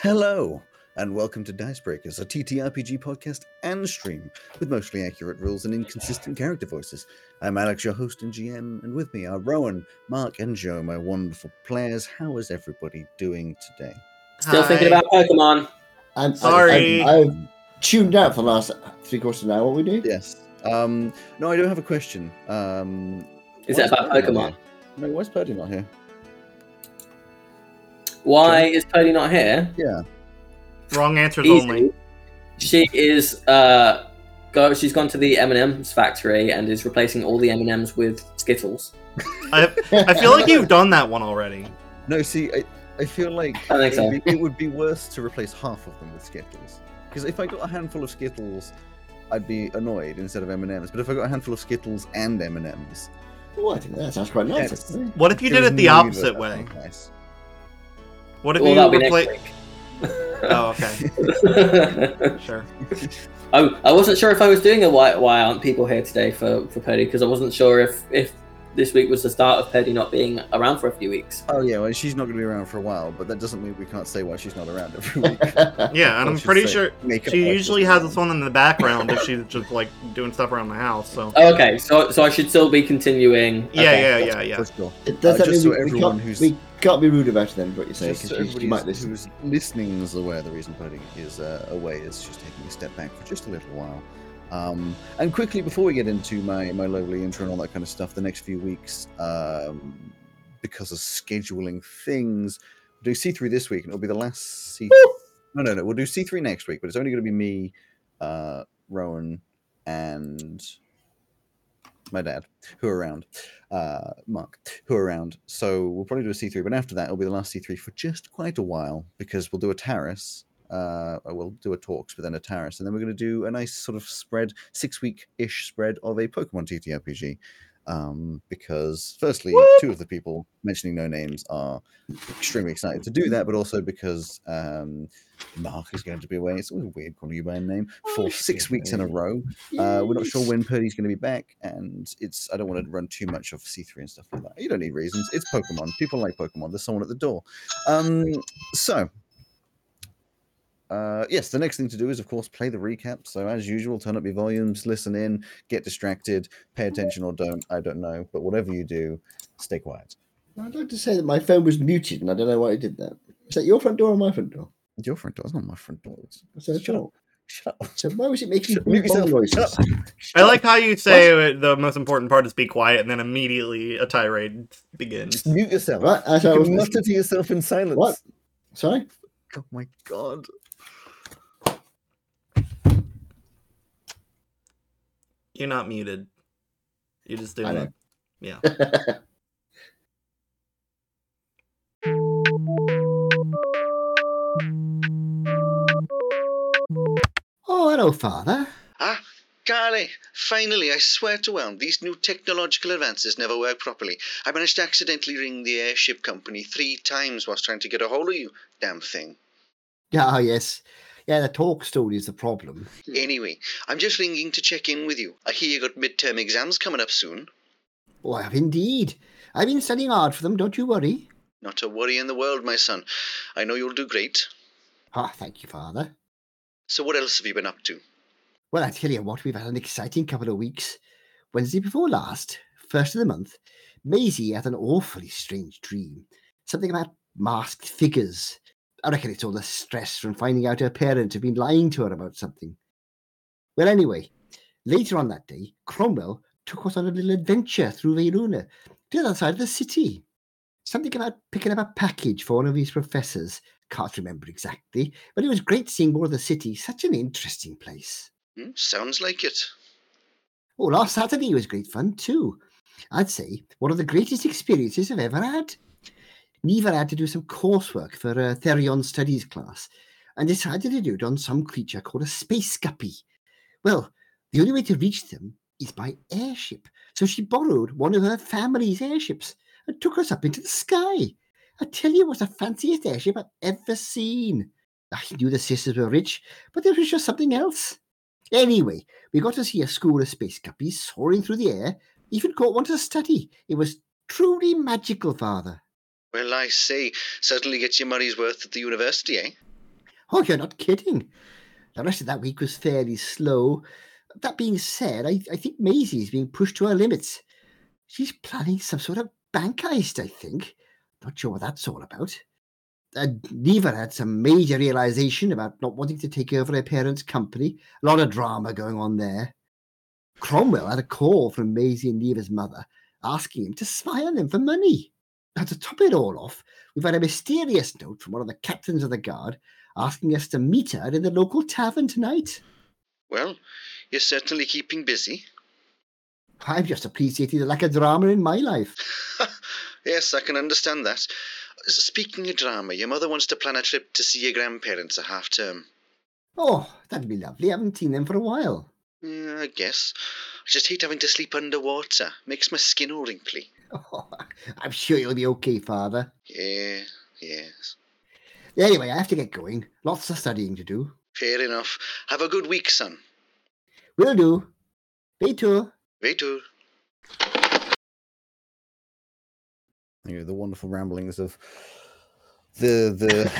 Hello, and welcome to Dicebreakers, a TTRPG podcast and stream with mostly accurate rules and inconsistent character voices. I'm Alex, your host and GM, and with me are Rowan, Mark, and Joe, my wonderful players. How is everybody doing today? Still Hi. thinking about Pokemon. I'm Sorry. I, have tuned out for the last three quarters of an hour. What we do? Yes. Um, no, I don't have a question. Um, Is why it about Purdy Pokemon? No, why is Purdy not here? Why is Purdy not here? Yeah. Wrong answers Easy. only. She is uh go she's gone to the M&M's factory and is replacing all the M&Ms with Skittles. I, I feel like you've done that one already. No, see, I, I feel like I think it, so. would be, it would be worse to replace half of them with Skittles. Because if I got a handful of Skittles, I'd be annoyed instead of M&Ms. But if I got a handful of Skittles and M&Ms, Oh, I think that sounds quite nice. Yes. What if you did it the opposite that way? nice. What if well, you that'll be replace? next week. Oh, okay, sure. I, I wasn't sure if I was doing a why why aren't people here today for for Purdy because I wasn't sure if if this week was the start of Purdy not being around for a few weeks. Oh yeah, well she's not going to be around for a while, but that doesn't mean we can't say why she's not around every week. Yeah, and I I'm pretty sure she usually has this one in the background if she's just like doing stuff around the house. So Oh, okay, so so I should still be continuing. yeah, okay. yeah, yeah, yeah. For sure. It does Uh, that just mean so we, we, everyone can't, who's- we can't be rude about it then, what you say, Just because so she, she might who's, listen. who's listening is aware the reason Purdy is uh, away is she's taking a step back for just a little while. Um, and quickly before we get into my my lovely intro and all that kind of stuff, the next few weeks, um, because of scheduling things, we'll do C three this week, and it'll be the last C. No, no, no. We'll do C three next week, but it's only going to be me, uh, Rowan, and my dad who are around, uh, Mark, who are around. So we'll probably do a C3, but after that, it'll be the last C3 for just quite a while because we'll do a terrace. Uh, we'll do a talks, but then a and then we're going to do a nice sort of spread, six week ish spread of a Pokemon TTRPG. Um, because firstly, two of the people mentioning no names are extremely excited to do that, but also because um, Mark is going to be away. It's always weird calling you by a name for Oh, six shit, weeks in a row. Uh, we're not sure when Purdy's going to be back, and it's I don't want to run too much of C3 and stuff like that. You don't need reasons. It's Pokemon. People like Pokemon. There's someone at the door. Um, so. Uh, yes, the next thing to do is, of course, play the recap. So, as usual, turn up your volumes, listen in, get distracted, pay attention or don't. I don't know. But whatever you do, stay quiet. I'd like to say that my phone was muted and I don't know why it did that. Is that your front door or my front door? Your front door. It's not my front door. It's- So, Shut up. so, Shut up. so why was it making Shut- mute bong yourself. Shut noises? up. I like how you say the most important part is be quiet, and then immediately a tirade begins. Just mute yourself. Right, as You I can was mutter to yourself in silence. What? Sorry? Oh my god. You're not muted. You're just doing it. Yeah. oh, hello, father. Ah, Carly, finally, I swear to well, these new technological advances never work properly. I managed to accidentally ring the airship company three times whilst trying to get a hold of you. Damn thing. Yeah, ah, yes. Yeah, the talkstone is the problem. Anyway, I'm just ringing to check in with you. I hear you got midterm exams coming up soon. Oh, I have indeed. I've been studying hard for them, don't you worry. Not a worry in the world, my son. I know you'll do great. Ah, thank you, father. So, what else have you been up to? Well, I tell you what, we've had an exciting couple of weeks. Wednesday before last, first of the month, Maisie had an awfully strange dream. Something about masked figures. I reckon it's all the stress from finding out her parents have been lying to her about something. Well, anyway, later on that day, Cromwell took us on a little adventure through Verona to the other side of the city. Something about picking up a package for one of his professors. Can't remember exactly, but it was great seeing more of the city. Such an interesting place. Hmm? Sounds like it. Oh, last Saturday was great fun too. I'd say one of the greatest experiences I've ever had. Neva had to do some coursework for a Therion Studies class and decided to do it on some creature called a space guppy. Well, the only way to reach them is by airship, so she borrowed one of her family's airships and took us up into the sky. I tell you, it was the fanciest airship I've ever seen. I knew the sisters were rich, but there was just something else. Anyway, we got to see a school of space guppies soaring through the air, even caught one to study. It was truly magical, Father. Well, I say, certainly gets your money's worth at the university, eh? Oh, you're not kidding. The rest of that week was fairly slow. That being said, I, I think Maisie is being pushed to her limits. She's planning some sort of bank heist, I think. Not sure what that's all about. Uh, Neva had some major realization about not wanting to take over her parents' company. A lot of drama going on there. Cromwell had a call from Maisie and Neva's mother asking him to spy on them for money. Now, to top it all off, we've had a mysterious note from one of the captains of the guard asking us to meet her in the local tavern tonight. Well, you're certainly keeping busy. I'm just appreciating the lack of drama in my life. yes, I can understand that. Speaking of drama, your mother wants to plan a trip to see your grandparents at half term. Oh, that'd be lovely. I haven't seen them for a while. Yeah, I guess. I just hate having to sleep underwater. Makes my skin all wrinkly. Oh, I'm sure you'll be okay, Father. Yeah, yes. Anyway, I have to get going. Lots of studying to do. Fair enough. Have a good week, son. Will do. Beto. Vetur. You know, the wonderful ramblings of the the.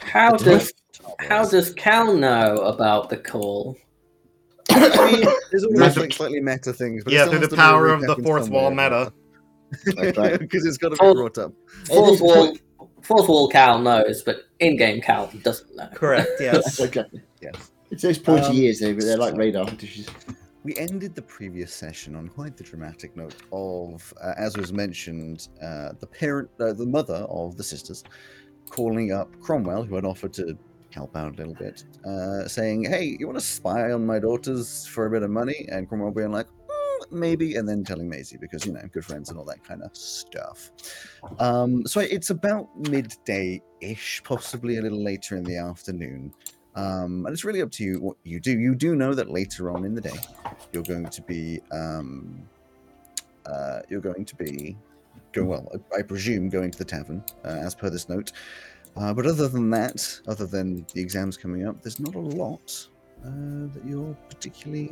How the does tough how does Cal know about the call? I mean, there's always like slightly meta things, but yeah, through the power of the fourth wall meta. That's right, because it's got to be Fourth- brought up. Fourth wall, fourth wall Cal knows, but in-game Cal doesn't know. Correct. Yes. exactly. Yes. It's those pointy Um, ears, though, but they're like radar dishes. We ended the previous session on quite the dramatic note of, uh, as was mentioned, uh, the parent, uh, the mother of the sisters, calling up Cromwell, who had offered to help out a little bit, uh, saying, "Hey, you want to spy on my daughters for a bit of money?" And Cromwell being like, "Mm, "Maybe," and then telling Maisie because you know, good friends and all that kind of stuff. Um, so it's about midday-ish, possibly a little later in the afternoon. Um, and it's really up to you what you do. You do know that later on in the day, you're going to be um, uh, you're going to be going well I, I presume going to the tavern uh, as per this note uh, but other than that other than the exams coming up there's not a lot uh, that you're particularly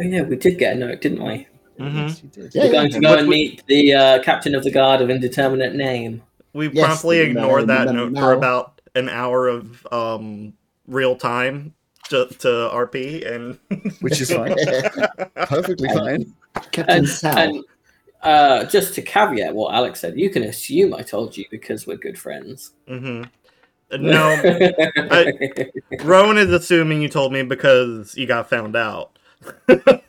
Oh yeah, we did get a note, didn't we? Mhm. Yes, you did. Yeah, We're going to go and meet the uh, captain of the guard of indeterminate name. We Yes, promptly ignored that note now- for about an hour of um, real time to, to RP, and which is fine perfectly fine Captain And, Sal. and uh, just to caveat what Alex said, you can assume I told you because we're good friends. Mhm. no, Rowan is assuming you told me because you got found out.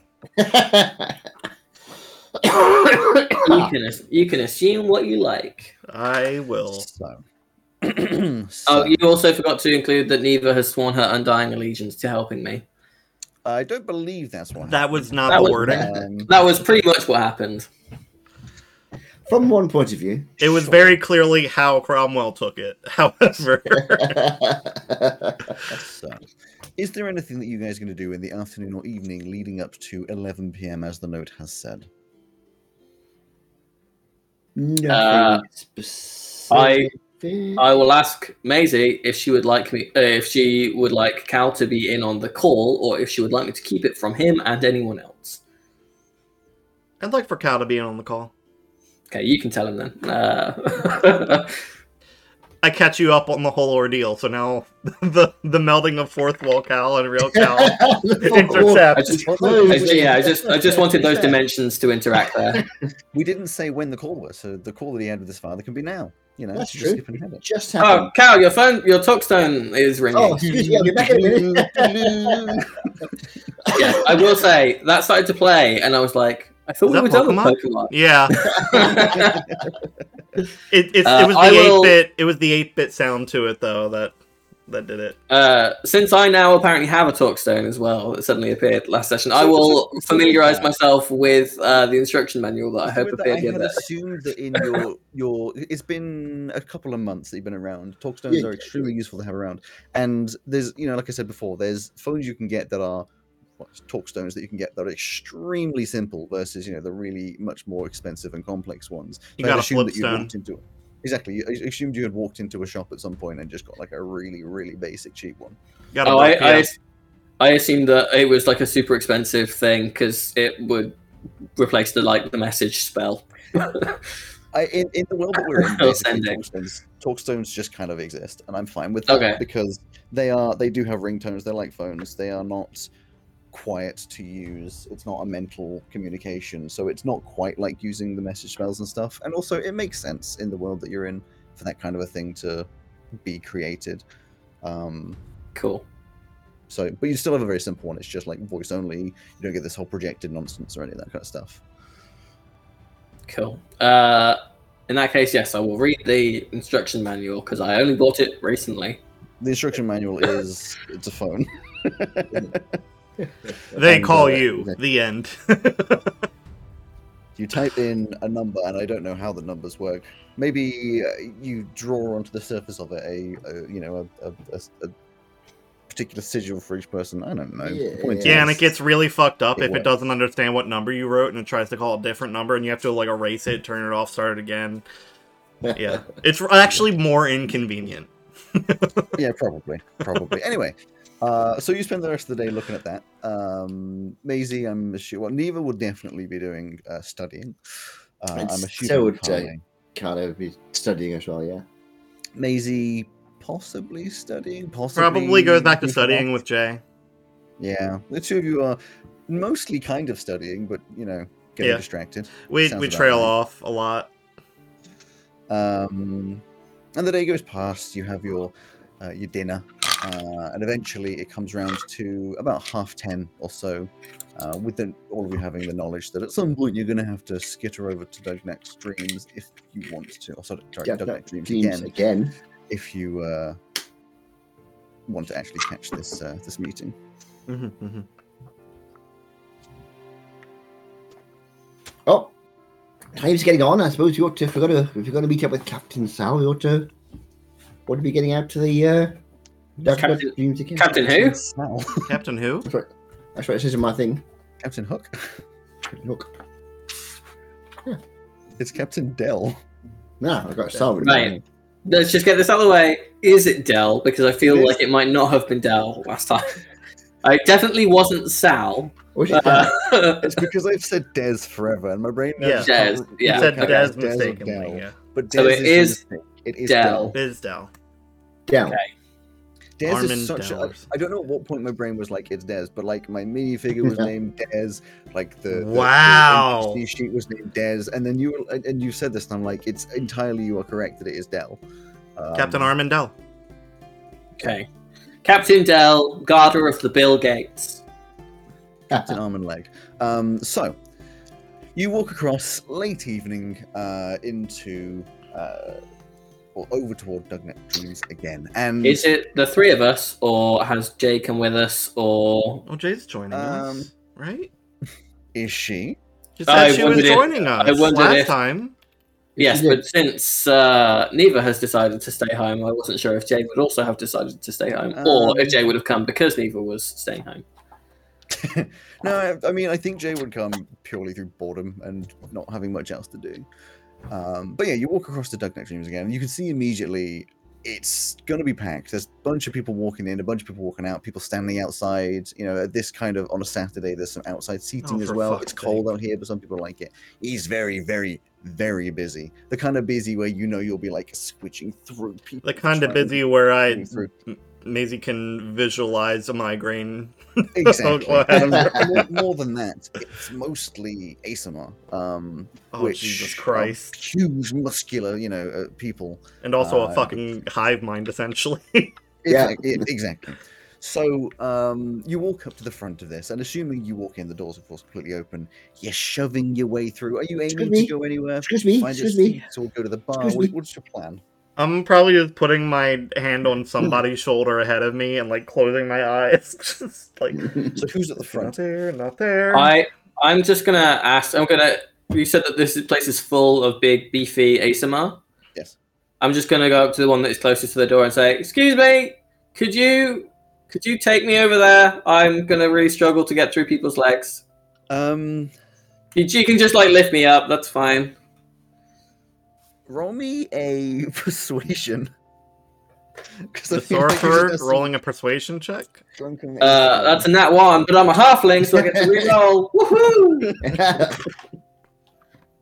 you can you can assume what you like. I will. so, Oh, you also forgot to include that Neva has sworn her undying allegiance to helping me. i don't believe that's what That was not That the was wording. Um, That was pretty much what happened. From one point of view. It was Sure. very clearly how Cromwell took it. However, So, is there anything that you guys are going to do in the afternoon or evening leading up to 11 p.m. as the note has said? Nothing Uh, specific. I will ask Maisie if she would like me, uh, if she would like Cal to be in on the call, or if she would like me to keep it from him and anyone else. I'd like for Cal to be in on the call. Okay, you can tell him then. Uh, I catch you up on the whole ordeal, so now the the melding of fourth wall Cal and real Cal I intercept. just, I, yeah, I just, I just wanted those dimensions to interact there. We didn't say when the call was, so the call that he had with his father can be now. You know, That's just true. skip ahead it. Just Oh. Cal, your phone, your talkstone is ringing. Oh, excuse me, I'll be back in a minute. yeah, I will say that started to play, and I was like, I thought Is we that were done with Pokemon? Pokemon. Yeah, it it's, Uh, it was the I will- eight bit. It was the eight bit sound to it though that that did it. Uh, since I now apparently have a talkstone as well that suddenly appeared last session, I will familiarize myself with uh, the instruction manual that I hope With that, I appeared the had other assumed that in your your it's been a couple of months that you've been around. Talkstones Yeah. are extremely useful to have around, and there's you know like I said before, there's phones you can get that are what, talkstones that you can get that are extremely simple versus you know the really much more expensive and complex ones. You So got a assumed that you flipstone. walked into exactly. I assumed you had walked into a shop at some point and just got like a really really basic cheap one. Got Oh, I, I. I assumed that it was like a super expensive thing because it would replace the like the message spell. I, in, in the world that we're in, I'll basically, send it. talkstones, talkstones just kind of exist, and I'm fine with that Okay. because they are they do have ringtones. They're like phones. They are not quiet to use. It's not a mental communication, so it's not quite like using the message spells and stuff. And also, it makes sense in the world that you're in for that kind of a thing to be created. Um, Cool. so, but you still have a very simple one. It's just like voice only. You don't get this whole projected nonsense or any of that kind of stuff. Cool. Uh, in that case, yes, I will read the instruction manual because I only bought it recently. The instruction manual is it's a phone. They And, call uh, you the end. You type in a number, and I don't know how the numbers work. Maybe uh, you draw onto the surface of it a, a you know a, a, a, a particular sigil for each person. I don't know. The point yeah, and it gets really fucked up It if it doesn't understand what number you wrote and it tries to call a different number and you have to like erase it, turn it off, start it again. Yeah, it's actually more inconvenient. yeah, probably, probably. anyway, uh, so you spend the rest of the day looking at that. Um, Maisie, I'm assuming. Well, Neva will definitely be doing uh, studying. Uh, I'm so assuming. would, uh, Carly. Kind of be studying as well, yeah. Maisie possibly studying. Possibly Probably goes back to studying with Jay. Yeah, the two of you are mostly kind of studying, but you know, getting Yeah. distracted. We Sounds we trail right. off a lot. Um, and the day goes past. You have your uh, your dinner, uh, and eventually it comes round to about half ten or so. Uh, with the, all of you having the knowledge that at some point you're going to have to skitter over to Dugneck's Dreams if you want to. Or sorry, sorry Yeah, Dugneck's Dreams Dreams again again. if you uh, want to actually catch this uh, this meeting. Mhm, mhm. Oh, time's getting on. I suppose you ought to. If we're gonna, if you're gonna meet up with Captain Sal, we ought to. Ought to be getting out to the. Dark Knight Captain- Dreams. Captain who? Sal. Captain who? That's right. That's right. It says in my thing. Captain Hook. Look. It's Captain Dell. Nah, I got Sal. written Right. Let's just get this out of the way. Is it Dell? Because I feel It is. like it might not have been Dell last time. I definitely wasn't Sal. What's? Uh, It's because I've said Des forever, and my brain Yeah. knows can't Des, re- yeah. You said work out Des it's Des or mistakenly. Dell. Yeah. But So Des it the is mistake. It is Dell. Dell. It is Dell. Down. Okay. Des Armin is such a, Dellers. I don't know at what point my brain was like it's Des, but like my minifigure was named Des, like the, the- the Wow. NPC sheet was named Des, and then you and- and you said this, and I'm like, it's entirely you are correct that it is Dell. Um, Captain Armin Dell. Okay. Captain Dell, Garter of the Bill Gates. Captain Arm and Leg. Um, so, you walk across late evening uh, into, uh, or over toward Dugnet Dreams again, and Is it the three of us, or has Jay come with us, or Oh, Jay's joining Um, us, right? is she? She said I she was wondered if- joining us I wondered last if- time. yes? did. But since uh, Neva has decided to stay home, I wasn't sure if Jay would also have decided to stay home, or if Um, Jay would have come because Neva was staying home. no, I, I mean, I think Jay would come purely through boredom and not having much else to do. Um, but yeah, you walk across to Dugnet Dreams again, and you can see immediately it's going to be packed. There's a bunch of people walking in, a bunch of people walking out, people standing outside. You know, at this kind of on a Saturday, there's some outside seating Oh, as well. It's cold sake. out here, but some people like it. He's very, very, very busy. The kind of busy where you know you'll be like switching through people. The kind of busy where I through. Maisie can visualize a migraine. Exactly. And more, more than that, it's mostly Aasimar. Um, Oh which Jesus Christ! huge, muscular, you know, uh, people. And also uh, a fucking hive mind, essentially. Yeah. Exactly. exactly. So um, you walk up to the front of this, and assuming you walk in, the doors, of course, completely open. You're shoving your way through. Are you aiming Excuse to me? go anywhere? Excuse me. Find your Excuse me. seats or go to the bar? What, what's your plan? I'm probably just putting my hand on somebody's shoulder ahead of me and like closing my eyes. just like So who's at the not front? there, not there. I I'm just gonna ask. I'm gonna. You said that this place is full of big beefy Aasimar. Yes. I'm just gonna go up to the one that is closest to the door and say, "Excuse me, could you could you take me over there? I'm gonna really struggle to get through people's legs. Um, You, you can just like lift me up. That's fine. Roll me a persuasion. Because the sorcerer rolling a persuasion check. Uh, that's a nat one, but I'm a halfling, so I get to reroll. Woohoo!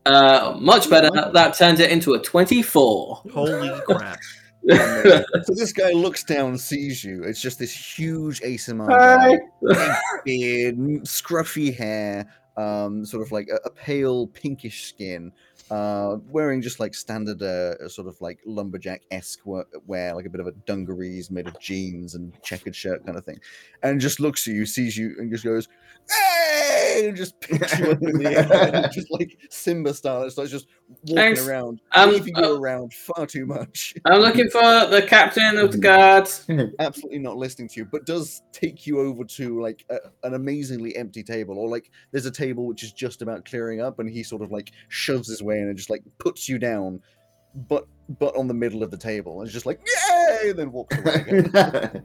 Uh, much better. That turns it into a 24. Holy crap! so this guy looks down, sees you. It's just this huge Aasimar guy, beard, scruffy hair, um, sort of like a, a pale pinkish skin, uh, wearing just like standard, uh, sort of like lumberjack esque wear, like a bit of a dungarees made of jeans and checkered shirt kind of thing, and just looks at you, sees you, and just goes, "Hey!" and just picks you up in the air, and just like Simba style. It's like just walking Thanks. around, Um, waving you uh, around far too much. I'm looking for the captain of the guards. absolutely not listening to you, but does take you over to like a, an amazingly empty table, or like there's a table which is just about clearing up, and he sort of like shoves his way in and just like puts you down, but but on the middle of the table, and is just like yay, and then walks away. Again. Both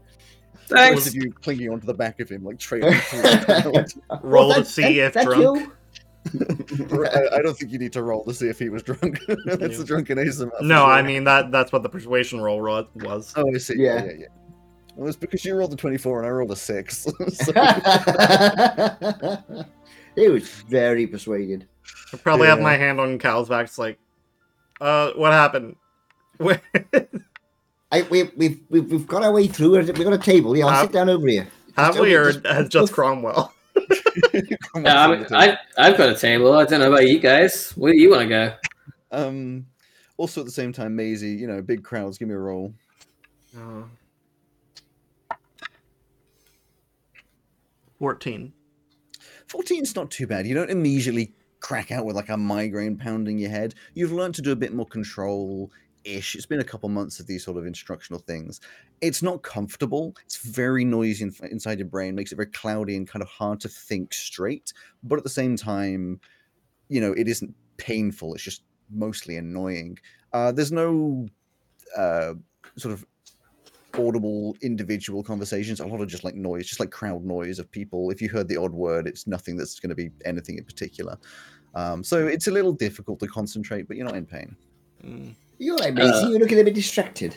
Thanks. of you clinging onto the back of him, like trailing through the crowd. Roll to see if drunk. I, I don't think you need to roll to see if he was drunk. That's Yeah. the drunken Aasimar. for No, I mean that that's what the persuasion roll was. Oh, I see. Yeah. Yeah, yeah, yeah. Well, it's because you rolled a 24 and I rolled a 6. so, he was very persuaded. I probably have my hand on Cal's back. It's like, uh, what happened? Where- I, we, we've, we've, we've got our way through. It We've got a table. Yeah, I'll Uh, sit down over here. Have Just we, or just- has just Cromwell? Yeah, I mean, I, I've got a table. I don't know about you guys. Where do you want to go? Um, also at the same time, Maisie, you know, big crowds. Give me a roll. Uh, Fourteen. 14's not too bad. You don't immediately crack out with like a migraine pounding your head. You've learned to do a bit more control ish. It's been a couple months of these sort of instructional things. It's not comfortable. It's very noisy in, inside your brain, makes it very cloudy and kind of hard to think straight. But at the same time, you know, it isn't painful. It's just mostly annoying. Uh, there's no uh, sort of audible individual conversations a lot of just like noise just like crowd noise of people if you heard the odd word it's nothing that's going to be anything in particular um, so it's a little difficult to concentrate but you're not in pain Mm. You're right, Maisie. Uh, You're looking a bit distracted.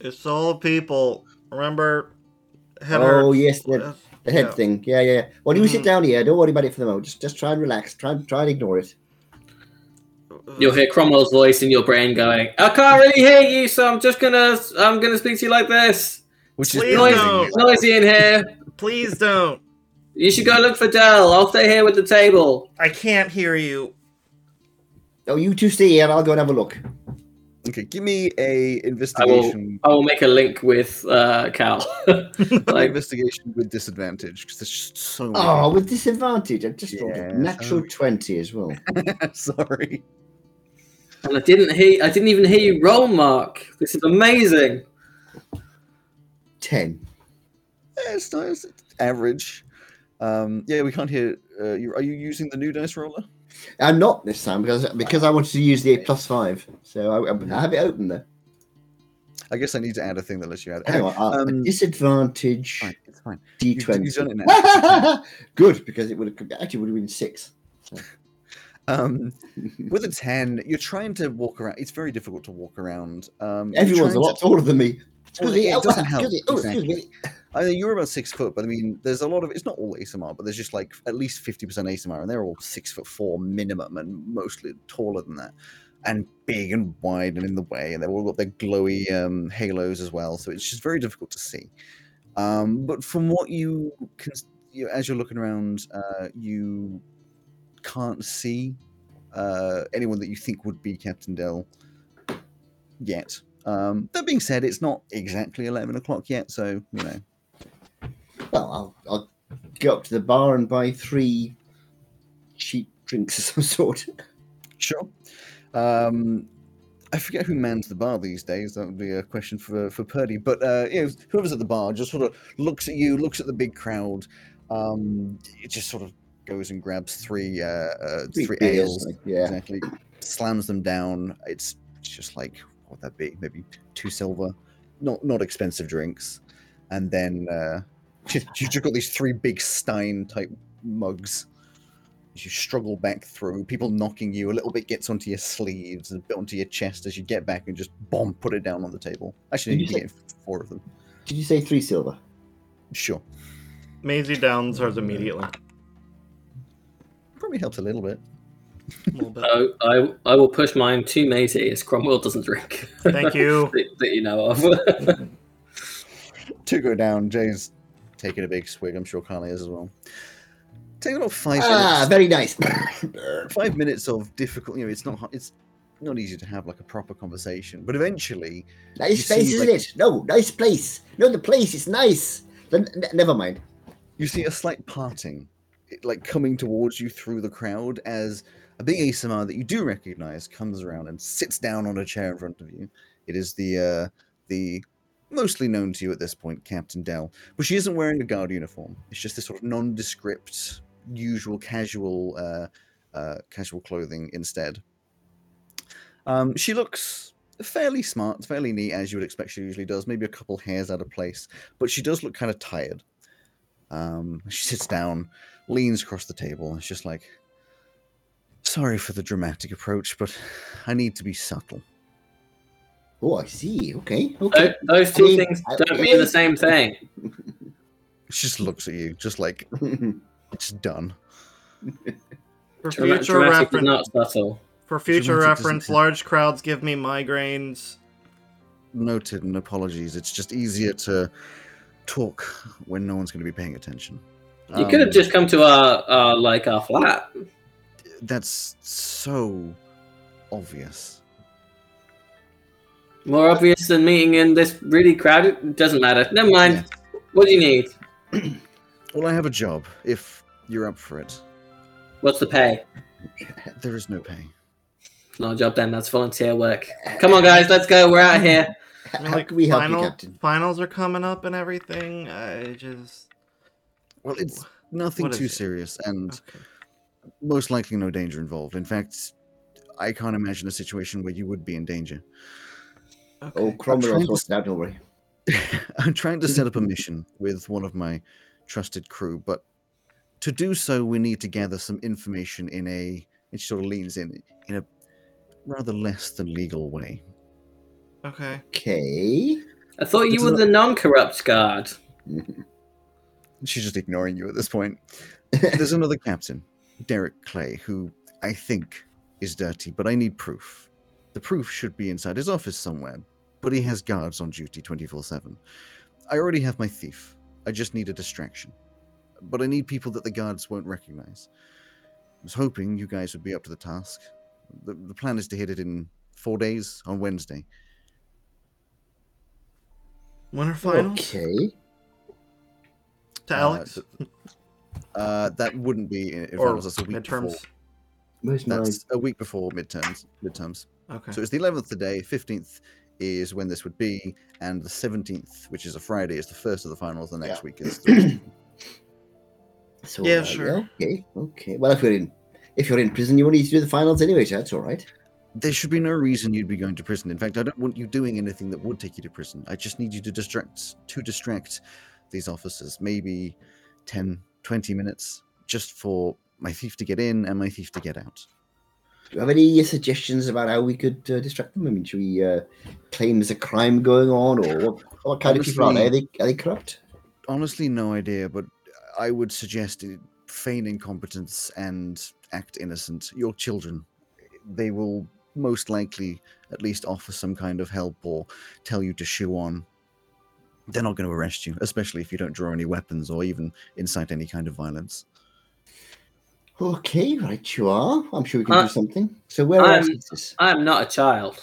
It's all people. Remember, head Oh, hurts. yes, the- Uh, The head yeah. thing. Yeah, yeah. yeah. Well, you sit Mhm. down here. Don't worry about it for the moment. Just, just try and relax. Try, and try and ignore it. You'll hear Cromwell's voice in your brain going, "I can't really hear you, so I'm just gonna, I'm gonna speak to you like this. which Please is Noisy, noisy in here. Please don't. You should go look for Dell. I'll stay here with the table." I can't hear you. Oh, you two stay here. I'll go and have a look. okay give me a investigation I will I will make a link with uh, Cal. like, investigation with disadvantage because there's just so many Oh, with disadvantage. I just rolled Yeah, a natural so- 20 as well. sorry and I didn't hear, I didn't even hear you roll, Mark. This is amazing. 10. Yeah, it's nice it's average um, yeah we can't hear uh, you, are you using the new dice roller I'm not this time because because I wanted to use the plus 5. So I, I have it open there. i guess i need to add a thing that lets you add it Hang uh, um, disadvantage fine, it's fine D20. you've done it now. Good, because it would have actually would have been 6. Um, with a 10, you're trying to walk around. It's very difficult to walk around. Um, Everyone's a lot taller than me. Well, Excuse me. it oh, doesn't help, oh. I mean, you're about six foot, but I mean, there's a lot of. It's not all Aasimar, but there's just like at least 50% Aasimar, and they're all six foot four minimum, and mostly taller than that, and big and wide and in the way, and they've all got their glowy um, halos as well. So it's just very difficult to see. Um, but from what you can, you, as you're looking around, uh, you can't see uh, anyone that you think would be Captain Dell yet. Um, that being said, it's not exactly 11 o'clock yet, so, you know. Well, I'll, I'll go up to the bar and buy three cheap drinks of some sort. Sure. Um, I forget who mans the bar these days. That would be a question for for Purdy. But uh, you know, whoever's at the bar just sort of looks at you, looks at the big crowd. Um, it just sort of goes and grabs three uh, uh, three, beers, ales. like, yeah. Exactly. Slams them down. It's just like what would that be? Maybe two silver. Not not expensive drinks. And then uh, you've got these three big Stein type mugs. As you struggle back through, people knocking you a little bit gets onto your sleeves and a bit onto your chest as you get back and just bomb put it down on the table. Actually, Did you you say- get four of them. Did you say three silver? Sure. Maisie downs hers immediately. Probably helps a little bit. A bit. I, I, I will push mine to Maisie as Cromwell doesn't drink. Thank you. that, that you know of. Two go down. Jay's taking a big swig. I'm sure Carly is as well. Take about five Ah, minutes. very nice. Five minutes of difficult. You know, it's not. It's not easy to have like a proper conversation. But eventually, You nice see, place, isn't like- it? No, nice place. No, the place is nice. Then, n- never mind. you see a slight parting, it- like coming towards you through the crowd as a big Aasimar that you do recognize comes around and sits down on a chair in front of you. It is the uh, the mostly known to you at this point, Captain Dell, but she isn't wearing a guard uniform. It's just this sort of nondescript, usual casual uh, uh, casual clothing instead. Um, she looks fairly smart, fairly neat, as you would expect she usually does. Maybe a couple hairs out of place, but she does look kind of tired. Um, she sits down, leans across the table, and it's just like, sorry for the dramatic approach, but I need to be subtle. Oh, I see. Okay, okay. Tho- Those two I mean, things don't mean the same thing. She just looks at you, just like it's done. For Drama- future reference, not subtle. for future Dramatic reference, large crowds give me migraines. Noted and apologies. It's just easier to talk when no one's going to be paying attention. You could have Um, just come to our, our like our flat. That's so obvious. More obvious than meeting in this really crowded. Doesn't matter. Never mind. What do you need? Well, I have a job. If you're up for it, What's the pay? there is no pay. No job then. That's volunteer work. Come on, guys. Let's go. We're out of here. I mean, How can we help final, you, Captain? Finals are coming up and everything. I just Well, it's nothing What is too it? serious, and okay. Most likely no danger involved. In fact, I can't imagine a situation where you would be in danger. Oh. Cromwell trying to it out, don't worry. I'm trying to set up a mission with one of my trusted crew, but to do so, we need to gather some information in a. It sort of leans in in a rather less than legal way. Okay. Okay. I thought you were the non-corrupt guard. She's just ignoring you at this point. There's another captain, Derek Clay, who I think is dirty, but I need proof. The proof should be inside his office somewhere, but he has guards on duty 24 7. I already have my thief. I just need a distraction. But I need people that the guards won't recognize. I was hoping you guys would be up to the task. The, the plan is to hit it in four days on Wednesday. Winter finals Okay. to Uh, Alex th- Uh, that wouldn't be in, in or finals. That's a week midterms. before. Where's? That's a week before midterms. Midterms. Okay. So it's the 11th today. 15th is when this would be, and the 17th, which is a Friday, is the first of the finals. The next Yeah. week is. Thursday. So, Yeah, uh, sure. Okay. Okay. Well, if you're in, if you're in prison, you won't need to do the finals anyway. So that's all right. there should be no reason you'd be going to prison. In fact, I don't want you doing anything that would take you to prison. I just need you to distract to distract these officers. Maybe 10, 20 minutes, just for my thief to get in and my thief to get out. Do you have any suggestions about how we could uh, distract them? I mean, should we uh, claim there's a crime going on, or what, what kind of people are they? Are they, are they corrupt? honestly no idea, but I would suggest feign incompetence and act innocent. Your children, they will most likely at least offer some kind of help or tell you to shoo on. They're not going to arrest you, especially if you don't draw any weapons or even incite any kind of violence. Okay, right, you are. I'm sure we can Uh, do something. So where I'm- else is this? I am not a child.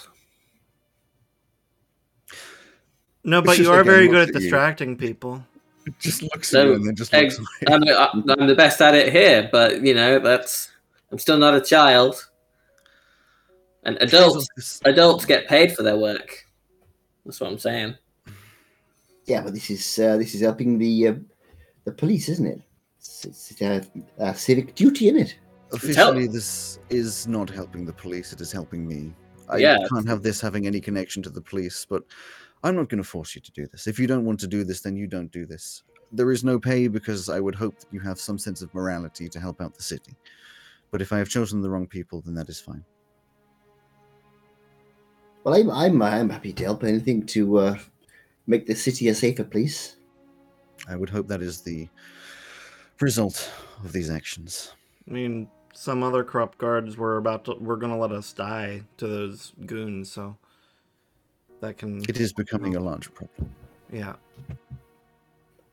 No, but you are very good at at you. distracting people. Just looks So, at you and then just looks ex- away. I'm, I- I'm the best at it here, but you know that's. I'm still not a child. And adults, adults get paid for their work. That's what I'm saying. Yeah, but this is uh, this is helping the uh, the police, isn't it? It's, it's uh, uh, civic duty, isn't it? Officially, this is not helping the police, it is helping me. I Yeah. can't have this having any connection to the police, but I'm not going to force you to do this. If you don't want to do this, then you don't do this. There is no pay because I would hope that you have some sense of morality to help out the city. But if I have chosen the wrong people, then that is fine. Well, I'm I'm I'm happy to help anything to uh, make the city a safer place. I would hope that is the result of these actions. I mean, some other corrupt guards were about to were gonna let us die to those goons, so that can It is becoming a large problem. yeah.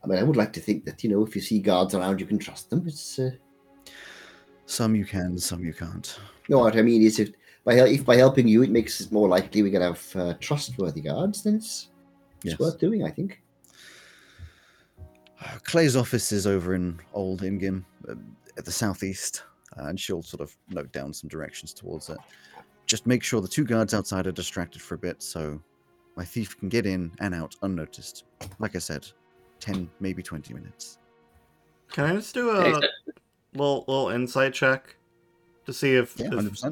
I mean, I would like to think that you know, if you see guards around, you can trust them. It's uh, Some you can, some you can't. no. What I mean is, if by if by helping you, it makes it more likely we can have uh, trustworthy guards, then it's it's Yes. worth doing. I think. Uh, Clay's office is over in Old Ingim, uh, at the southeast, uh, and she'll sort of note down some directions towards it. Just make sure the two guards outside are distracted for a bit, so my thief can get in and out unnoticed. Like I said, ten, maybe twenty minutes. Can I just do a little little insight check to see if, Yeah, if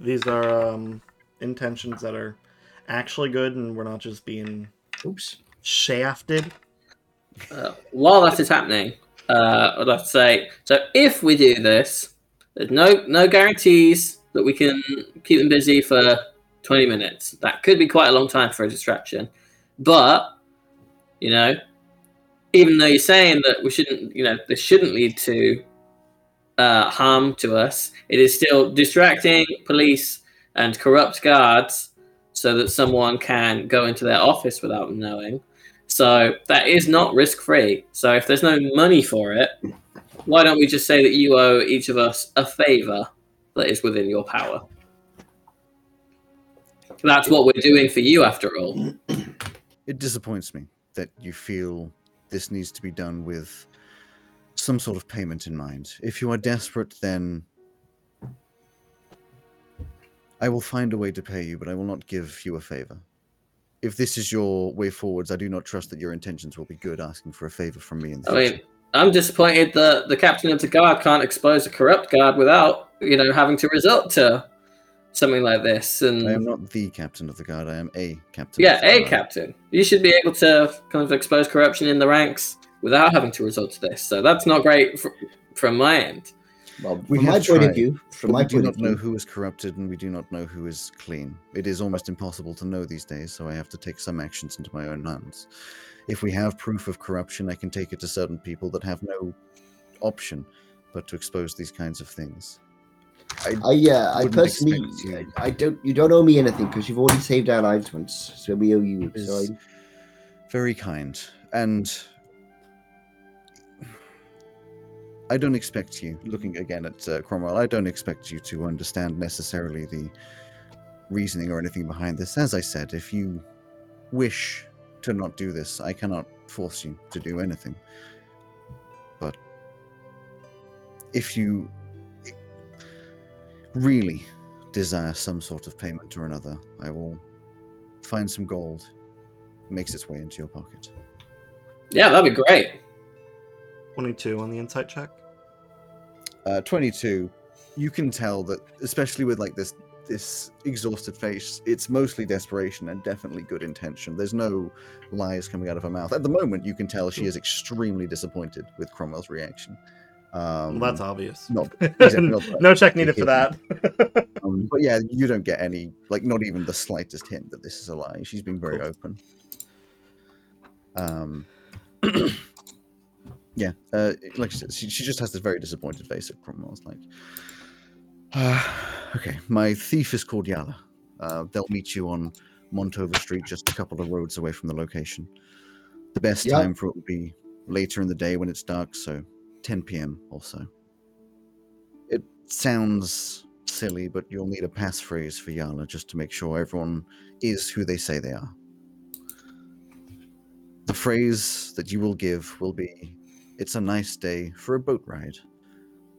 these are um, intentions that are actually good and we're not just being Oops. shafted? Uh, while that is happening, uh, I'd like to say so. If we do this, there's no no guarantees that we can keep them busy for 20 minutes. That could be quite a long time for a distraction. But you know, even though you're saying that we shouldn't, you know, this shouldn't lead to uh, harm to us, it is still distracting police and corrupt guards so that someone can go into their office without them knowing. So that is not risk free. So if there's no money for it, why don't we just say that you owe each of us a favor that is within your power? That's what we're doing for you, after all. It disappoints me that you feel this needs to be done with some sort of payment in mind. If you are desperate, then I will find a way to pay you, but I will not give you a favor. If this is your way forwards, I do not trust that your intentions will be good asking for a favor from me in the I future. mean, I'm disappointed that the captain of the guard can't expose a corrupt guard without, you know, having to resort to something like this. And I am not the captain of the guard, I am a captain. yeah, a guard. captain. You should be able to kind of expose corruption in the ranks without having to resort to this. So that's not great fr- from my end. Well, We from my have point of view, from my we do not know view, who is corrupted and we do not know who is clean. It is almost impossible to know these days, so I have to take some actions into my own hands. If we have proof of corruption, I can take it to certain people that have no option but to expose these kinds of things. I I wouldn't personally, you- I, I don't. You don't owe me anything because you've already saved our lives once, so we owe you. So Very kind. And I don't expect you, looking again at uh, Cromwell, I don't expect you to understand necessarily the reasoning or anything behind this. As I said, if you wish to not do this, I cannot force you to do anything. But if you really desire some sort of payment or another, I will find some gold. Makes its way into your pocket. Yeah, that'd be great. 22 on the insight check. Uh, 22. You can tell that, especially with like this this exhausted face, it's mostly desperation and definitely good intention. There's no lies coming out of her mouth. At the moment, you can tell she is extremely disappointed with Cromwell's reaction. Um, well, that's obvious. not exactly not no check needed for that. Um, but yeah, you don't get any, like, not even the slightest hint that this is a lie. She's been very Cool. open. Um, yeah, uh, like she, she just has this very disappointed face at Cromwell's like, uh, okay, my thief is called Yala. Uh, they'll meet you on Montover Street, just a couple of roads away from the location. The best Yeah. time for it would be later in the day when it's dark, so 10 p.m. also. It sounds silly, but you'll need a passphrase for Yala just to make sure everyone is who they say they are. The phrase that you will give will be, It's a nice day for a boat ride.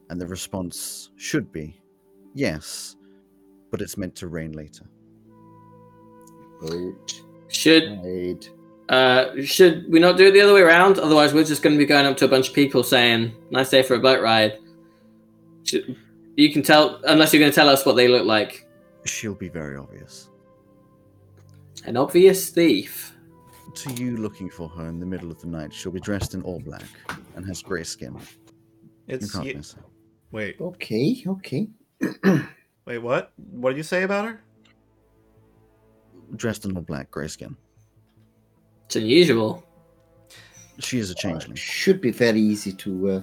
And the response should be, Yes, but it's meant to rain later. boat Should ride. uh, should we not do it the other way around? Otherwise, we're just going to be going up to a bunch of people saying "nice day for a boat ride." Should, you can tell unless you're going to tell us what they look like. She'll be very obvious. An obvious thief. To you looking for her in the middle of the night, she'll be dressed in all black and has grey skin. You It's can't ye- miss her. wait, Okay, okay. wait, what? What did you say about her? Dressed in all black, grey skin. It's unusual. She is a changeling. Should be very easy to. Uh,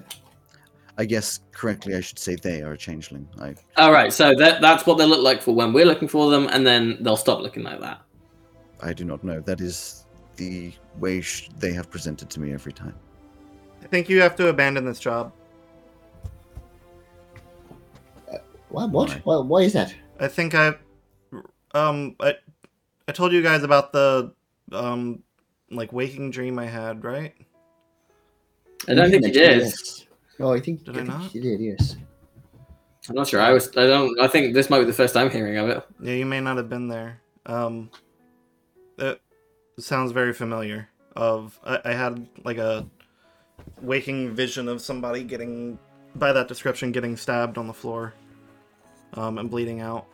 I guess correctly, I should say they are a changeling. I All right, so that that's what they look like for when we're looking for them, and then they'll stop looking like that. I do not know. That is the way sh- they have presented to me every time. I think you have to abandon this job. What? What? Why? Why, why is that? I think I, um, I, I told you guys about the, um, like waking dream I had, right? I don't think you did. Yes. Oh, I think, Did I I think not? you did. Yes. I'm not sure. I was. I don't. I think this might be the first time hearing of it. Yeah, you may not have been there. Um, it sounds very familiar. Of I, I had like a waking vision of somebody getting, by that description, getting stabbed on the floor, um, and bleeding out.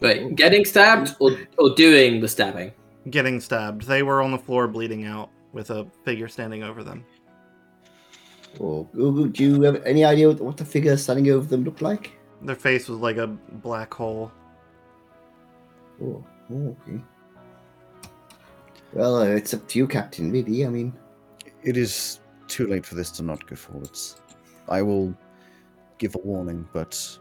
Wait, getting stabbed or or doing the stabbing? Getting stabbed. They were on the floor bleeding out with a figure standing over them. Oh, Google, do you have any idea what, what the figure standing over them looked like? Their face was like a black hole. Oh, oh okay. Well, uh, it's up to you, Captain. Really, I mean, It is too late for this to not go forwards. I will give a warning, but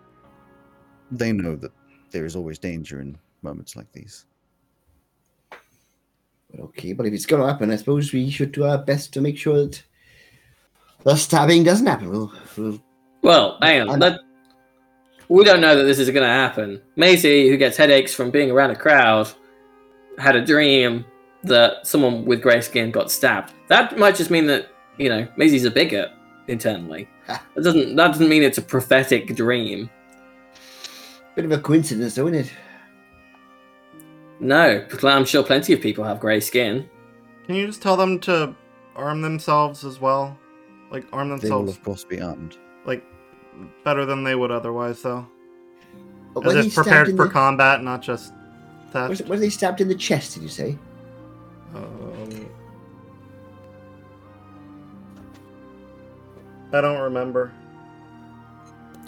they know that there is always danger in moments like these. Well, okay, but if it's going to happen, I suppose we should do our best to make sure that the stabbing doesn't happen. We'll, we'll Well, hang on. I'm- Let, we don't know that this is going to happen. Maisie, who gets headaches from being around a crowd, had a dream that someone with grey skin got stabbed. That might just mean that you know Maisie's a bigot internally. That doesn't. That doesn't mean it's a prophetic dream. bit of a coincidence, though, isn't it? No, because I'm sure plenty of people have grey skin. Can you just tell them to arm themselves as well? Like arm themselves. They will, of course, be armed. like better than they would otherwise, though. But As were if prepared for the, combat, not just that. was, were they stabbed in the chest? Did you say? Um, I don't remember.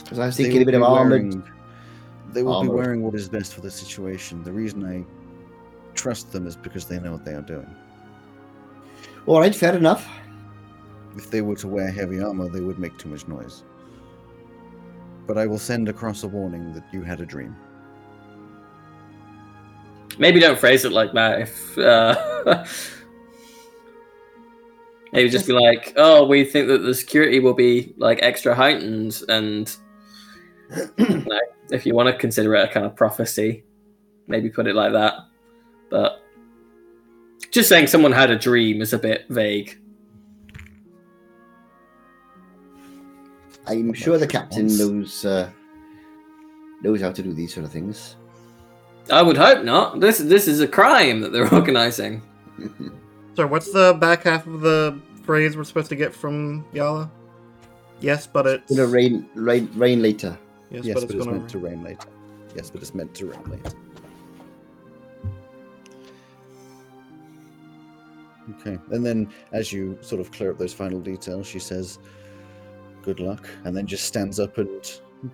Because I was They thinking a will bit of be armored. wearing- They will be wearing what is best for the situation. The reason I trust them is because they know what they are doing. All right, fair enough. If they were to wear heavy armor, they would make too much noise. But I will send across a warning that you had a dream. Maybe don't phrase it like that. If uh, maybe just be like, "Oh, we think that the security will be like extra heightened," and if you want to consider it a kind of prophecy, maybe put it like that. But just saying someone had a dream is a bit vague. I'm sure the captain Once. knows uh, knows how to do these sort of things. I would hope not. This this is a crime that they're organizing. So, what's the back half of the phrase we're supposed to get from Yala? Yes, but it's Gonna rain, rain, rain later. yes, Yes, but but it's it's gonna meant to rain later. Yes, but it's meant to rain later. Okay, and then as you sort of clear up those final details, she says, "Good luck," and then just stands up and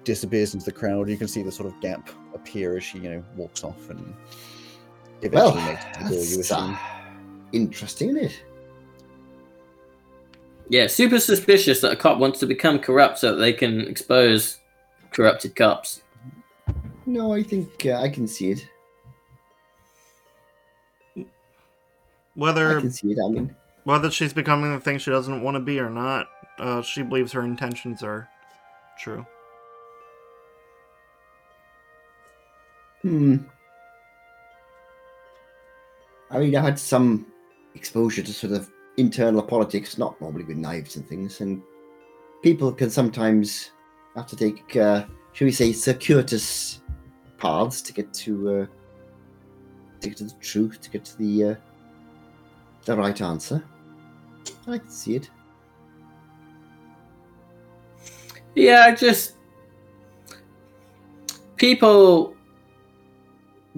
disappears into the crowd. You can see the sort of gap appear as she, you know, walks off and Well, eventually makes it to the door. You assume. uh, interesting, isn't it? Yeah, super suspicious that a cop wants to become corrupt so that they can expose corrupted cops. No, I think uh, I can see it. Whether I whether can see it. I mean, whether she's becoming the thing she doesn't want to be or not. Uh, she believes her intentions are true. hmm. I mean, I had some exposure to sort of internal politics, not normally with knives and things, and people can sometimes have to take, uh, shall we say, circuitous paths to get to uh, to get to the truth, to get to the uh, the right answer. I can see it. Yeah, just people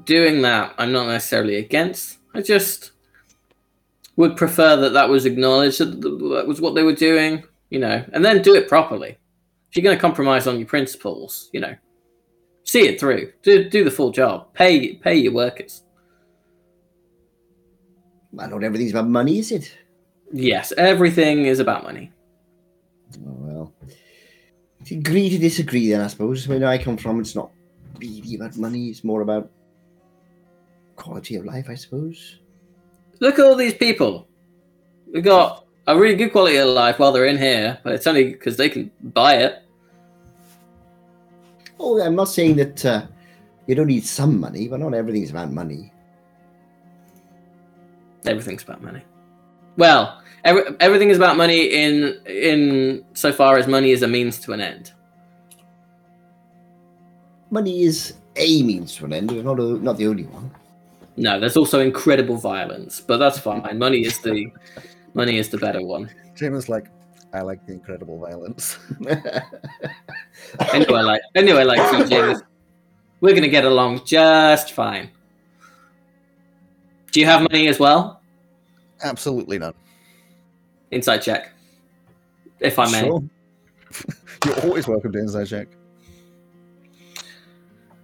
doing that. I'm not necessarily against. I just would prefer that that was acknowledged that that was what they were doing, you know, and then do it properly. If you're going to compromise on your principles, you know, see it through. Do do the full job. Pay pay your workers. Well, not everything's about money, is it? Yes, everything is about money. Oh, Agree to disagree, then I suppose. Where I come from, it's not really about money. It's more about quality of life, I suppose. Look at all these people. We've got a really good quality of life while they're in here, but it's only because they can buy it. Oh, I'm not saying that uh, you don't need some money, but not everything's about money. Everything's about money. Well, every, everything is about money in in so far as money is a means to an end. Money is a means to an end, but not a, not the only one. No, there's also incredible violence, but that's fine. Money is the money is the better one. James like, I like the incredible violence. Anyway, like anyway, like CJ, we're gonna get along just fine. Do you have money as well? Absolutely none. Inside check, if I may. Sure. You're always welcome to inside check.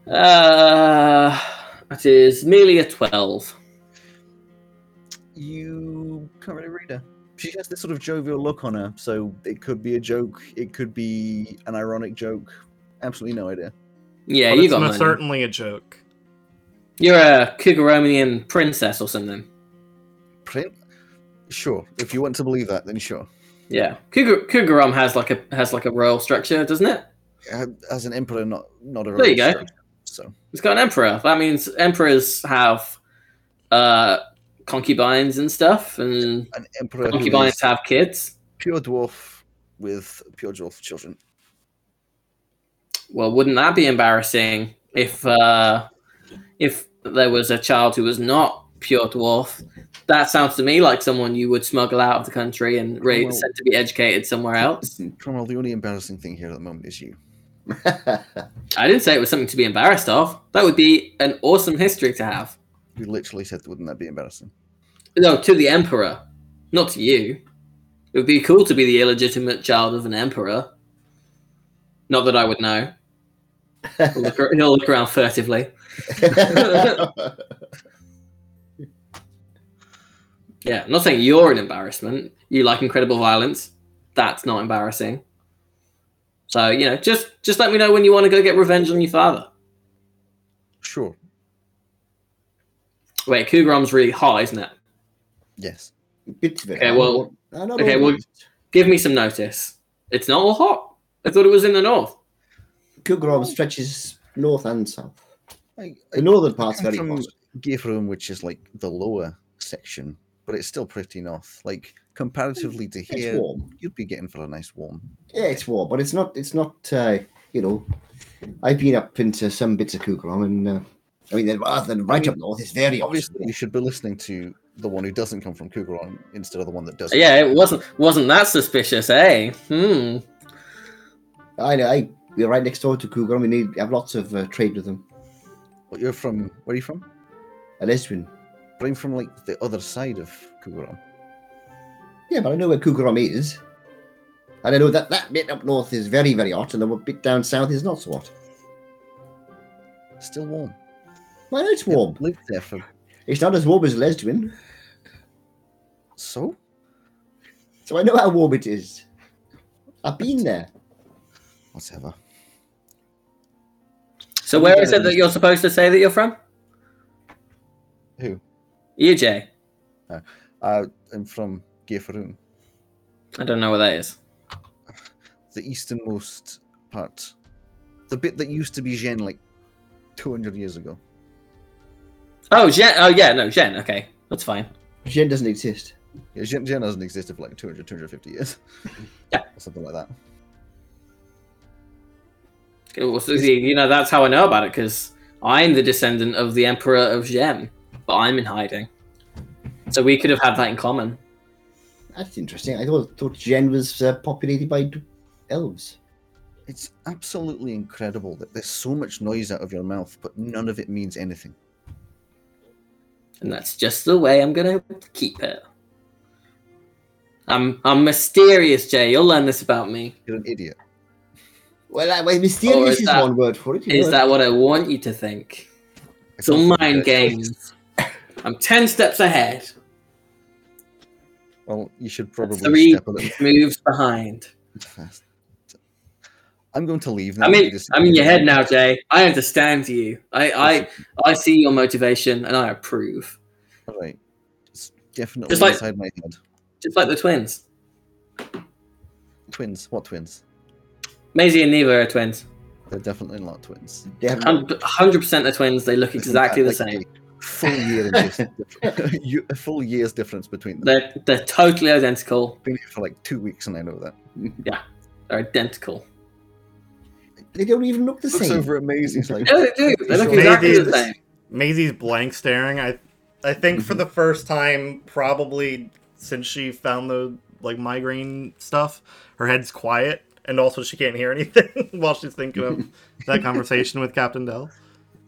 Uh, that is merely a twelve. You can't really read her. She has this sort of jovial look on her, so it could be a joke, it could be an ironic joke. Absolutely no idea. Yeah, But you it's got most certainly a joke. You're a Kugaromanian princess or something. Print? Sure. If you want to believe that, then sure. Yeah, Kugarom has like a has like a royal structure, doesn't it? As an emperor, not not a Royal There you go. structure, So It's got an emperor. That means emperors have uh concubines and stuff, and an emperor concubines have kids. pure dwarf with pure dwarf children. Well, wouldn't that be embarrassing if uh if there was a child who was not pure dwarf? That sounds to me like someone you would smuggle out of the country and ra- Well- sent to be educated somewhere else. Cromwell, the only embarrassing thing here at the moment is you. I didn't say it was something to be embarrassed of. That would be an awesome history to have. You literally said, wouldn't that be embarrassing? No, to the emperor, not to you. It would be cool to be the illegitimate child of an emperor. Not that I would know. He'll look, he'll look around furtively. Yeah, I'm not saying you're an embarrassment. You like incredible violence. That's not embarrassing. So you know, just just let me know when you want to go get revenge on your father. Sure. Wait, Kugarom's really hot, isn't it? Yes. Bits of it. Okay, well- not okay, well- Give me some notice. It's not all hot. I thought it was in the north. Kugarov stretches north and south. I, The northern part's I'm very from hot. Gayfroom, which is like the lower section, but it's still pretty north. Like comparatively to It's here, warm. you'd be getting for a nice warm. Yeah, it's warm, but it's not. It's not. Uh, you know, I've been up into some bits of Kugarov, and uh, I mean, then rather than right up north, it's very hot. Obviously, you should be listening to the one who doesn't come from Kugaron instead of the one that does. Yeah, it wasn't wasn't that suspicious, eh? Hmm. I know. I we're right next door to Kugarov. We need have lots of uh, trade with them. But you're from where are you from? A Lesbian. But I'm from like the other side of Kugaron. Yeah, but I know where Kugarov is. And I know that that bit up north is very, very hot, and the bit down south is not so hot. Still warm. I know it's warm. Lived there for It's not as warm as Lesbian, so. so I know how warm it is. I've been there. Whatever. So where is it that you're supposed to say that you're from? Who? You, Jay. Uh, I'm from Gayfaroon, I don't know where that is. the easternmost part, the bit that used to be Gen like 200 years ago. Oh, Jen. Oh, yeah. No, Jen. Okay, that's fine. Jen doesn't exist. Yeah, Gen, Gen hasn't existed for like 200, 250 years. Yeah. or something like that. Well, so, You know, that's how I know about it because I'm the descendant of the Emperor of Jen, but I'm in hiding. So we could have had that in common. That's interesting. I thought thought Jen was uh, populated by d- elves. It's absolutely incredible that there's so much noise out of your mouth, but none of it means anything. And that's just the way I'm gonna keep it. I'm I'm mysterious, Jay. You'll learn this about me. You're an idiot. Well, I, well mysterious is is, that- one word for it. Is know. that what I want you to think? I It's all mind that- games. I'm ten steps ahead, Well, you should probably three step a little moves behind. I'm going to leave now. I'm in, just- I'm in your head now, Jay. I understand you. I, I, I see your motivation and I approve. All right. It's definitely Just like- inside my head. Just like the twins. Twins. What twins? Maisie and Neva are twins. They're definitely not twins. Definitely. Hundred percent the twins. They look exactly the Like, same. A Full year in a full year's difference between them. They're they're totally identical. Been here for like two weeks and I know that. Yeah, they're identical. They don't even look the Looks same. over amazing. Maisie. Like, Yeah, they do. They look Maybe exactly the same. Maisie's blank staring. I I think for mm-hmm. the first time, probably since she found the like migraine stuff, her head's quiet, and also she can't hear anything while she's thinking of that conversation with Captain Dell.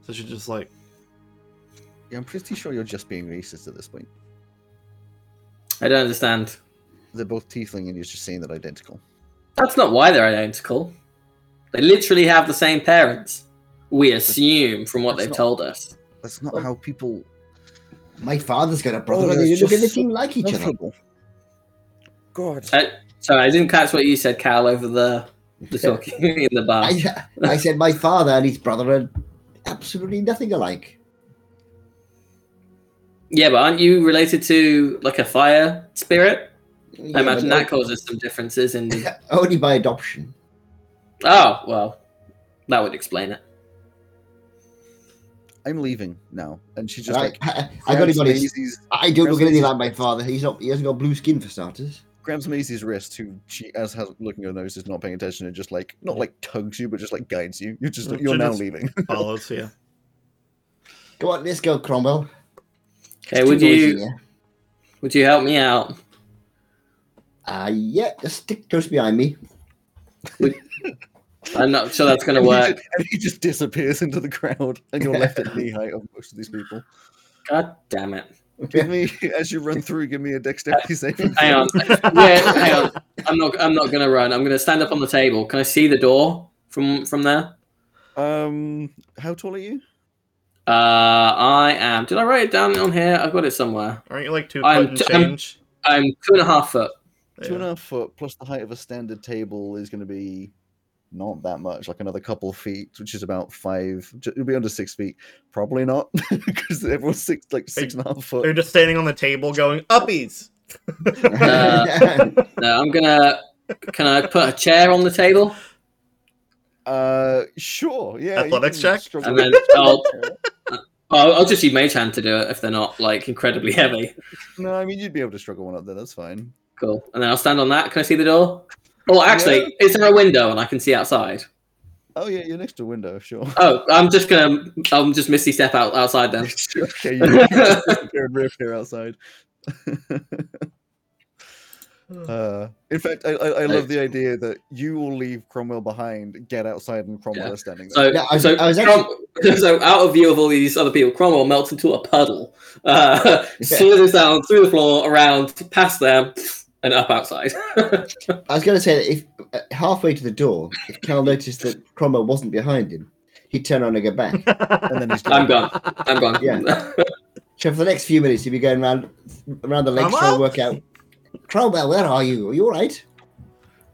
So she's just like, yeah, I'm pretty sure you're just being racist at this point. I don't understand. They're both tiefling and you're just saying they're identical. That's not why they're identical. They literally have the same parents. We assume from what That's they've not- told us. That's not Well- how people. My father's got a brother, Oh, and they it's look just anything like each other. God. Uh, sorry, I didn't catch what you said, Cal, over the the talking in the bar. I, I said my father and his brother are absolutely nothing alike. Yeah, but aren't you related to like a fire spirit? Yeah, I imagine that causes some differences in the. Only by adoption. Oh well, that would explain it. I'm leaving now. And she's just Right, like. I, I got him on his. I don't look grabs anything like my father. He's not. He hasn't got blue skin for starters. grabs Maisie's wrist, who she, as has looking at her nose, is not paying attention and just like, not like tugs you, but just like guides you. You're just, Mm, you're she now just- leaving. follows, yeah. Go on, let's go, Cromwell. Okay, would you here. would you help me out? Uh, yeah, just stick close behind me. I'm not sure that's going to And he work. just- and he just disappears into the crowd, and you're left at knee height of most of these people. God damn it! Give me, as you run through, give me a dexterity saving. Hang on. Yeah, hang on. I'm not. I'm not going to run. I'm going to stand up on the table. Can I see the door from from there? Um, how tall are you? Uh, I am. Did I write it down on here? I've got it somewhere. Aren't you like two I'm foot and t- I'm- change? I'm two and a half foot. Two and a Yeah. half foot plus the height of a standard table is going to be not that much, like another couple feet, which is about five. ju- It'll be under six feet. Probably not, because everyone's six, like six and a half foot. They're just standing on the table going uppies. Uh, No, I'm gonna. Can I put a chair on the table? Uh, sure, yeah. Athletics check? And then I'll- I'll, I'll just use Mage Hand to do it if they're not like incredibly heavy. No, I mean you'd be able to struggle one up there. That's fine. Cool. And then I'll stand on that. Can I see the door? Oh, actually, is there a window and I can see outside? Oh yeah, you're next to a window. Sure. Oh, I'm just gonna. I'm just misty step out outside then. okay, you you just disappear and reappear outside. Uh, in fact, I, I, I love the idea that you will leave Cromwell behind, get outside, and Cromwell Yeah. is standing there. So, Yeah, I so, I was Crom- so out of view of all these other people, Cromwell melts into a puddle, uh, slithers down through the floor, around, past them, and up outside. I was going to say that if uh, halfway to the door, if Cal noticed that Cromwell wasn't behind him, he'd turn around and go back. and then he's I'm gone. gone. I'm gone. Yeah. So for the next few minutes, he'd be going around around the legs trying to work out. Cromwell, where are you? Are you all right?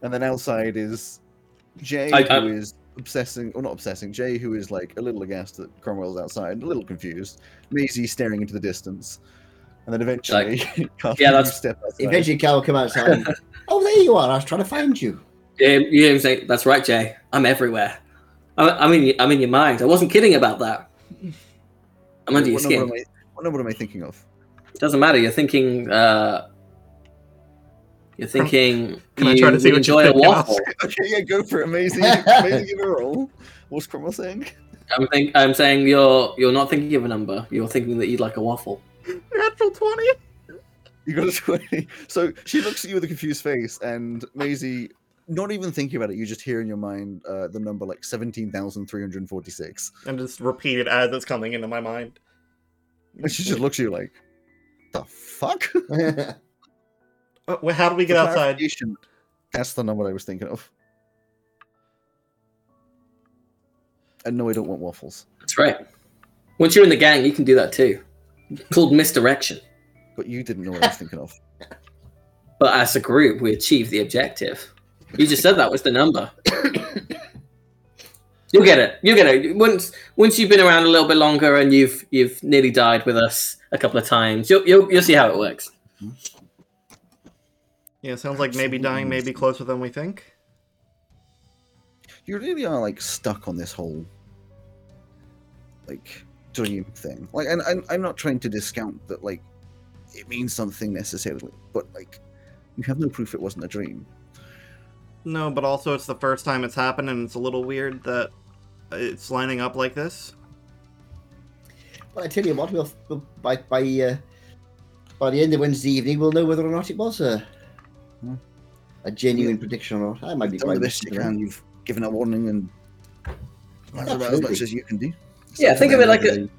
And then outside is Jay, I- I- who is obsessing, or not obsessing, Jay, who is like a little aghast that Cromwell's outside, a little confused. Maisie staring into the distance. And then eventually, Carl, yeah, you that's- step outside. Eventually, Cal will come outside. and, oh, there you are. I was trying to find you. Yeah, you hear him say, "That's right, Jay. I'm everywhere. I'm, I'm in. your- I'm in your mind. I wasn't kidding about that. I'm under your what, number skin. am I, what number am I thinking of? It doesn't matter. You're thinking. Uh, you're thinking. Can I you try to see would what you're enjoy a thinking, Alex? waffle. Okay, yeah, go for it, Maisie. Maisie, give a roll. What's Cromwell saying? I'm think. I'm saying you're. You're not thinking of a number. You're thinking that you'd like a waffle. Natural 20. You got a 20. So she looks at you with a confused face, and Maisie, not even thinking about it, you just hear in your mind uh, the number like 17,346. And just repeat it as it's coming into my mind. And she just looks at you like, the fuck? Uh, wh- how do we get For outside? clarification, That's the number I was thinking of. And no, I don't want waffles. That's right. Once you're in the gang, you can do that too. Called misdirection. But you didn't know what I was thinking of. But as a group, we achieved the objective. You just said that was the number. You'll get it. You'll get it. Once once you've been around a little bit longer and you've you've nearly died with us a couple of times, you'll you'll, you'll see how it works. Yeah, sounds like maybe dying may be closer than we think. You really are like stuck on this whole like dream thing. Like, and, and I'm not trying to discount that like it means something necessarily, but like you have no proof it wasn't a dream. No, but also it's the first time it's happened, and it's a little weird that it's lining up like this. Well, I tell you what, we'll, we'll by by uh, by the end of Wednesday evening, we'll know whether or not it was a A genuine prediction or not. I might be Done quite the best you wrong. can. You've given a warning, and that's about as much as you can do. Yeah, think of it like a-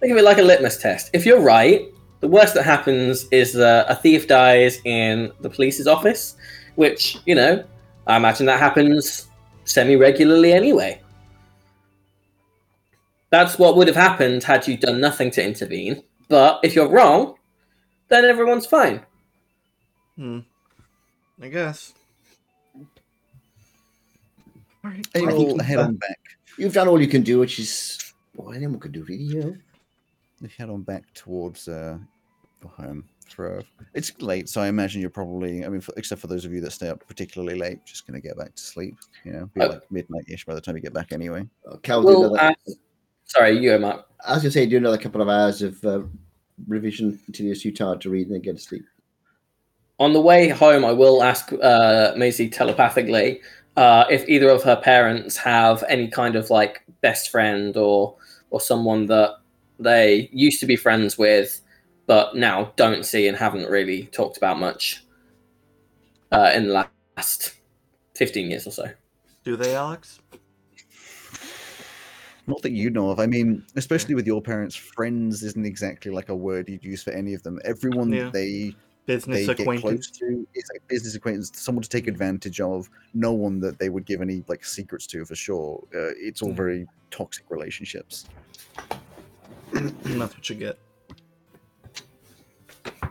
Think of it like a litmus test. If you're right, the worst that happens is that a thief dies in the police's office, which you know, I imagine that happens semi regularly anyway. That's what would have happened had you done nothing to intervene. But if you're wrong, then everyone's fine. Hmm. I guess. Alright. And I think you'll you've, head uh, on back. You've done all you can do, which is what anyone could do, really. You know. Head on back towards uh, your home. For it's late, so I imagine you're probably. I mean, for, except for those of you that stay up particularly late, just gonna get back to sleep. You know, be Oh. like midnight-ish by the time you get back anyway. Uh, Cal, do Well, another, uh, sorry, you go, Mark. as you say, do another couple of hours of uh, revision until you're too tired to read and then get to sleep. On the way home, I will ask uh, Maisie telepathically uh, if either of her parents have any kind of like best friend or or someone that they used to be friends with, but now don't see and haven't really talked about much uh, in the last fifteen years or so. Do they, Alex? Not that you know of. I mean, especially with your parents, friends isn't exactly like a word you'd use for any of them. Everyone Yeah. they Business they get close acquaintance. to is like business acquaintance, someone to take advantage of. No one that they would give any like secrets to for sure. Uh, it's all Yeah. very toxic relationships. That's what you get.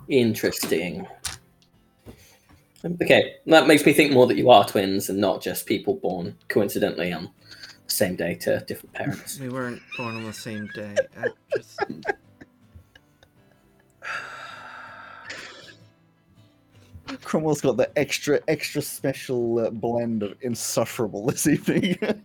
Interesting. Okay, that makes me think more that you are twins and not just people born coincidentally on the same day to different parents. We weren't born on the same day. I just... Cromwell's got the extra, extra special uh, blend of insufferable this evening.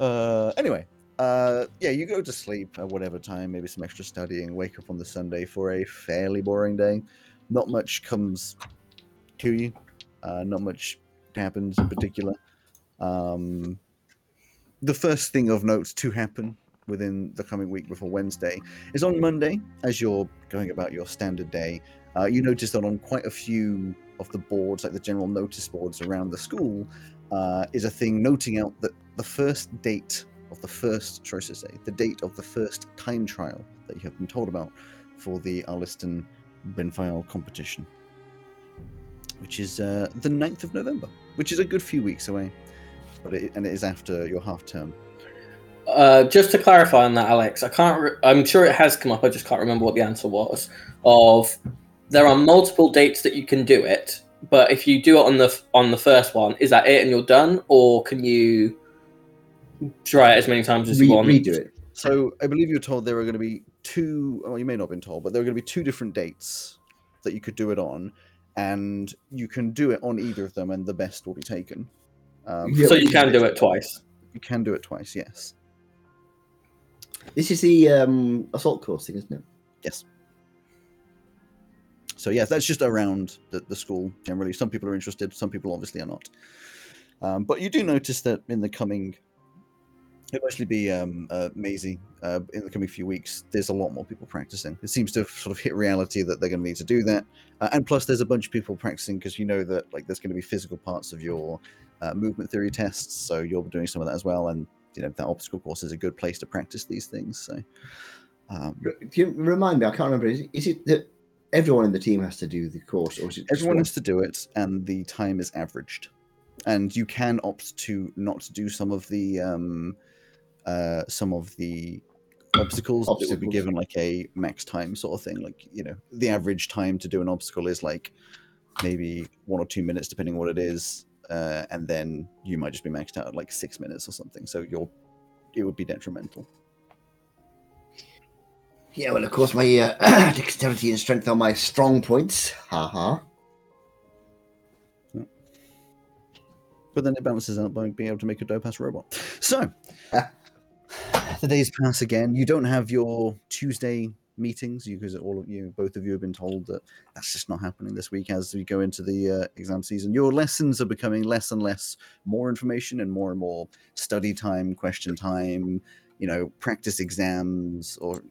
uh, anyway, uh, yeah, you go to sleep at whatever time, maybe some extra studying, wake up on the Sunday for a fairly boring day. Not much comes to you, uh, not much happens in particular. Um, the first thing of note to happen within the coming week before Wednesday is on Monday, as you're going about your standard day. Uh, you notice that on quite a few of the boards, like the general notice boards around the school, uh, is a thing noting out that the first date of the first, sorry to say, the date of the first time trial that you have been told about for the Arliston Benfile competition, which is uh, the 9th of November, which is a good few weeks away, but it, and it is after your half term. Uh, just to clarify on that, Alex, I can't. Re- I'm sure it has come up. I just can't remember what the answer was. Of there are multiple dates that you can do it, but if you do it on the on the first one, is that it and you're done, or can you try it as many times as Re- you want? redo it. So I believe you were told there were going to be two. Well, you may not have been told, but there were going to be two different dates that you could do it on, and you can do it on either of them, and the best will be taken. Um, Yeah. So you can do it twice. You can do it twice. Yes. This is the um, assault course thing, isn't it? Yes. So yes, that's just around the, the school generally. Some people are interested, some people obviously are not. Um, but you do notice that in the coming, it'll actually be um, uh, Maisie uh, in the coming few weeks. There's a lot more people practicing. It seems to have sort of hit reality that they're going to need to do that, uh, and plus there's a bunch of people practicing because you know that like there's going to be physical parts of your uh, movement theory tests, so you'll be doing some of that as well. And you know that obstacle course is a good place to practice these things. So. Um, you remind me? I can't remember. Is is it that everyone in the team has to do the course, or Everyone has to do it, and the time is averaged. And you can opt to not do some of the um, uh, some of the obstacles. It would be given like a max time sort of thing. Like you know, the average time to do an obstacle is like maybe one or two minutes, depending on what it is. uh, and then you might just be maxed out at like six minutes or something. So you're it would be detrimental. Yeah, well, of course, my uh, dexterity and strength are my strong points. Ha ha. But then it balances out by being able to make a dope ass robot. So the days pass again. You don't have your Tuesday meetings you because all of you, both of you, have been told that that's just not happening this week as we go into the uh, exam season. Your lessons are becoming less and less more information and more and more study time, question time, you know, practice exams, or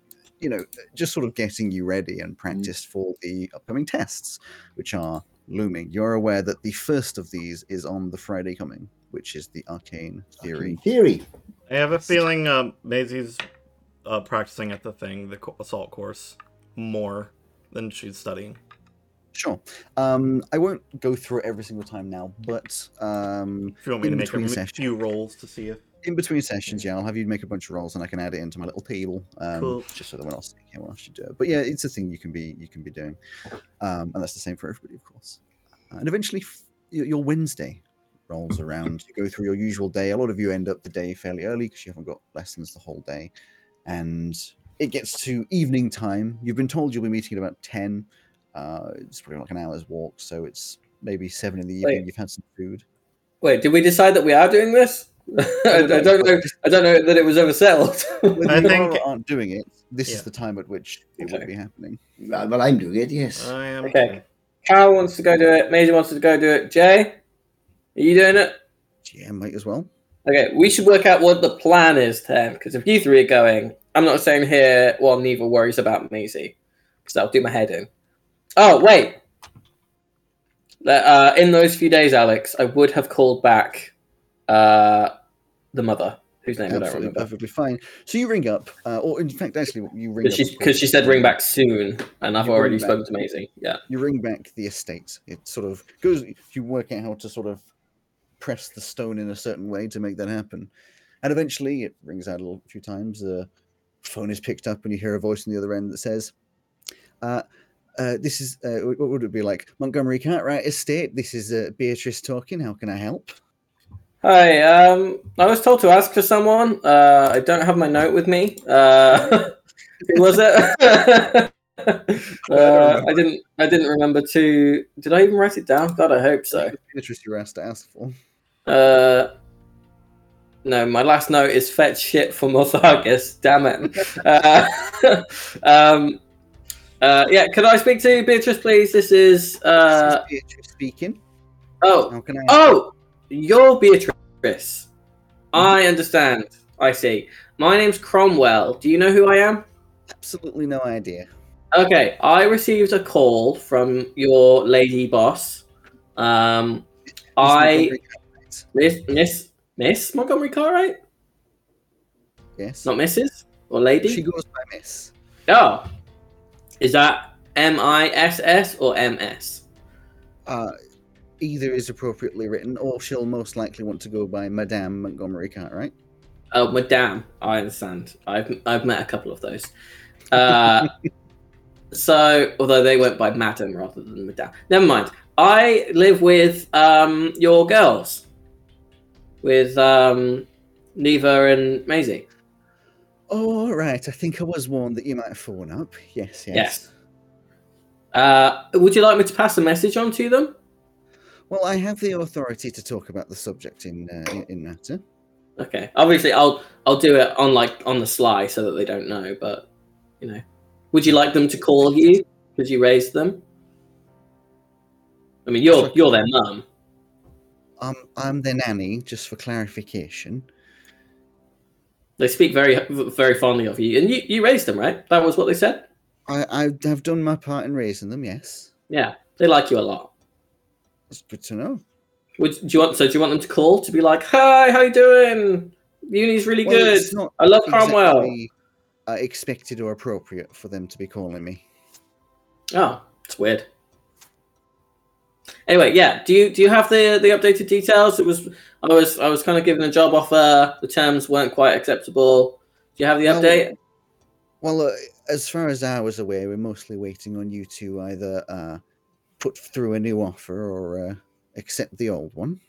you know, just sort of getting you ready and practice for the upcoming tests, which are looming. You're aware that the first of these is on the Friday coming, which is the arcane theory. Theory. I have a feeling uh, Maisie's uh, practicing at the thing, the assault course, more than she's studying. Sure. Um, I won't go through it every single time now, but um, If you want me to make a between m- sessions. few rolls to see if in between sessions, yeah, I'll have you make a bunch of rolls and I can add it into my little table, um, Cool. just so that when else can else you do it. But yeah, it's a thing you can be you can be doing, um, and that's the same for everybody, of course. And eventually, f- your your Wednesday rolls around. You go through your usual day. A lot of you end up the day fairly early because you haven't got lessons the whole day, and it gets to evening time. You've been told you'll be meeting at about ten. Uh, it's probably like an hour's walk, so it's maybe seven in the evening. Wait. You've had some food. Wait, did we decide that we are doing this? I, I don't know. I don't know that it was ever settled. I you think- are or aren't doing it, this Yeah. is the time at which it would be happening. Well, well, I'm doing it, yes. I am. Okay. Carl wants to go do it. Maisie wants to go do it. Jay, are you doing it? Yeah, might as well. Okay, we should work out what the plan is then, because if you three are going, I'm not saying here Well, neither worries about Maisie, because I'll do my head in. Oh wait, uh, in those few days, Alex, I would have called back uh, the mother, whose name I don't Absolutely, remember, perfectly fine. So you ring up, uh, or in fact, actually, you ring because up. she because she said ring back soon, and I've You already spoken to Maisie. Yeah. You ring back the estate. It sort of goes. You work out how to sort of press the stone in a certain way to make that happen, and eventually it rings out a little, few times. The phone is picked up, and you hear a voice on the other end that says, uh, uh, "This is uh, what would it be like Montgomery Cartwright Estate? This is uh, Beatrice talking. How can I help?" Hi, um, I was told to ask for someone. Uh, I don't have my note with me. Uh, who was it? uh, I didn't. I didn't remember to. Did I even write it down? God, I hope so. Beatrice, you asked to ask for. Uh, no, my last note is fetch shit for Morthagus. Damn it. Uh, um, uh, yeah, could I speak to Beatrice, please? This is. Uh, this is Beatrice speaking. oh, can? Oh, you're Beatrice. I understand. I see. My name's Cromwell. Do you know who I am? Absolutely no idea. Okay, I received a call from your lady boss. Um, Miss I Miss Miss Miss Montgomery Cartwright, Yes. not Mrs. or lady. She goes by Miss. Oh, is that M I S S or M S? Uh, either is appropriately written, or she'll most likely want to go by Madame Montgomery Cartwright. Oh, Madame. I understand. I've I've met a couple of those. Uh, so, although they went by Madam rather than Madame. Never mind. I live with um your girls, with um Neva and Maisie. All right. I think I was warned that you might have phone up. Yes. Yes. Yes. Uh, would you like me to pass a message on to them? Well, I have the authority to talk about the subject in uh, in, matter. Okay. Obviously, I'll I'll do it on like on the sly so that they don't know. But you know, would you like them to call you because you raised them? I mean, you're you're their mum. Um, I'm their nanny, just for clarification. They speak very very fondly of you, and you you raised them, right? That was what they said. I, I have done my part in raising them. Yes, Yeah, they like you a lot. Good to know. Would do you want so? Do you want them to call to be like, "Hi, how you doing? Uni's really Well, good. I love Cromwell." exactly, uh, expected or appropriate for them to be calling me. Oh, it's weird. Anyway, yeah. Do you do you have the the updated details? It was I was I was kind of given a job offer. The terms weren't quite acceptable. Do you have the Well, update? Well, uh, as far as I was aware, we're mostly waiting on you to either uh, put through a new offer or uh, accept the old one.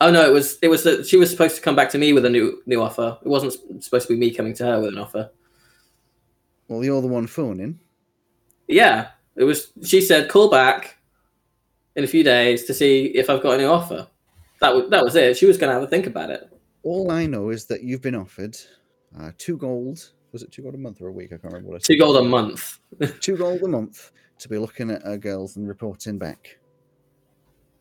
Oh no, it was it was that she was supposed to come back to me with a new new offer. It wasn't supposed to be me coming to her with an offer. Well, you're the one phoning. Yeah, it was. She said call back in a few days to see if I've got a new offer. That was that was it. She was going to have a think about it. All I know is that you've been offered uh, two gold. Was it two gold a month or a week? I can't remember what I Two gold a month. two gold a month to be looking at our girls and reporting back.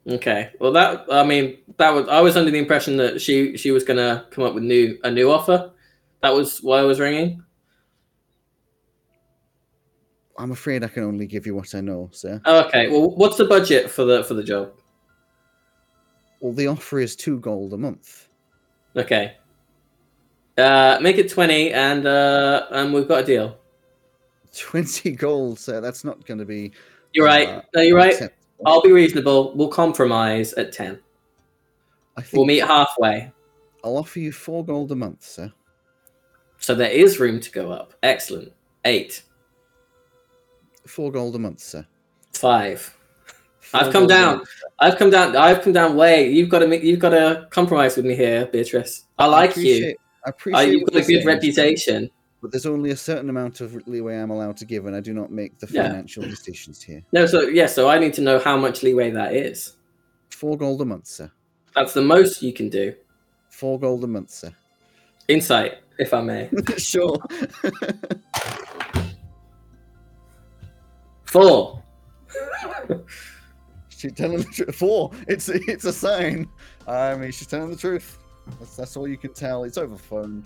Okay. Well, that I mean that was I was under the impression that she she was going to come up with new a new offer. That was why I was ringing. I'm afraid I can only give you what I know, sir. Oh, okay. Well, what's the budget for the for the job? Well, the offer is two gold a month. Okay. Uh, make it twenty, and uh, and we've got a deal. Twenty gold, sir. That's not going to be. You're right. uh, No, you're right. acceptable. I'll be reasonable. We'll compromise at ten. I think We'll meet halfway. I'll offer you four gold a month, sir. So there is room to go up. Excellent. Eight. Four gold a month, sir. Five. Four I've come down. I've come down. I've come down way. You've got to. make- You've got to compromise with me here, Beatrice. I like you. appreciate- I Uh, appreciate. you've got a good reputation. But there's only a certain amount of leeway I'm allowed to give, and I do not make the Yeah. financial decisions here. No, so yeah, so I need to know how much leeway that is. Four gold a month, sir. That's the most you can do. Four gold a month, sir. Insight, if I may. sure. Four. she's telling the truth. Four. It's it's a sign. I mean, she's telling the truth. That's, that's all you can tell. It's over phone.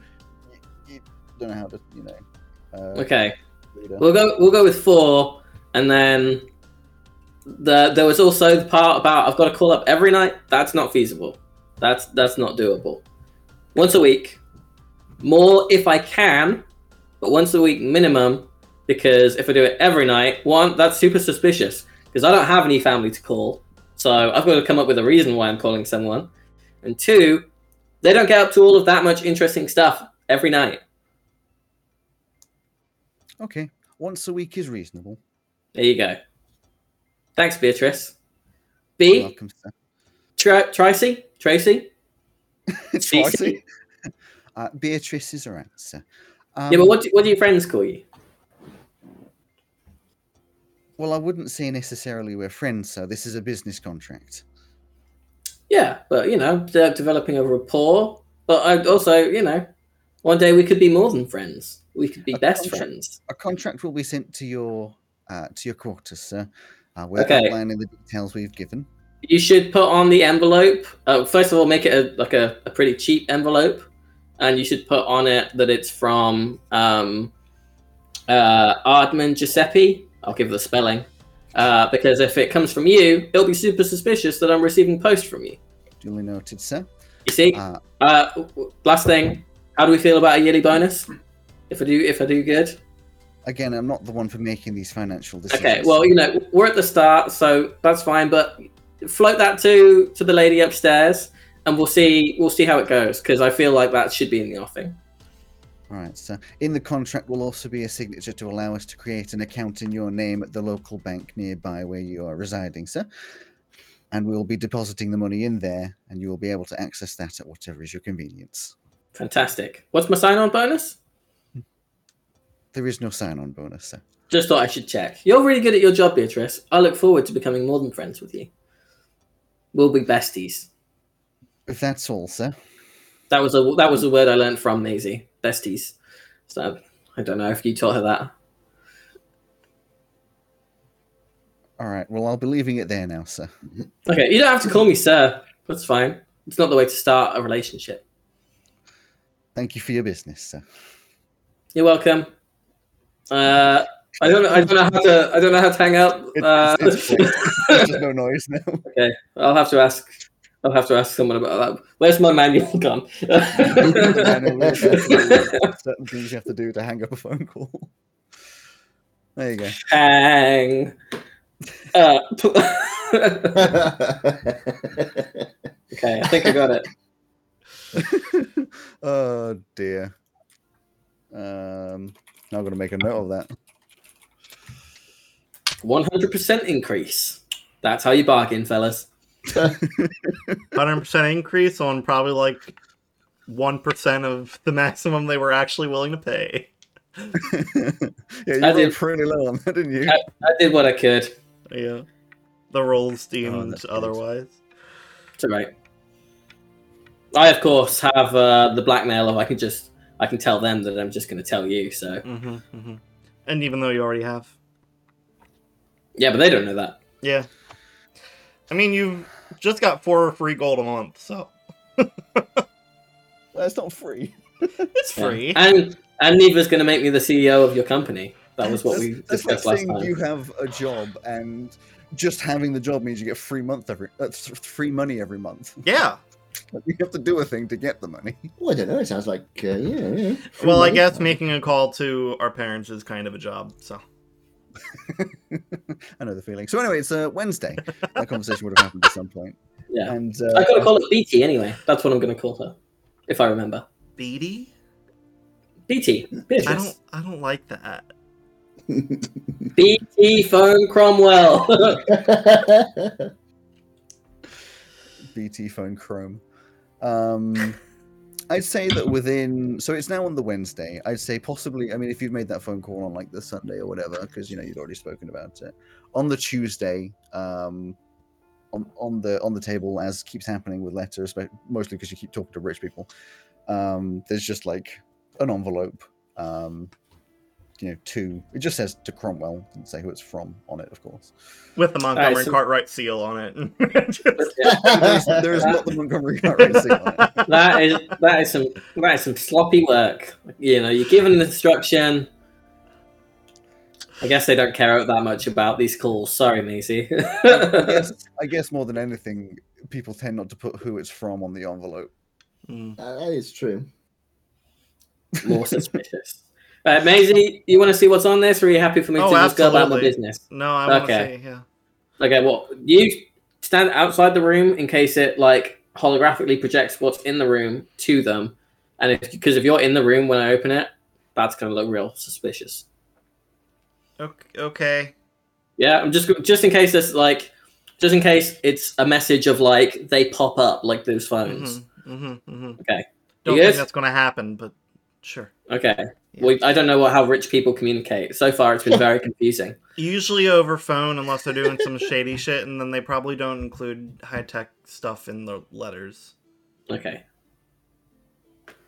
You, you don't know how to, you know. Uh, Okay. We'll go. We'll go with four, and then the there was also the part about I've got to call up every night. That's not feasible. That's that's not doable. Once a week, more if I can, but once a week minimum. Because if I do it every night, one that's super suspicious. Because I don't have any family to call, so I've got to come up with a reason why I'm calling someone. And two, they don't get up to all of that much interesting stuff every night. Okay. Once a week is reasonable. There you go. Thanks, Beatrice. B. welcome, sir. Tra- Tracy? Tracy? Tracy. uh, Beatrice is her answer. Um, yeah, but what do, what do your friends call you? Well, I wouldn't say necessarily we're friends, sir. This is a business contract. Yeah, but you know, de- developing a rapport. But I also, you know, one day we could be more than friends. We could be A best contract- friends. A contract will be sent to your uh, to your quarters, sir. Uh, we're Okay. outlining the details we've given. You should put on the envelope. Uh, first of all, make it a, like a, a pretty cheap envelope, and you should put on it that it's from um, uh, Ardman Giuseppe. I'll give the spelling. Uh, because if it comes from you, it'll be super suspicious that I'm receiving post from you. Duly noted, sir. You see, Uh, Uh, last thing, how do we feel about a yearly bonus? If I do, if I do good. again, I'm not the one for making these financial decisions. Okay, well, you know, we're at the start, so that's fine. But float that to to the lady upstairs, and we'll see we'll see how it goes because I feel like that should be in the offing. All right, sir. In the contract will also be a signature to allow us to create an account in your name at the local bank nearby where you are residing, sir. And we'll be depositing the money in there, and you will be able to access that at whatever is your convenience. Fantastic. What's my sign-on bonus? There is no sign-on bonus, sir. Just thought I should check. You're really good at your job, Beatrice. I look forward to becoming more than friends with you. We'll be besties. If that's all, sir. That was a that was a word I learned from Maisie. Besties. So I don't know if you taught her that. All right. Well, I'll be leaving it there now, sir. Okay, you don't have to call me sir. That's fine. It's not the way to start a relationship. Thank you for your business, sir. You're welcome. Uh, I don't. know- I don't know how to. I don't know how to hang up. Uh, it's- it's- no noise now. okay, I'll have to ask. I'll have to ask someone about that. Where's my manual gone? Certain things you have to do to hang up a phone call. There you go. hang up. okay, I think I got it. oh dear. Um, now I'm going to make a note of that. 100% increase. That's how you bargain, fellas. Hundred percent increase on probably like one percent of the maximum they were actually willing to pay. yeah, you I did- pretty low on that, didn't you? I, I did what I could. Yeah, the rolls deemed that's good. otherwise. It's alright. I of course have uh, the blackmail of I can just I can tell them that I'm just going to tell you. So hmm hmm And even though you already have, yeah, but they don't know that. yeah. I mean, you just got four free gold a month, so That's not free. it's Yeah. free. And and neither's going to make me the CEO of your company. That was what that's, we that's like discussed last saying time. you have a job and just having the job means you get free month every uh, free money every month. Yeah. You have to do a thing to get the money. Oh, I don't know. It sounds like uh, yeah. yeah. Free Well, I guess making a call to our parents is kind of a job. So I know the feeling. So anyway, it's uh, Wednesday. That conversation would have happened at some point. yeah, And I uh, got to call it BT anyway. That's what I'm going to call her, if I remember. BT. BT, I don't, I don't like that. BT phone Cromwell. BT phone Chrome. Um, I'd say that within so it's now on the Wednesday. I'd say possibly. I mean, if you've made that phone call on like the Sunday or whatever, because you know you'd already spoken about it on the Tuesday. Um, on, on the on the table as keeps happening with letters, but mostly because you keep talking to rich people. Um, there's just like an envelope. Um, you know, to it just says to Cromwell, doesn't say who it's from on it, of course. With the Montgomery so- Cartwright seal on it. Just- Yeah, There's, there is not the Montgomery Cartwright seal on it. that is that is some that is some sloppy work. You know, you're given an instruction. I guess they don't care that much about these calls. Sorry, Macy. I guess, I guess more than anything, people tend not to put who it's from on the envelope. Mm. Uh, that is true. More suspicious. Uh, Maisie, you want to see what's on this, or are you happy for me Oh, to just go about my business? No, I want to Okay. say, yeah. Okay, well, you stand outside the room in case it like holographically projects what's in the room to them, and if because if you're in the room when I open it, that's gonna look real suspicious. Okay. Yeah, I'm just just in case this like, just in case it's a message of like they pop up like those phones. hmm hmm hmm Okay. Don't think that's going to happen, but sure. Okay. Yeah. Well, I don't know what, how rich people communicate. So far, it's been very confusing. Usually over phone, unless they're doing some shady shit, and then they probably don't include high tech stuff in the letters. Okay.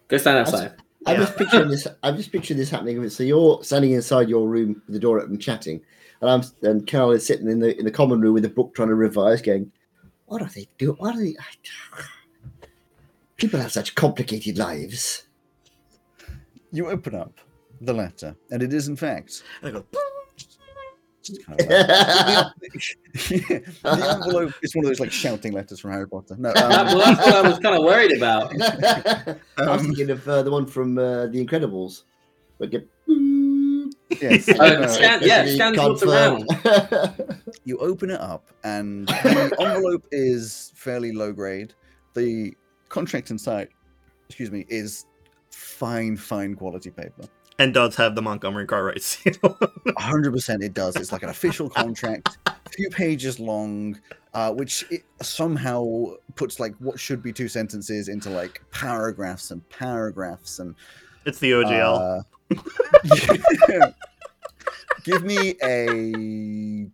Go stand outside. I'm Yeah. just picturing this. I'm just picturing this happening. So you're standing inside your room with the door open, chatting, and I'm and Carol is sitting in the in the common room with a book trying to revise, going, "What are they doing? What are they? People have such complicated lives." You open up the letter, and it is in fact And they go, just kind of like, the envelope is one of those like shouting letters from Harry Potter. No, um, well, that's what I was kind of worried about. I was Um, thinking of uh, the one from uh, The Incredibles. Like a, yes, Oh, no, scan- yeah, scan what's around. you open it up, and the envelope is fairly low grade. The contract inside, excuse me, is fine, fine quality paper. and does have the Montgomery Cartwright seal. 100% it does. It's like an official contract, a few pages long, uh, which it somehow puts like what should be two sentences into like paragraphs and paragraphs and it's the OGL. uh, give me a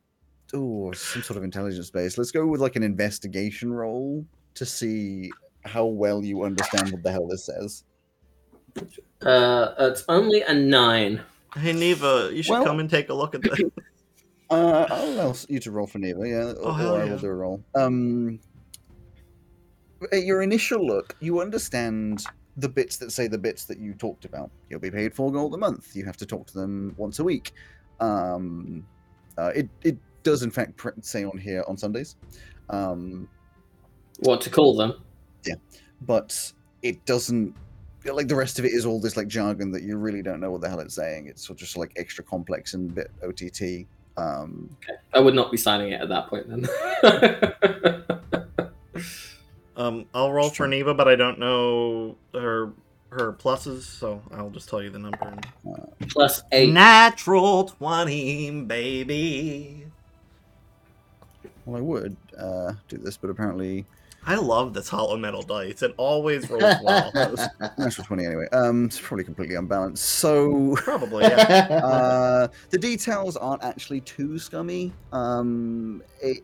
oh some sort of intelligence base. Let's go with like an investigation roll to see how well you understand what the hell this says. Uh, it's only a nine. hey, Neva, you should well- come and take a look at this. Uh, I'll allow you to roll for Neva, yeah, Oh, hell or I yeah. will do a roll. Um, at your initial look, you understand the bits that say the bits that you talked about. You'll be paid four gold a month. You have to talk to them once a week. Um, uh, it it does in fact pr- say on here on Sundays, um, What to call them? Yeah, but it doesn't. Like the rest of it is all this like jargon that you really don't know what the hell it's saying. It's sort of just like extra complex and a bit OTT. Um, I would not be signing it at that point then. Um, I'll roll for Neva, but I don't know her her pluses, so I'll just tell you the number. Plus eight. Natural twenty, baby. well, I would uh, do this, but apparently I love this hollow metal dice. It always rolls well. natural twenty anyway. Um, it's probably completely unbalanced. So Probably, yeah. uh, the details aren't actually too scummy. Um, it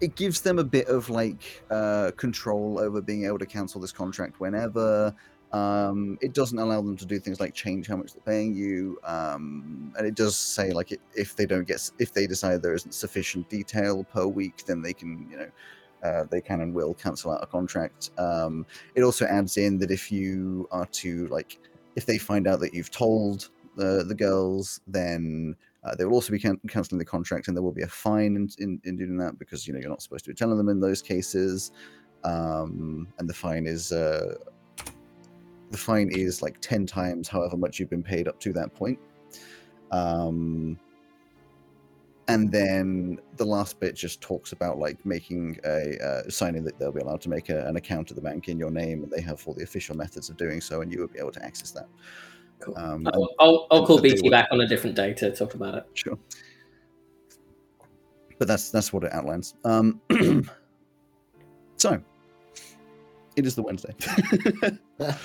it gives them a bit of like uh, control over being able to cancel this contract whenever. Um, it doesn't allow them to do things like change how much they're paying you, um, and it does say like it, if they don't get if they decide there isn't sufficient detail per week, then they can you know uh, they can and will cancel out a contract. Um, it also adds in that if you are to like if they find out that you've told the the girls, then uh, they will also be can- canceling the contract, and there will be a fine in, in, in doing that because you know you're not supposed to be telling them in those cases. Um, and the fine is uh, the fine is like ten times however much you've been paid up to that point. Um, and then the last bit just talks about like making a uh, signing that they'll be allowed to make a, an account at the bank in your name, and they have all the official methods of doing so, and you will be able to access that. Cool. Um, I'll, I'll, I'll call BT would- back on a different day to talk about it. Sure. But that's that's what it outlines. Um, so it is the Wednesday,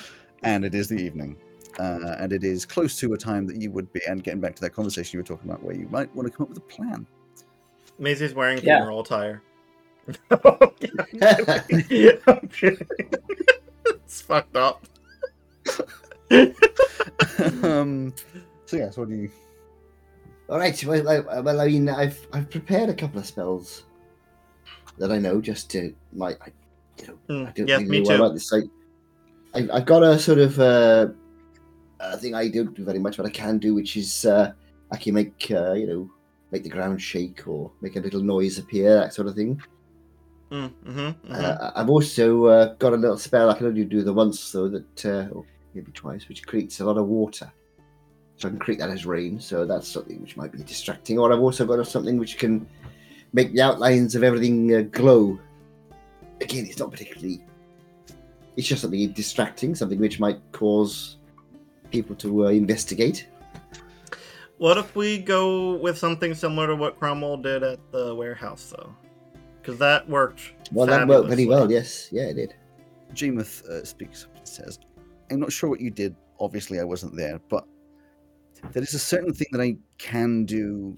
and it is the evening, uh, and it is close to a time that you would be. And getting back to that conversation you were talking about, where you might want to come up with a plan. Maisie's wearing Yeah. funeral attire. it's fucked up. um, so yeah, so what do you? All right. Well, I, well, I mean, I've I've prepared a couple of spells that I know just to my, I, you know, Mm, I don't yes, really me know well too. about this. I, I, I've got a sort of uh, a thing I don't do very much, but I can do, which is uh, I can make uh, you know make the ground shake or make a little noise appear, that sort of thing. Mm, mhm, mhm. Uh, I've also uh, got a little spell I can only do the once though that, uh, or maybe twice, which creates a lot of water. So I can create that as rain. So that's something which might be distracting. Or I've also got something which can make the outlines of everything uh, glow. Again, it's not particularly. It's just something distracting, something which might cause people to uh, investigate. What if we go with something similar to what Cromwell did at the warehouse, though? Because that worked. Well, that worked very well. Yes, yeah, it did. Jemuth uh, speaks up and says, I'm not sure what you did. Obviously, I wasn't there, but there is a certain thing that I can do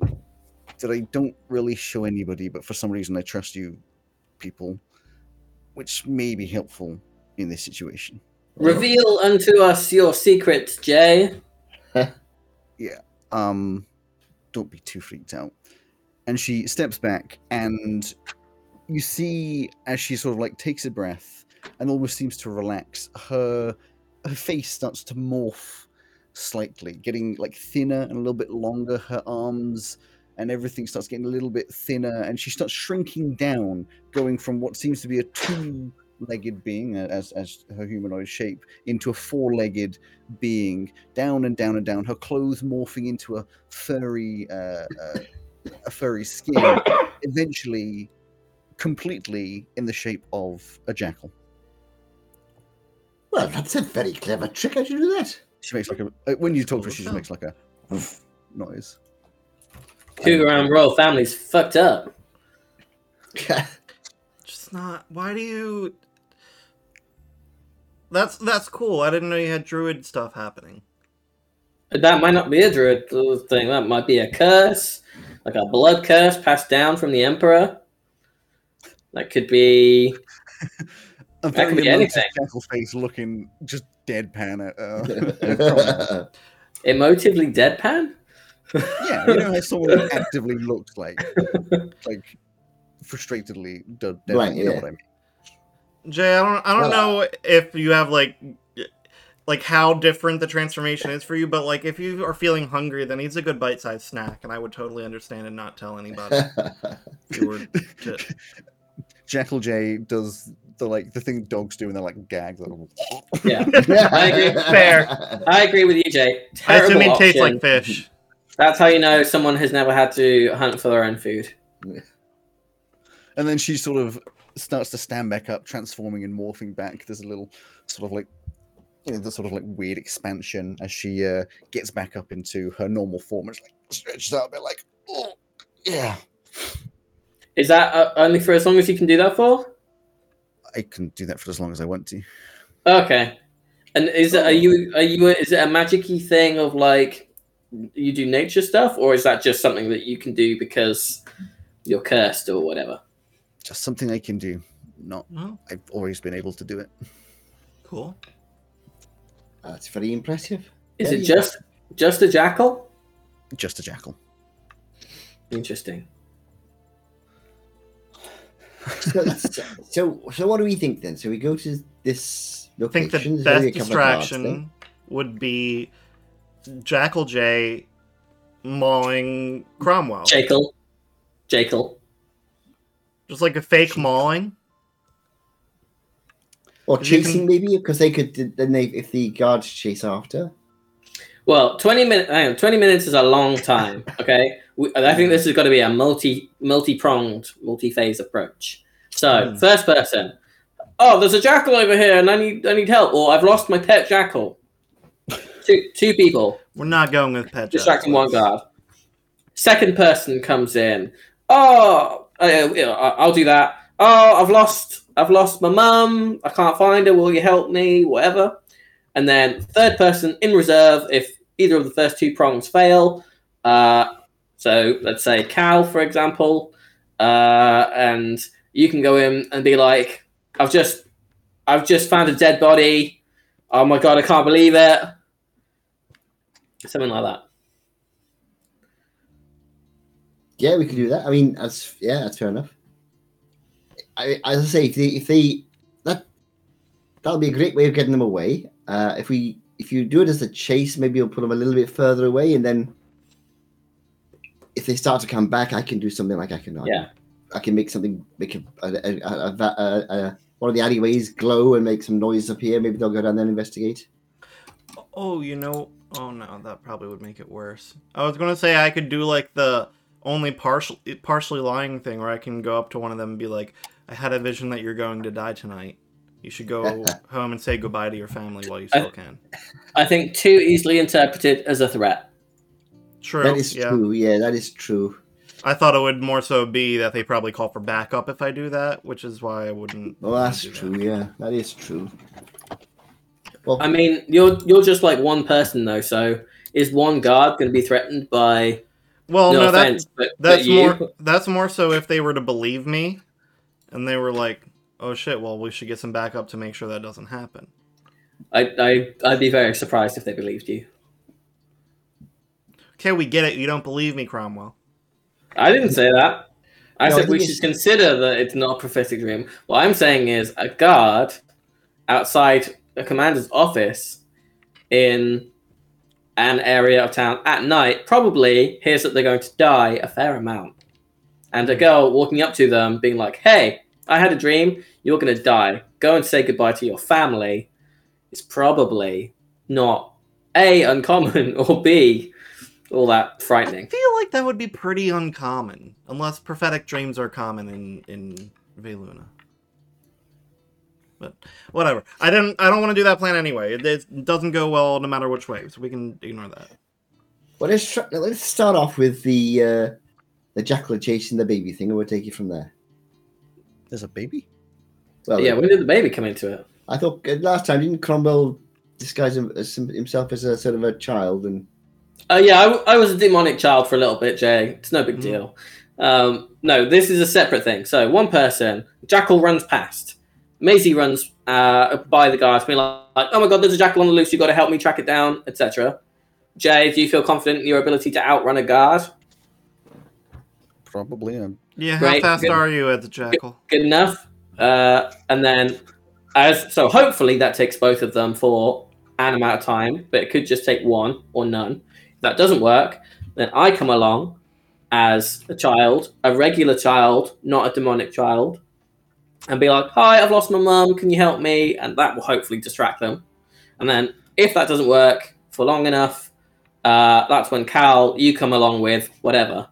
that I don't really show anybody, but for some reason I trust you people, which may be helpful in this situation. Reveal unto us your secrets, Jay. Yeah. Um, don't be too freaked out. And she steps back, and you see as she sort of like takes a breath and almost seems to relax, her her face starts to morph slightly, getting like thinner and a little bit longer. Her arms and everything starts getting a little bit thinner, and she starts shrinking down, going from what seems to be a two-legged being, uh, as as her humanoid shape, into a four-legged being, down and down and down. Her clothes morphing into a furry, uh, uh, a furry skin, eventually, completely in the shape of a jackal. Well, that's a very clever trick. How did you do that? She makes like a uh, when you talk to her, she just makes like a noise. Cougar and royal family's fucked up. Just not. Why do you? That's that's cool. I didn't know you had druid stuff happening. That might not be a druid thing. That might be a curse, like a blood curse passed down from the emperor. That could be. A That very could be emotive anything. jackal face looking just deadpan at. Uh, Emotively deadpan? yeah, you know how someone actively looked like, like frustratedly dead. deadpan, Blank, you know yeah. what I mean? Jay, I don't I don't Well, know if you have like like how different the transformation is for you, but like if you are feeling hungry, then he's a good bite-sized snack, and I would totally understand and not tell anybody. if you were to... Jackal J does the like the thing dogs do, and they're like gags. Like, Yeah. I agree. Fair. I agree with you, Jay. I assume Terrible he tastes like fish. That's how you know someone has never had to hunt for their own food. and then she sort of starts to stand back up, transforming and morphing back. There's a little sort of like you know, the sort of like weird expansion as she uh, gets back up into her normal form. It's like stretches out a bit, like oh yeah. Is that uh, only for as long as you can do that for? I can do that for as long as I want to. Okay. And is it are you are you is it a magicy thing of like you do nature stuff, or is that just something that you can do because you're cursed or whatever? Just something I can do. Not. Oh, I've always been able to do it. cool. That's very impressive. Is Very it just just a jackal? Just a jackal. Interesting. so, so, so what do we think then? So we go to this I think location. the best a couple of guards distraction would be Jackal J mauling Cromwell. Jackal. Jackal. Just like a fake mauling. Or chasing, can- maybe, because they could then they if the guards chase after. Well, twenty minutes. Twenty minutes is a long time. Okay, we, I think this has got to be a multi multi pronged, multi phase approach. So, Hmm. first person. Oh, there's a jackal over here, and I need I need help, or I've lost my pet jackal. two two people We're not going with pet. distracting jackals. one guard. Second person comes in. Oh, uh, yeah, I- I'll do that. Oh, I've lost I've lost my mum. I can't find her. Will you help me? Whatever. And then third person in reserve if either of the first two prongs fail. Uh, so let's say Cal, for example, uh, and you can go in and be like, "I've just, I've just found a dead body. Oh my god, I can't believe it." Something like that. Yeah, we could do that. I mean, that's yeah, that's fair enough. I, as I say, if they, if they that that'll be a great way of getting them away. Uh, if we if you do it as a chase, maybe you'll put them a little bit further away, and then if they start to come back, I can do something like I can Yeah. I can make something make a, a, a, a, a, a, a one of the alleyways glow and make some noise appear. Maybe they'll go down there and investigate. Oh, you know. Oh no, that probably would make it worse. I was gonna say I could do like the only partial, partially lying thing, where I can go up to one of them and be like, "I had a vision that you're going to die tonight. You should go home and say goodbye to your family while you still can." I think too easily interpreted as a threat. True. that is yeah. true. Yeah, that is true. I thought it would more so be that they probably call for backup if I do that, which is why I wouldn't. Well, that's do that. true. Yeah, that is true. Well, I mean, you're you're just like one person though, so is one guard going to be threatened by Well, no, no, that, offense, but, that's but you? more. That's more so if they were to believe me, and they were like, "Oh shit, well we should get some backup to make sure that doesn't happen." I, I I'd be very surprised if they believed you. Okay, we get it. You don't believe me, Cromwell. I didn't say that. I No, I said we should it's- consider that it's not a prophetic dream. What I'm saying is a guard outside a commander's office in an area of town at night probably hears that they're going to die a fair amount. And a girl walking up to them being like, Hey, I had a dream, you're gonna die. Go and say goodbye to your family is probably not A uncommon or B all that frightening. I feel like that would be pretty uncommon, unless prophetic dreams are common in in Veluna. But whatever. I didn't. I don't want to do that plan anyway. It, it doesn't go well no matter which way, so we can ignore that. Well, let's try, let's start off with the uh, the jackal chasing the baby thing, and we'll take it from there. There's a baby. Well, yeah, when did the baby come into it? I thought uh, last time didn't Cromwell disguise himself as a sort of a child, and Uh, yeah, I, w- I was a demonic child for a little bit, Jay. It's no big Mhm. deal. Um, no, this is a separate thing. So one person, Jackal runs past. Maisie runs uh, by the guards, being like, "Oh my god, there's a jackal on the loose. You've got to help me track it down, etc." Jay, do you feel confident in your ability to outrun a guard? Probably. am. Yeah, how fast good. are you at the jackal? Good enough. Uh, and then, as so, hopefully that takes both of them for an amount of time, but it could just take one or none. If that doesn't work, then I come along as a child, a regular child, not a demonic child, and be like, "Hi, I've lost my mum. Can you help me?" And that will hopefully distract them. And then, if that doesn't work for long enough, uh, that's when Cal, you come along with whatever,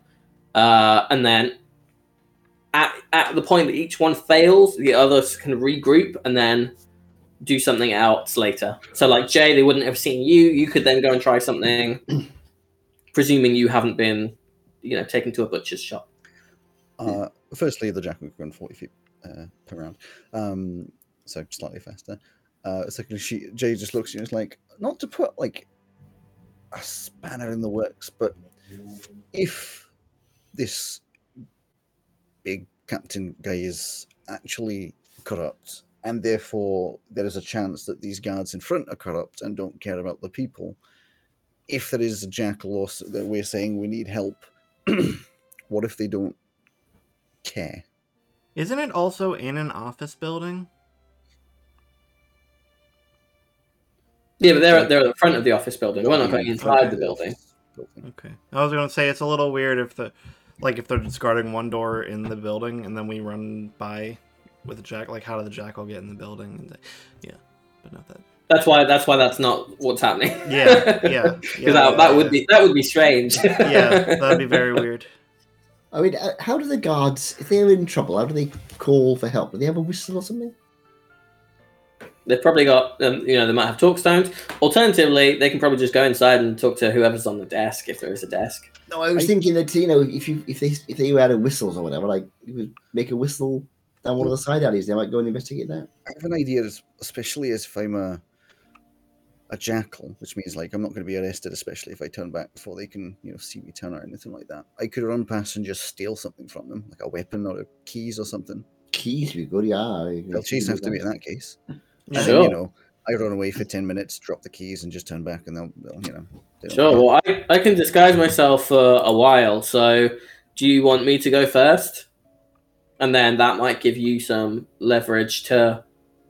uh, and then at, at the point that each one fails, the others can regroup and then do something else later. So, like Jay, they wouldn't have seen you. You could then go and try something, presuming you haven't been, you know, taken to a butcher's shop. uh, firstly, the jackal can run 40 feet uh, per round, um, so slightly faster. Uh, secondly, she Jay just looks at you and is like, not to put like a spanner in the works, but if this big captain guy is actually corrupt, and therefore there is a chance that these guards in front are corrupt and don't care about the people. If there is a jackal that we're saying we need help, what if they don't care? Isn't it also in an office building? Yeah, but they're they're at the front of the office building. We're not going inside the building. Okay. I was gonna say it's a little weird if the like if they're discarding one door in the building and then we run by with the jack like how did the jackal get in the building? And the, yeah, but not that. That's why that's why that's not what's happening. Yeah, yeah, yeah. Because that, that would be that would be strange. yeah, that'd be very weird. I mean, uh, how do the guards, if they're in trouble, how do they call for help? Do they have a whistle or something? They've probably got, um, you know, they might have talkstones. Alternatively, they can probably just go inside and talk to whoever's on the desk if there is a desk. No, I was I- thinking that you know, if you if they if they had a whistles or whatever, like you would make a whistle down one of the side alleys, they might go and investigate that. I have an idea, especially as if I'm a a jackal, which means like I'm not going to be arrested, especially if I turn back before they can, you know, see me turn or anything like that. I could run past and just steal something from them, like a weapon or a keys or something. Keys would be good, yeah. They'll chase after me in that case. Yeah. And then, Sure. you know, I run away for ten minutes, drop the keys, and just turn back, and they'll, they'll you know. they don't Sure. care. Well, I, I can disguise myself for a while. So, do you want me to go first? And then that might give you some leverage to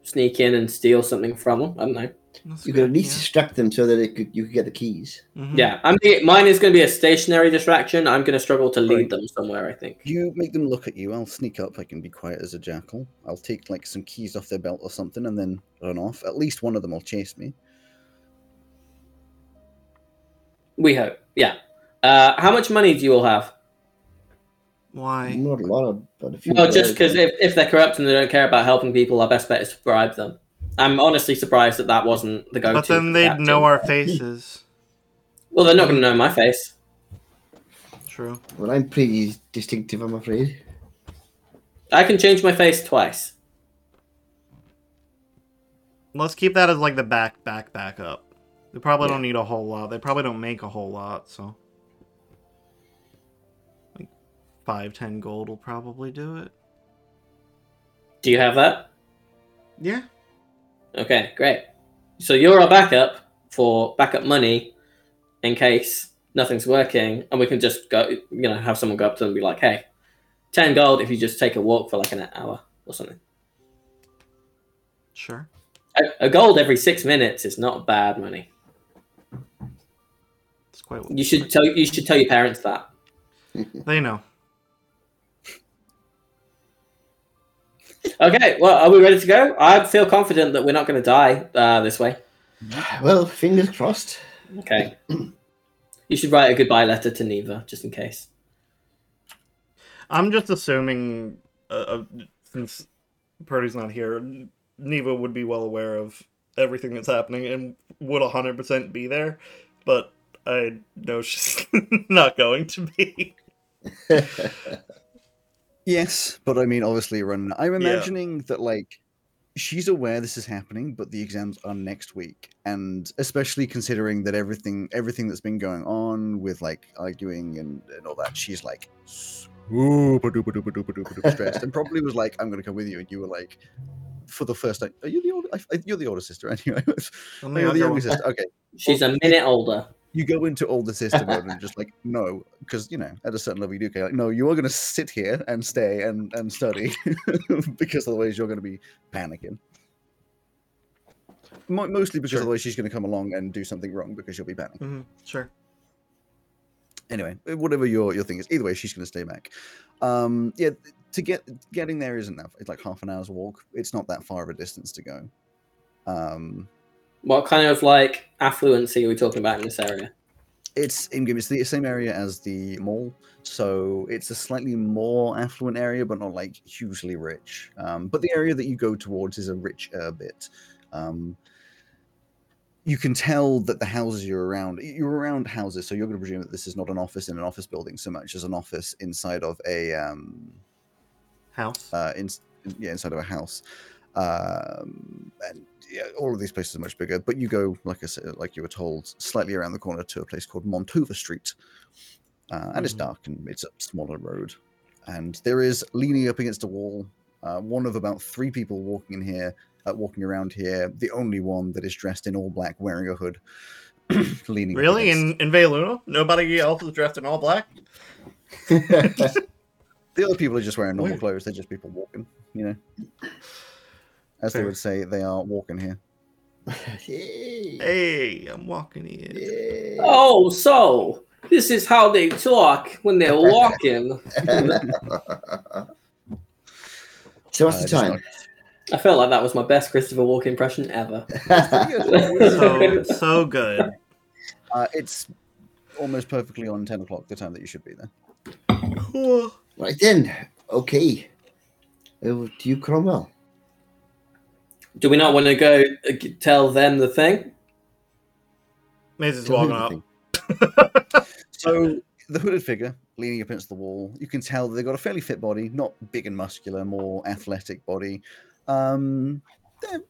sneak in and steal something from them. I don't know. That's You could at good, least distract them so that it could, you could get the keys. yeah. Mhm. Yeah, I'm. Mine is going to be a stationary distraction. I'm going to struggle to lead Right. them somewhere. I think. You make them look at you. I'll sneak up. I can be quiet as a jackal. I'll take like some keys off their belt or something, and then run off. At least one of them will chase me. We hope. Yeah. Uh, how much money do you all have? Why? Not a lot of, but a few. Well, just because if, if they're corrupt and they don't care about helping people, our best bet is to bribe them. I'm honestly surprised that that wasn't the go-to. But then they'd know our faces. Well, they're not going to know my face. True. Well, I'm pretty distinctive, I'm afraid. I can change my face twice. Let's keep that as like the back, back, back up. They probably Yeah. don't need a whole lot. They probably don't make a whole lot, so like five, ten gold will probably do it. Do you have that? Yeah. Okay, great. So you're our backup for backup money in case nothing's working, and we can just go, you know, have someone go up to them and be like, "Hey, ten gold if you just take a walk for like an hour or something." Sure. A, a gold every six minutes is not bad money. It's quite. You should tell you should tell your parents that. They know. Okay, well, are we ready to go? I feel confident that we're not going to die uh, this way. Well, fingers crossed. Okay. you should write a goodbye letter to Neva just in case. I'm just assuming, uh, uh, since Purdy's not here, Neva would be well aware of everything that's happening and would 100% be there, but I know she's not going to be. Yes, but I mean, obviously, run. I'm imagining that like she's aware this is happening, but the exams are next week, and especially considering that everything everything that's been going on with like arguing and, and all that, she's like super duper duper duper duper duper stressed, and probably was like, "I'm gonna come with you," and you were like. For the first time, are you the older? I, I- you're the older sister, anyway. I'm Oh, the you're the younger younger one. sister. Okay, She's a minute older. You go into older sister mode and just like no because you know at a certain level you do care. Like no you are going to sit here and stay and and study because otherwise you're going to be panicking. Mo- mostly because Sure. otherwise she's going to come along and do something wrong because you'll be panicking. Mhm, Sure. anyway whatever your your thing is either way she's going to stay back. Um yeah to get getting there isn't that it's like half an hour's walk. It's not that far of a distance to go. Um What kind of like affluency are we talking about in this area? It's in It's the same area as the mall, so it's a slightly more affluent area, but not like hugely rich. Um, but the area that you go towards is a richer bit. Um, you can tell that the houses you're around, you're around houses, so you're going to presume that this is not an office in an office building so much as an office inside of a um, House. uh, in, yeah, inside of a house. Um, and yeah, all of these places are much bigger. But you go, like I said, like you were told, slightly around the corner to a place called Montova Street, uh, and it's Mhm. dark and it's a smaller road. And there is leaning up against a wall, uh, one of about three people walking in here, uh, walking around here. The only one that is dressed in all black, wearing a hood, leaning. Really? against- In in Veluna? Nobody else is dressed in all black? The other people are just wearing normal Weird. clothes. They're just people walking, you know. As they would say, they are walking here. Yay. Hey, I'm walking in. Yay. Oh, so this is how they talk when they're walking. so what's Uh, the time? not- I felt like that was my best Christopher Walken impression ever. So so good. Uh, it's almost perfectly on 10 o'clock, the time that you should be there. Cool. right then. Okay. Over to you, Cromwell. Do we not want to go uh, tell them the thing? Maisie's Tell me walking up. So, the hooded figure leaning up against the wall, you can tell that they've got a fairly fit body, not big and muscular, more athletic body. Um, they're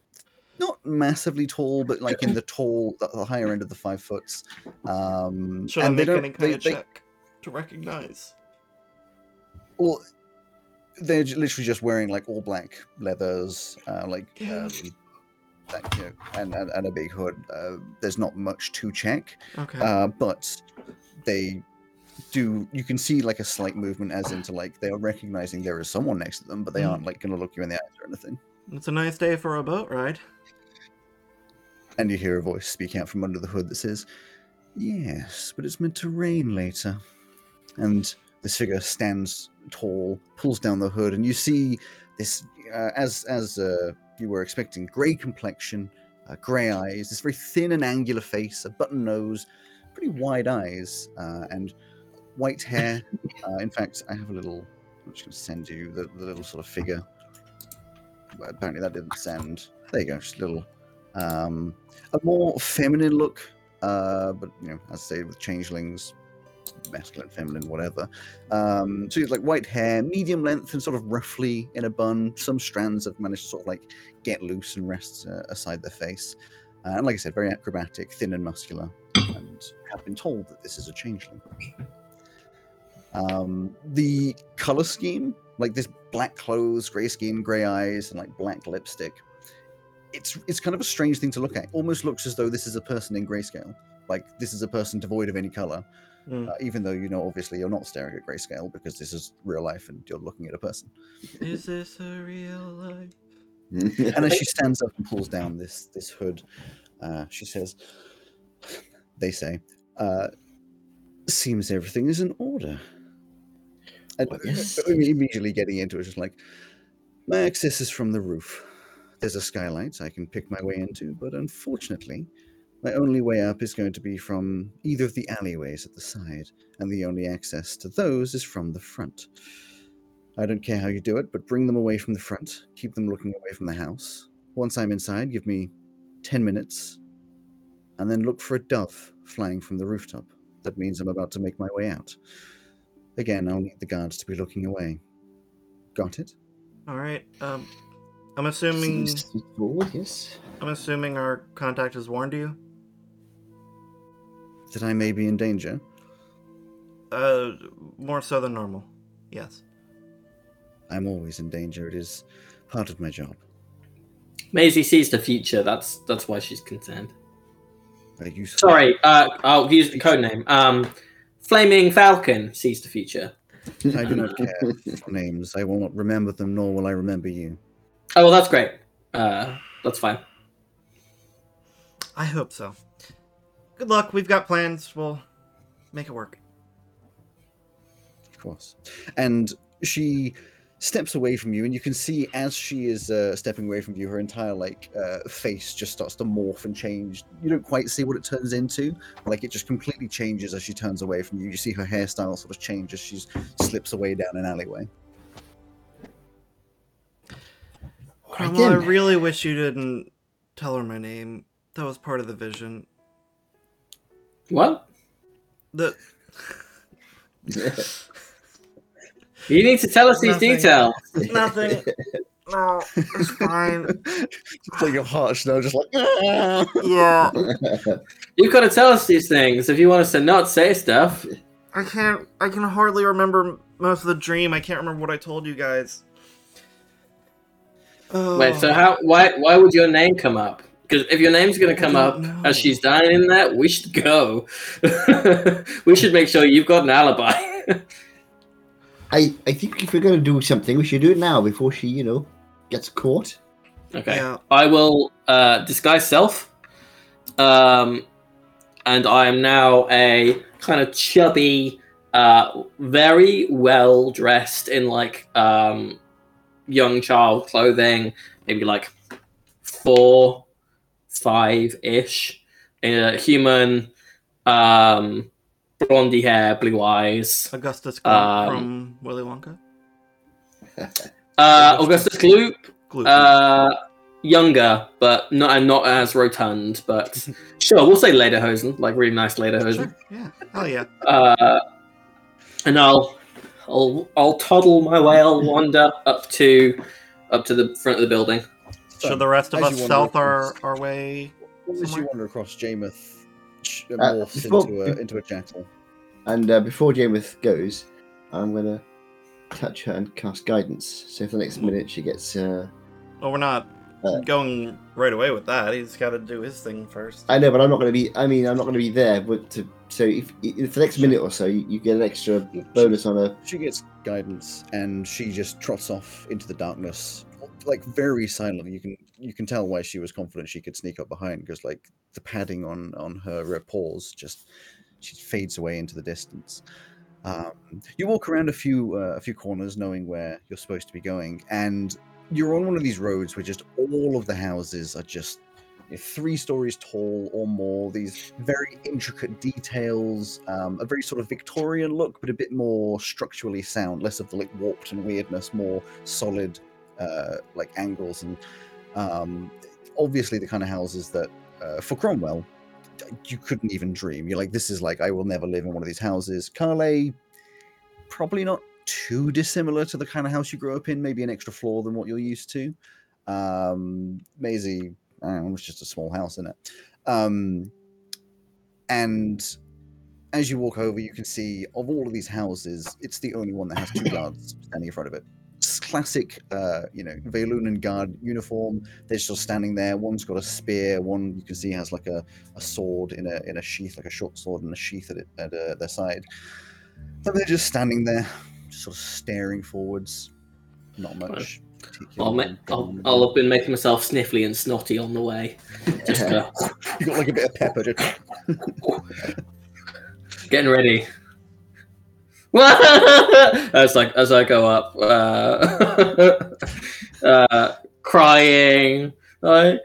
not massively tall, but like in the tall, the, the higher end of the five foots. Um, Should I and they make don't, any kind they, of they, check to recognize? Well, they're literally just wearing like all black leathers, uh, like um, that, you know, and, and and a big hood. Uh, there's not much to check, Okay. uh, but they do. You can see like a slight movement, as into like they are recognizing there is someone next to them, but they Mhm. aren't like going to look you in the eyes or anything. it's a nice day for a boat ride. And you hear a voice speak out from under the hood that says, Yes, but it's meant to rain later. And this figure stands tall, pulls down the hood, and you see this, uh, as as uh, you were expecting, grey complexion, uh, grey eyes, this very thin and angular face, a button nose, pretty wide eyes, uh, and white hair. uh, in fact, I have a little, I'm just going to send you the, the little sort of figure. But apparently that didn't send. There you go, just a little um, a more feminine look, uh, but you know, as I say, with changelings, masculine, feminine, whatever. Um, so he's like white hair, medium length, and sort of roughly in a bun. Some strands have managed to sort of like get loose and rest uh, aside their face. Uh, and like I said, very acrobatic, thin and muscular, and have been told that this is a changeling. Um, the color scheme, like this black clothes, grey skin, grey eyes, and like black lipstick, it's it's kind of a strange thing to look at. Almost looks as though this is a person in grayscale. Like this is a person devoid of any color, Mm. uh, even though you know obviously you're not staring at grayscale because this is real life and you're looking at a person. Is this a real life? And as she stands up and pulls down this this hood, uh, she says, "They say, uh, seems everything is in order." And yes. immediately getting into it, just like my access is from the roof. There's a skylight I can pick my way into, but unfortunately, my only way up is going to be from either of the alleyways at the side, and the only access to those is from the front. I don't care how you do it, but bring them away from the front. Keep them looking away from the house. Once I'm inside, give me 10 minutes, and then look for a dove flying from the rooftop. That means I'm about to make my way out. Again, I'll need the guards to be looking away. Got it? All right. Um, I'm assuming Seems yes. I'm assuming our contact has warned you. That I may be in danger? Uh, more so than normal. Yes. I'm always in danger. It is part of my job. Maisie sees the future. That's that's why she's concerned. Very useful. Sorry, uh, I'll use the code name. Um, Flaming Falcon sees the future. I do not care for names. I will not remember them, nor will I remember you. Oh, well, that's great. Uh, that's fine. I hope so. Good luck. We've got plans. We'll make it work. Of course. And she steps away from you, and you can see as she is uh, stepping away from you, her entire like uh, face just starts to morph and change. You don't quite see what it turns into, like it just completely changes as she turns away from you. You see her hairstyle sort of change as she slips away down an alleyway. Cromwell, I really wish you didn't tell her my name. That was part of the vision. What? The You need to tell us these details. Nothing. No, it's fine. It's like your heart now, just like. "Ah." Yeah, You've got to tell us these things if you want us to not say stuff. I can't. I can hardly remember most of the dream. I can't remember what I told you guys. Oh. Wait, so how? Why? Why would your name come up? Because if your name's going to come up know. as she's dying in that, we should go. we should make sure you've got an alibi. I, I think if we're going to do something, we should do it now before she, you know, gets caught. okay. Yeah. I will uh, disguise self. Um, and I am now a kind of chubby, uh, very well dressed in like um, young child clothing, maybe like four, five ish, uh, human, um, blondie hair, blue eyes. Augustus Gloop Um, from Willy Wonka. Uh, Augustus Gloop, Gloop. Uh, younger, but not and not as rotund. But sure, we'll say Lederhosen, like really nice Lederhosen. Sure, Yeah. Oh yeah. Uh, and I'll, I'll, I'll toddle my way. I'll wander up to, up to the front of the building. So, Should the rest of us you stealth our, across- our way? As you wander across, Jameeth ch- Uh, morphs before- into a into a jackal. And uh, before Jameth goes, I'm going to touch her and cast guidance. So for the next minute, she gets. Uh... Well, we're not Uh, going right away with that. He's got to do his thing first. I know, but I'm not going to be. I mean, I'm not going to be there. But to so if, if for the next minute or so, you, you get an extra bonus on her. She gets guidance, and she just trots off into the darkness, like very silent. You can you can tell why she was confident she could sneak up behind because like the padding on on her paws just she fades away into the distance. Um, you walk around a few uh, a few corners, knowing where you're supposed to be going, and you're on one of these roads where just all of the houses are just three stories tall or more. These very intricate details, um, a very sort of Victorian look, but a bit more structurally sound, less of the like warped and weirdness, more solid uh, like angles, and um, obviously the kind of houses that uh, for Cromwell you couldn't even dream. You're like, this is like I will never live in one of these houses. Carle, probably not too dissimilar to the kind of house you grew up in, maybe an extra floor than what you're used to. Um, Maisie, I don't know, it's just a small house, isn't it? Um, and as you walk over, you can see of all of these houses, it's the only one that has two guards standing in front of it. Classic, uh, you know, Velunan guard uniform. They're just standing there. One's got a spear. One you can see has like a, a sword in a in a sheath, like a short sword in a sheath at it, at uh, their side. And they're just standing there, just sort of staring forwards. Not much. I'll, ma- I'll, I'll have been making myself sniffly and snotty on the way, just uh, You got like a bit of pepper. Just... getting ready. as like as I go up, uh, uh, crying, like,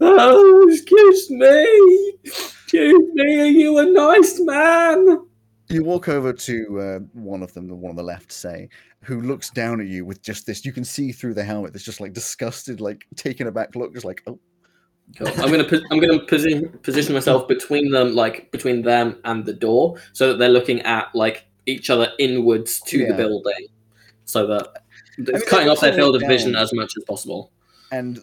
oh, excuse me, excuse me, are you a nice man? You walk over to uh, one of them, the one on the left, say, who looks down at you with just this. You can see through the helmet. This just like disgusted, like taken aback look, just like, oh, Cool. I'm gonna pos- I'm gonna position position myself between them, like between them and the door, so that they're looking at like each other inwards to the building, so that it's mean, cutting off their field of vision as much as possible. and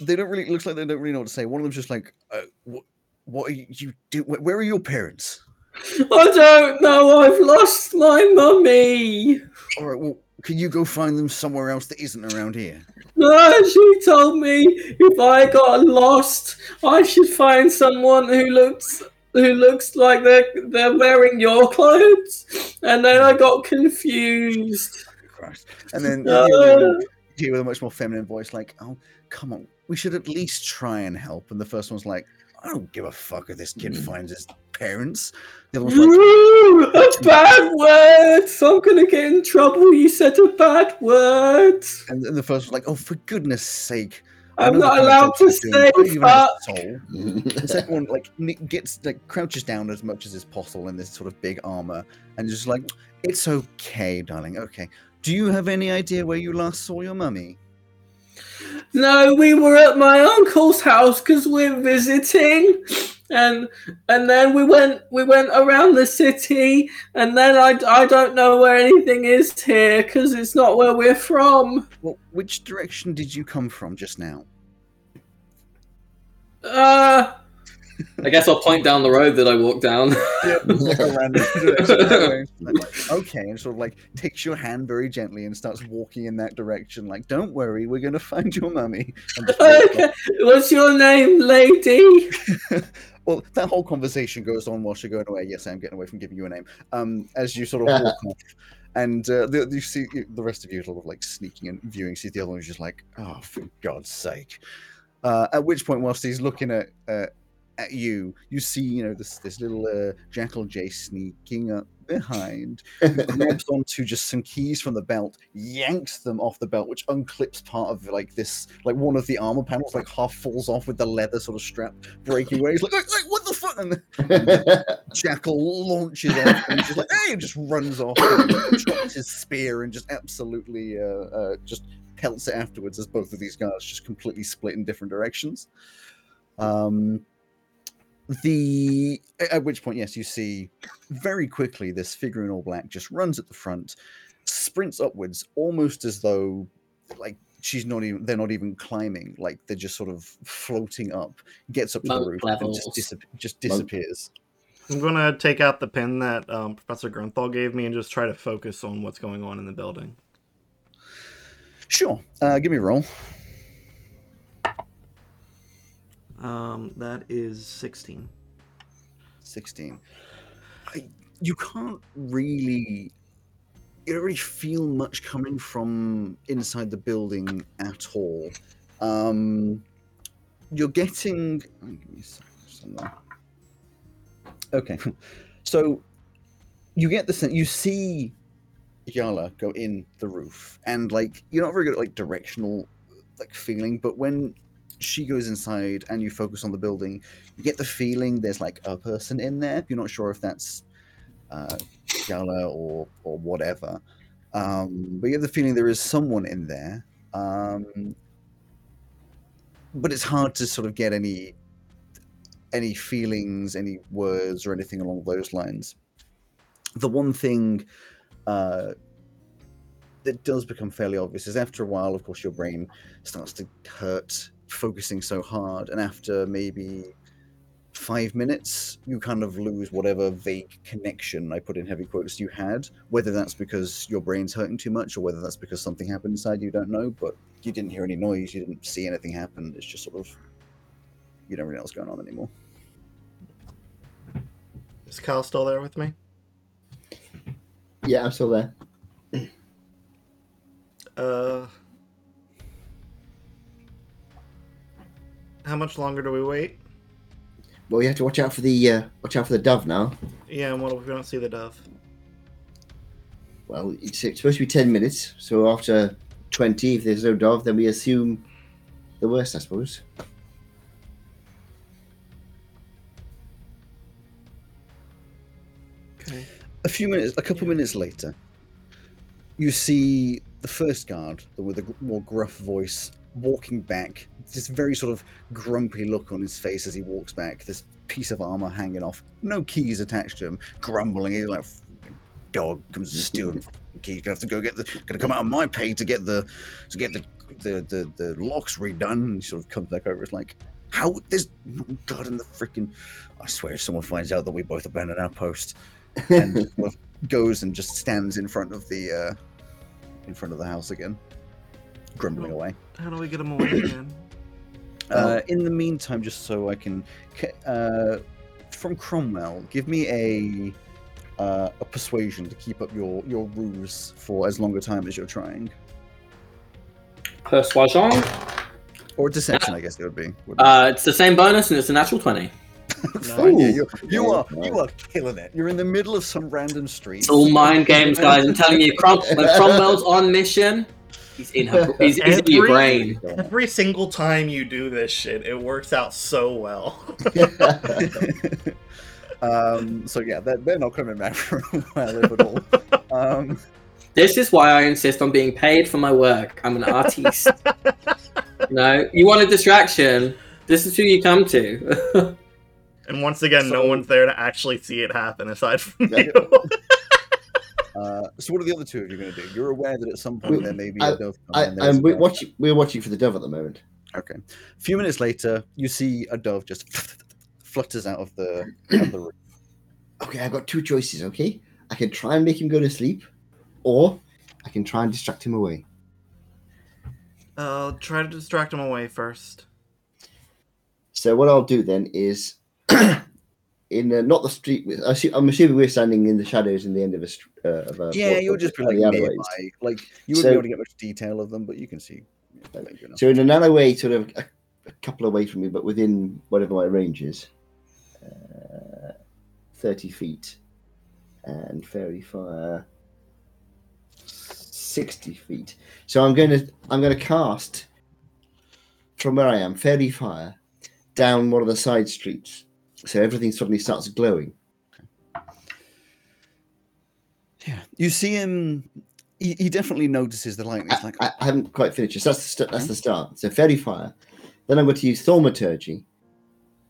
they don't really. It looks like they don't really know what to say. One of them's just like, uh, what, what are you, do? wh- Where are your parents? I don't know. I've lost my mummy. All right, well, can you go find them somewhere else that isn't around here? No, she told me if I got lost, I should find someone who looks who looks like they're they're wearing your clothes, and then I got confused. Christ. And then uh, No. the other one, you hear with a much more feminine voice, like, "Oh, come on, we should at least try and help." And the first one's like, "I don't give a fuck if this kid mm. finds his parents." The other one's like, Ooh, a bad word! so I'm gonna get in trouble. You said a bad word. and, and the first one's like, "Oh, for goodness sake!" I I'm not allowed to jokes you're doing, say but even fuck. a soul." The second one like ni- gets like crouches down as much as is possible in this sort of big armor, and just like, "It's okay, darling. Okay. Do you have any idea where you last saw your mummy?" No, we were at my uncle's house because we're visiting, and and then we went we went around the city, and then I, I don't know where anything is here because it's not where we're from. Well, which direction did you come from just now? Uh, I guess I'll point down the road that I walk down. okay, and sort of like takes your hand very gently and starts walking in that direction. Like, don't worry, we're going to find your mummy. And just walks okay. What's your name, lady? well, that whole conversation goes on whilst you're going away. Yes, I'm getting away from giving you a name. Um, as you sort of walk off, and uh, the, you see the rest of you sort of like sneaking and viewing. See the other one's just like, oh, for God's sake. Uh, at which point, whilst he's looking at uh, at you, you see, you know, this this little uh, jackal Jay sneaking up behind, grabs onto just some keys from the belt, yanks them off the belt, which unclips part of like this, like one of the armor panels, like half falls off with the leather sort of strap breaking away. He's like, like, like what the fuck? And the jackal launches off and just like, hey, and just runs off, and drops his spear, and just absolutely uh, uh, just pelts it afterwards as both of these guys just completely split in different directions. Um, the at which point, yes, you see very quickly this figure in all black just runs at the front, sprints upwards, almost as though like she's not even they're not even climbing, like they're just sort of floating up, gets up to the Monk roof and just, disap- just disappears. I'm gonna take out the pin that um, Professor Grunthal gave me and just try to focus on what's going on in the building. Sure, uh, give me a roll. Um, that is 16. 16 I, you can't really you don't really feel much coming from inside the building at all. Um you're getting oh, give me a second, okay. So you get the sense you see Yala go in the roof and like you're not very good at like directional like feeling but when she goes inside and you focus on the building you get the feeling there's like a person in there. You're not sure if that's uh, Gala or or whatever, um, but you have the feeling there is someone in there. Um, but it's hard to sort of get any any feelings, any words, or anything along those lines. The one thing uh, that does become fairly obvious is after a while, of course, your brain starts to hurt focusing so hard, and after maybe five minutes, you kind of lose whatever vague connection I put in heavy quotes you had. Whether that's because your brain's hurting too much or whether that's because something happened inside, you don't know. But you didn't hear any noise, you didn't see anything happen. It's just sort of you don't really know what's going on anymore. Is Carl still there with me? Yeah, I'm still there. Uh, how much longer do we wait? Well, we have to watch out for the uh, watch out for the dove now. Yeah, and what if we don't see the dove? Well, it's, it's supposed to be ten minutes, so after twenty, if there's no dove, then we assume the worst, I suppose. A few minutes, a couple minutes later, you see the first guard with a more gruff voice walking back. This very sort of grumpy look on his face as he walks back. This piece of armor hanging off, no keys attached to him, grumbling. He's like, "Fucking "Dog comes to steal keys. Gonna have to go get the. Gonna come out of my pay to get the to get the the the, the locks redone." And he sort of comes back over. It's like, how there's no God in the freaking. I swear, if someone finds out that we both abandoned our post, and sort of goes and just stands in front of the uh, in front of the house again, grumbling away. How do we get him away again? Uh, in the meantime, just so I can, uh, from Cromwell, give me a uh, a persuasion to keep up your your ruse for as long a time as you're trying, Persuasion. or deception, I guess it would be. wouldn't it? Uh, it's the same bonus, and it's a natural twenty. Fine, yeah, ooh. you, you are you are killing it. You're in the middle of some random street. It's all mind games, guys. I'm telling you, Crom- when Cromwell's on mission, he's in her. He's, he's in your brain. Every single time you do this shit, it works out so well. um, so yeah, they're, they're not coming back for a while if at all. Um, This is why I insist on being paid for my work. I'm an artiste. you know, you want a distraction. This is who you come to. And once again, no one's there to actually see it happen aside from Yeah. you. Uh, so what are the other two of you going to do? You're aware that at some point We- there may be I- a dove. I, coming and a we're dove. watching. We're watching for the dove at the moment. Okay. A few minutes later, you see a dove just flutters out of the, of the roof. Okay, I've got two choices. Okay, I can try and make him go to sleep, or I can try and distract him away. I'll try to distract him away first. So what I'll do then is, in uh, not the street. with- I I'm assuming we're standing in the shadows in the end of a. Uh, of a Yeah, you would just be like nearby. Like you wouldn't So- be able to get much detail of them, but you can see. yeah. So in an alleyway, sort of a, a couple away from me, but within whatever my range is, uh, thirty feet, and faerie fire sixty feet. So I'm going to I'm going to cast from where I am faerie fire down one of the side streets, so everything suddenly starts glowing. Yeah, you see him. He, he definitely notices the lightning. It's I, like, I, I haven't quite finished. this. That's the st- that's the start. So faerie fire. Then I'm going to use thaumaturgy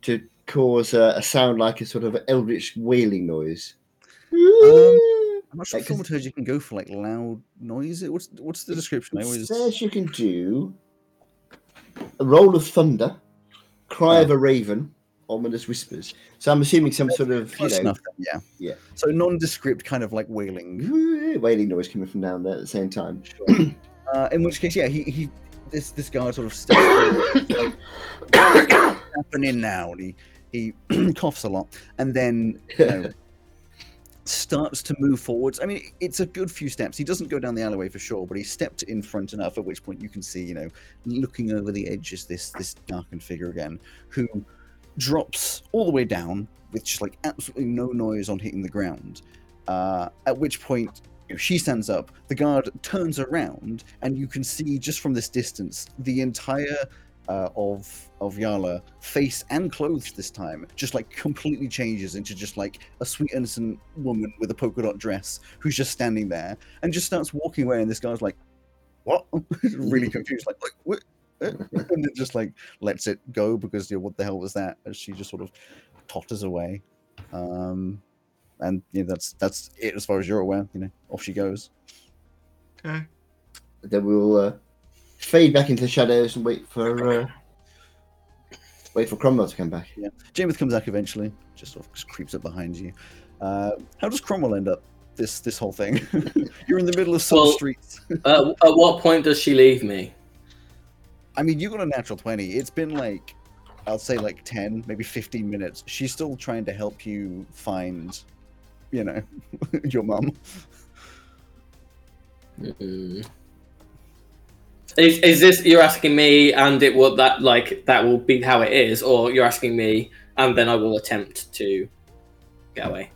to cause a, a sound like a sort of eldritch wailing noise. Um, I'm not sure like, thaumaturgy can go for like loud noise. What's what's the description? It always says you can do a roll of thunder, cry of a raven, ominous whispers. So I'm assuming some sort of you know enough. Yeah, Yeah. So nondescript kind of like wailing. wailing noise coming from down there at the same time. Uh, in which case, yeah, he, he this this guy sort of steps like, "What's happening now. And he he coughs a lot, and then you know, starts to move forwards. I mean, it's a good few steps. He doesn't go down the alleyway for sure, but he stepped in front enough. At which point, you can see, you know, looking over the edge is this this darkened figure again, who drops all the way down with just like absolutely no noise on hitting the ground. Uh, at which point, you know, she stands up. The guard turns around, and you can see just from this distance the entire uh, of of Yala, face and clothes this time, just like completely changes into just like a sweet innocent woman with a polka dot dress who's just standing there and just starts walking away. And this guy's like, "What?" really confused, like, "What?" What? and then just like lets it go because you know, what the hell was that? As she just sort of totters away. Um, and you know, that's that's it as far as you're aware. You know, off she goes. Okay. Then we'll uh, fade back into the shadows and wait for uh, wait for Cromwell to come back. Yeah, Jameth comes back eventually, just sort of just creeps up behind you. Uh, how does Cromwell end up this this whole thing? You're in the middle of some Well- streets. Uh, at what point does she leave me? I mean, you got a natural twenty. It's been like, I'll say like ten, maybe fifteen minutes. She's still trying to help you find, you know, your mum. Mm. Is, is this you're asking me, and it will that like that will be how it is, or you're asking me, and then I will attempt to get away.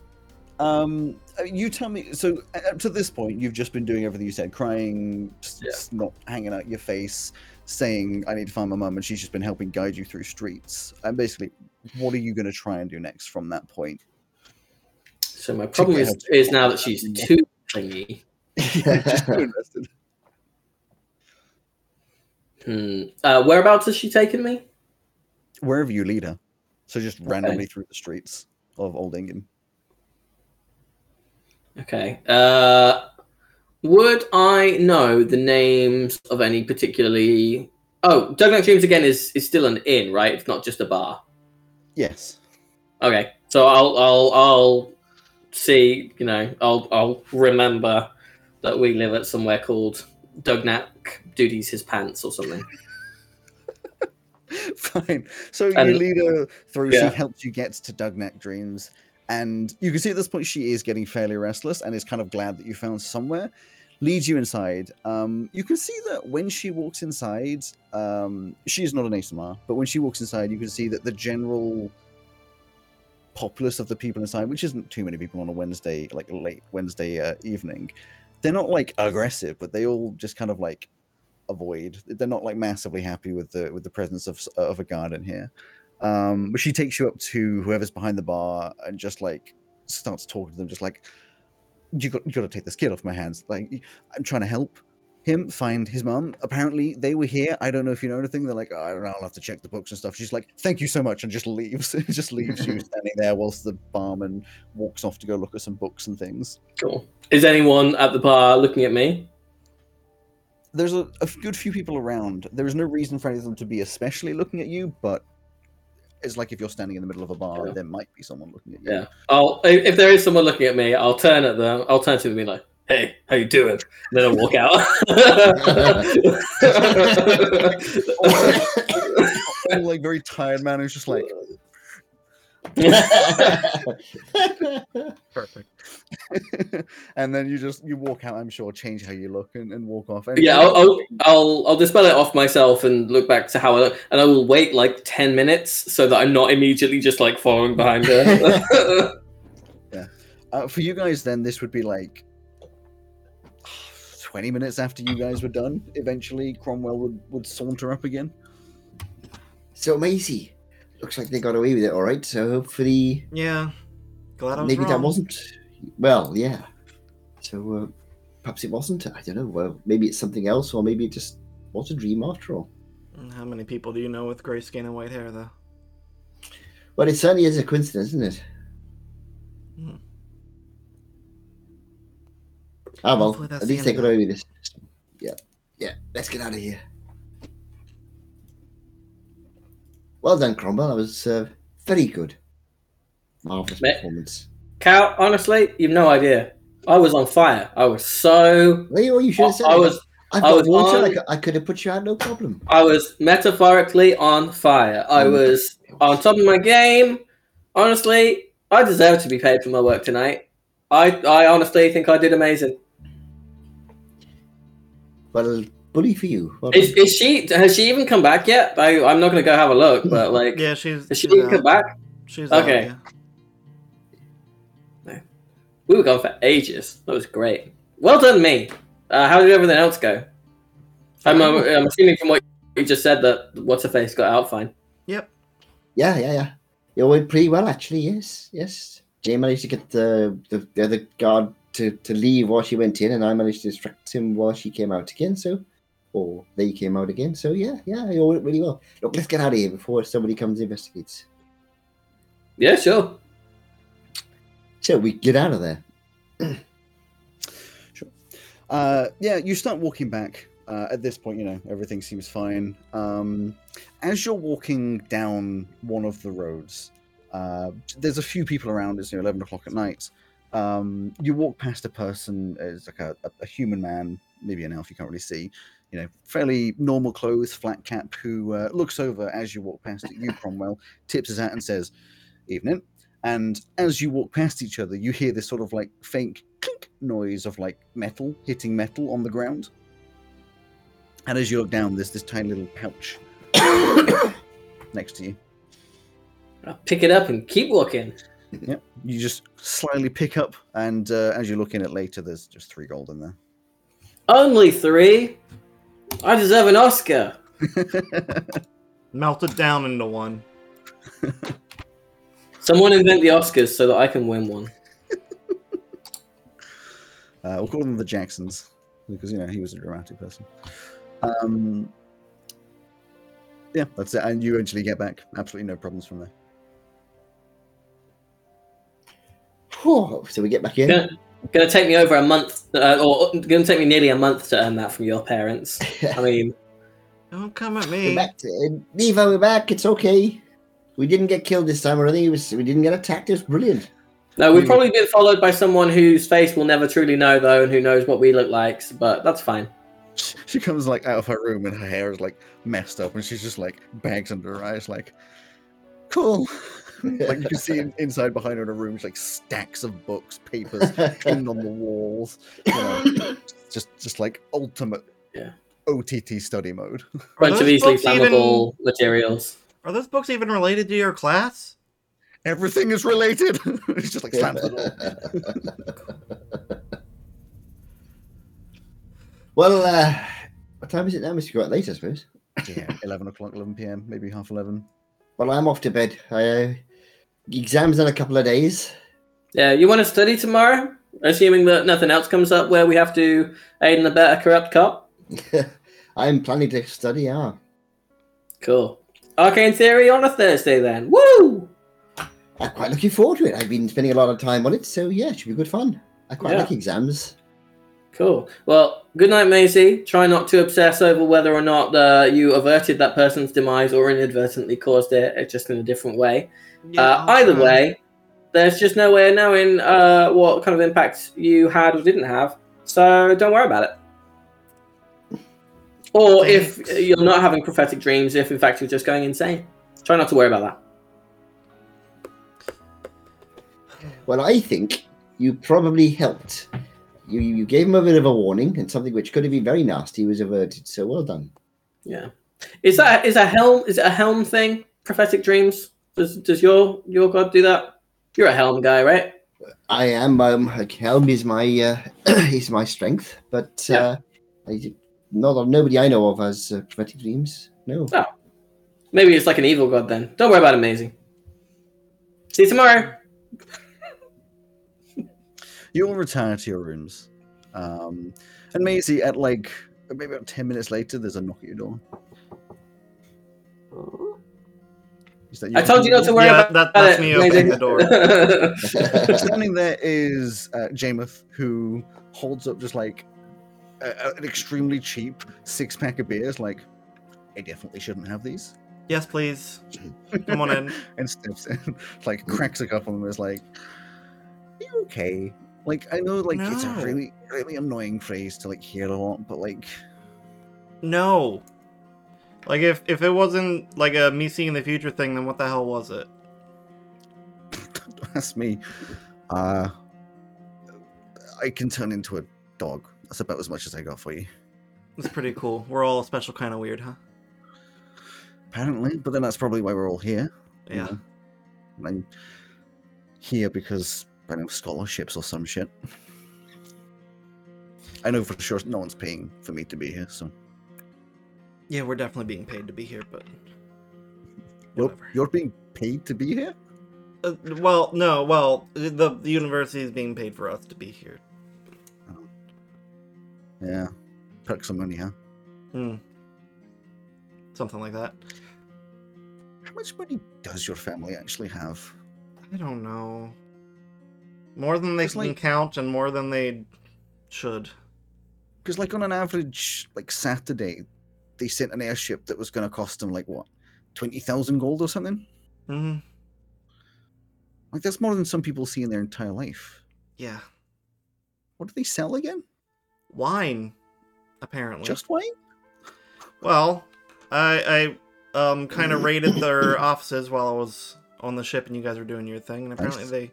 Um, you tell me. So uh, up to this point, you've just been doing everything you said, crying, Yeah. not hanging out your face, saying, "I need to find my mum," and she's just been helping guide you through streets. And basically, what are you going to try and do next from that point? So my problem is, is now that she's too clingy. just too invested. Hmm. Uh, whereabouts has she taken me? Wherever you lead her, so just randomly through the streets of Old England. Okay. Uh, would I know the names of any particularly? Oh, Douglas Dreams again is is still an inn, right? It's not just a bar. Yes. Okay, so I'll I'll I'll see. You know, I'll I'll remember that we live at somewhere called Dugnack Duties His Pants or something. Fine. So And- you lead her through. Yeah. She helps you get to Dugnack Dreams, and you can see at this point she is getting fairly restless and is kind of glad that you found somewhere. Leads you inside. Um, you can see that when she walks inside, um, she is not an Aasimar, but when she walks inside, you can see that the general populace of the people inside, which isn't too many people on a Wednesday, like late Wednesday uh, evening, they're not like aggressive, but they all just kind of like avoid. They're not like massively happy with the with the presence of of a guard in here. Um, but she takes you up to whoever's behind the bar and just like starts talking to them, just like you got you got to take this kid off my hands. Like I'm trying to help. him find his mum. Apparently, they were here. I don't know if you know anything. They're like, oh, I don't know. I'll have to check the books and stuff. She's like, thank you so much, and just leaves. just leaves you standing there whilst the barman walks off to go look at some books and things. Cool. Is anyone at the bar looking at me? There's a, a good few people around. There is no reason for any of them to be especially looking at you, but it's like if you're standing in the middle of a bar, Yeah. there might be someone looking at you. Yeah. I'll if there is someone looking at me, I'll turn at them. I'll turn to them and be like, "Hey, how you doing?" And then I'll walk out. Like very tired man who's just like, Perfect. and then you just you walk out. I'm sure change how you look and, and walk off. And yeah, I'll, I'll I'll I'll dispel it off myself and look back to how I look, and I will wait like ten minutes so that I'm not immediately just like following behind her. Yeah, uh, for you guys, then this would be like twenty minutes after you guys were done. Eventually, Cromwell would would saunter up again. so Maisie, looks like they got away with it all right. So hopefully, Yeah. Glad I was maybe that wasn't. Well, yeah. So uh, perhaps it wasn't. I don't know. Well, maybe it's something else, or maybe it just was a dream after all. How many people do you know with gray skin and white hair, though? Well, it certainly is a coincidence, isn't it? Hmm. Ah, well, at the least they got away with this. Yeah, yeah. Let's get out of here. Well done, Cromwell. That was uh, very good. Marvelous Mate. performance. Cal, honestly, you've no idea. I was on fire. I was so. Well, you, should have said I was I've I was water. I, could, I could have put you out, no problem. I was metaphorically on fire. I Um, was on top of my game. Honestly, I deserve to be paid for my work tonight. I I honestly think I did amazing. Well, bully for you. Well Is, is she? Has she even come back yet? I, I'm not going to go have a look, but like, Yeah, she's. has she she's even come back? She's out, Okay. yeah. We were gone for ages. That was great. Well done, me. Uh, how did everything else go? I'm, uh, I'm assuming from what you just said that what's her face got out fine. Yep. Yeah, yeah, yeah. It went pretty well, actually. Yes, yes. Jay managed to get the, the, the other guard to, to leave while she went in, and I managed to distract him while she came out again. So, or they came out again. So, yeah, yeah, it all went really well. Look, let's get out of here before somebody comes and investigates. Yeah, sure. So we get out of there. Uh, yeah, you start walking back. Uh, at this point, you know everything seems fine. Um, as you're walking down one of the roads, uh, there's a few people around. It's you know, eleven o'clock at night. Um, you walk past a person, it's like a, a, a human man, maybe an elf. You can't really see. You know, fairly normal clothes, flat cap, who uh, looks over as you walk past at you, Cromwell, tips his hat and says, "Evening." And as you walk past each other, you hear this sort of like faint clink noise of like metal hitting metal on the ground. And as you look down, there's this tiny little pouch next to you. I'll pick it up and keep walking. You just slyly pick up, and uh, as you look in it later, there's just three gold in there. Only three. I deserve an Oscar. Melted down into one. Someone invent the Oscars so that I can win one. Uh, we'll call them the Jacksons because you know he was a dramatic person. Um, yeah, that's it. And you eventually get back. Absolutely no problems from there. Whew, so we get back in. Gonna, gonna take me over a month, uh, or gonna take me nearly a month to earn that from your parents. I mean, Don't come at We're me. back to Neva, we're back. It's okay. We didn't get killed this time or anything. Was, we didn't get attacked. It was brilliant. no, we've probably been followed by someone whose face we'll never truly know, though, and who knows what we look like. But that's fine. She comes like out of her room and her hair is like messed up, and she's just like bags under her eyes, like cool. like you can see in, inside behind her in a room, like stacks of books, papers pinned on the walls. You know, just just like ultimate Yeah. OTT study mode. Bunch of easily books even- flammable materials. Are those books even related to your class? Everything is related. it's just like slams the door. well, uh, what time is it now? Must go out late, I suppose. Yeah, eleven o'clock, eleven p.m., maybe half eleven. Well, I'm off to bed. I, uh, exams in a couple of days. Yeah, you want to study tomorrow? Assuming that nothing else comes up where we have to aid and abet a corrupt cop. I'm planning to study art. Cool. Arcane Theory on a Thursday then. Woo! I'm quite looking forward to it. I've been spending a lot of time on it, so yeah, it should be good fun. I quite Yeah. like exams. Cool. Well, good night, Maisie. Try not to obsess over whether or not uh, you averted that person's demise or inadvertently caused it, uh, just in a different way. uh, either way, there's just no way of knowing uh, what kind of impact you had or didn't have. So don't worry about it. Or if you're not having prophetic dreams, if in fact you're just going insane, try not to worry about that. Well, I think you probably helped. You you gave him a bit of a warning, and something which could have been very nasty was averted. So well done. Yeah. Is that is a helm? Is it a helm thing? Prophetic dreams? Does does your your god do that? You're a helm guy, right? I am um helm is my uh, is my strength, but Yeah. uh, I, not nobody I know of has uh, prophetic dreams. No. Oh. Maybe it's like an evil god then. Don't worry about it, Maisie. See you tomorrow. You all retire to your rooms. Um, and Maisie, at like maybe about 10 minutes later, there's a knock at your door. Is that I told you not to worry Yeah, about that, it. that's me opening the door. door. Standing there is uh, Jamuth, who holds up just like a, a- an extremely cheap six pack of beers. Like, I definitely shouldn't have these. Yes, please. Come on in. and steps in, like cracks a couple of them. and Is like, "Are you okay?" Like, I know, like it's a really, really annoying phrase to like hear a lot, but like, No. Like if if it wasn't like a me seeing the future thing, then what the hell was it? That's me. Uh, I can turn into a dog. That's about as much as I got for you. It's pretty cool. We're all a special kind of weird, huh? Apparently, but then that's probably why we're all here. you Yeah. know? I'm here because I know scholarships or some shit. I know for sure no one's paying for me to be here, so Yeah, we're definitely being paid to be here, but you're, whatever. you're being paid to be here. Uh, well, no, well, the, the university is being paid for us to be here. Yeah, perks of money, huh? Hmm. Something like that. How much money does your family actually have? I don't know. More than they can like- count and more than they should. Because, like, on an average, like Saturday, they sent an airship that was going to cost them like what, twenty thousand gold or something. hmm Like, that's more than some people see in their entire life. Yeah. What do they sell again? Wine, apparently. Just wine? Well, I I um kind of raided their offices while I was on the ship and you guys were doing your thing, and apparently Nice. they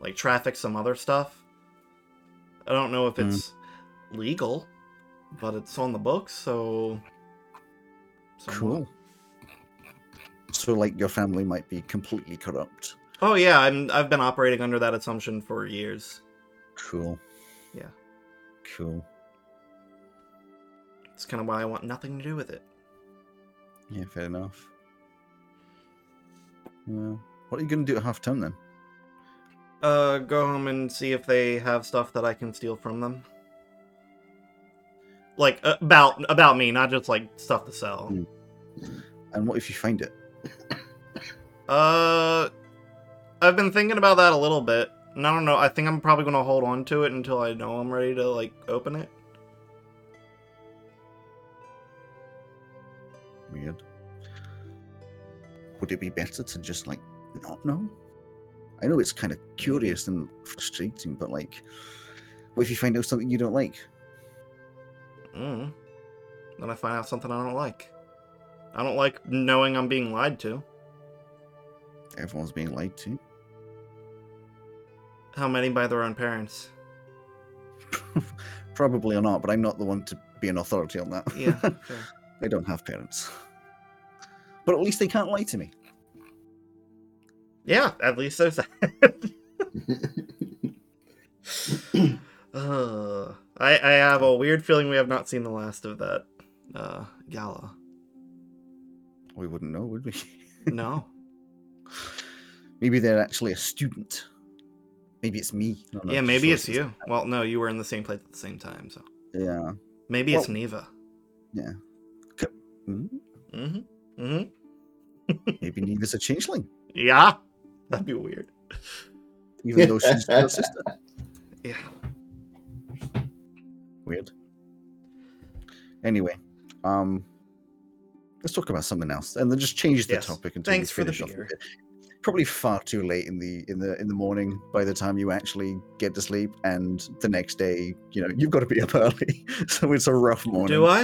like traffic some other stuff. I don't know if Hmm. it's legal, but it's on the books, so. somewhat. Cool. So, like, your family might be completely corrupt. Oh yeah, I'm I've been operating under that assumption for years. Cool. Yeah. Cool. It's kind of why I want nothing to do with it. Yeah, fair enough. Well, what are you going to do at half term then? Uh, go home and see if they have stuff that I can steal from them. Like uh, about about me, not just like stuff to sell. Hmm. And what if you find it? Uh, I've been thinking about that a little bit. And I don't know. I think I'm probably gonna hold on to it until I know I'm ready to like open it. Weird. Would it be better to just, like, not know? I know it's kind of curious and frustrating, but, like, what if you find out something you don't like? Mm. Then I find out something I don't like. I don't like knowing I'm being lied to. Everyone's being lied to. How many by their own parents? Probably or not, but I'm not the one to be an authority on that. Yeah. fair. I don't have parents. But at least they can't lie to me. Yeah, at least there's that. uh, I I have a weird feeling we have not seen the last of that uh, gala. We wouldn't know, would we? No. Maybe they're actually a student. Maybe it's me. No, no, yeah, maybe it's you. Well, no, you were in the same place at the same time, so Yeah. maybe it's Neva. Yeah. Co- hmm, Mm-hmm. Mm-hmm. Maybe Neva's a changeling, Yeah. That'd be weird. even though she's your sister. Yeah. Weird. Anyway, um, let's talk about something else, and then just change the Yes. topic until Thanks we for the finish off beer. Probably far too late in the in the in the morning by the time you actually get to sleep, and the next day, you know, you've got to be up early, so it's a rough morning. Do I?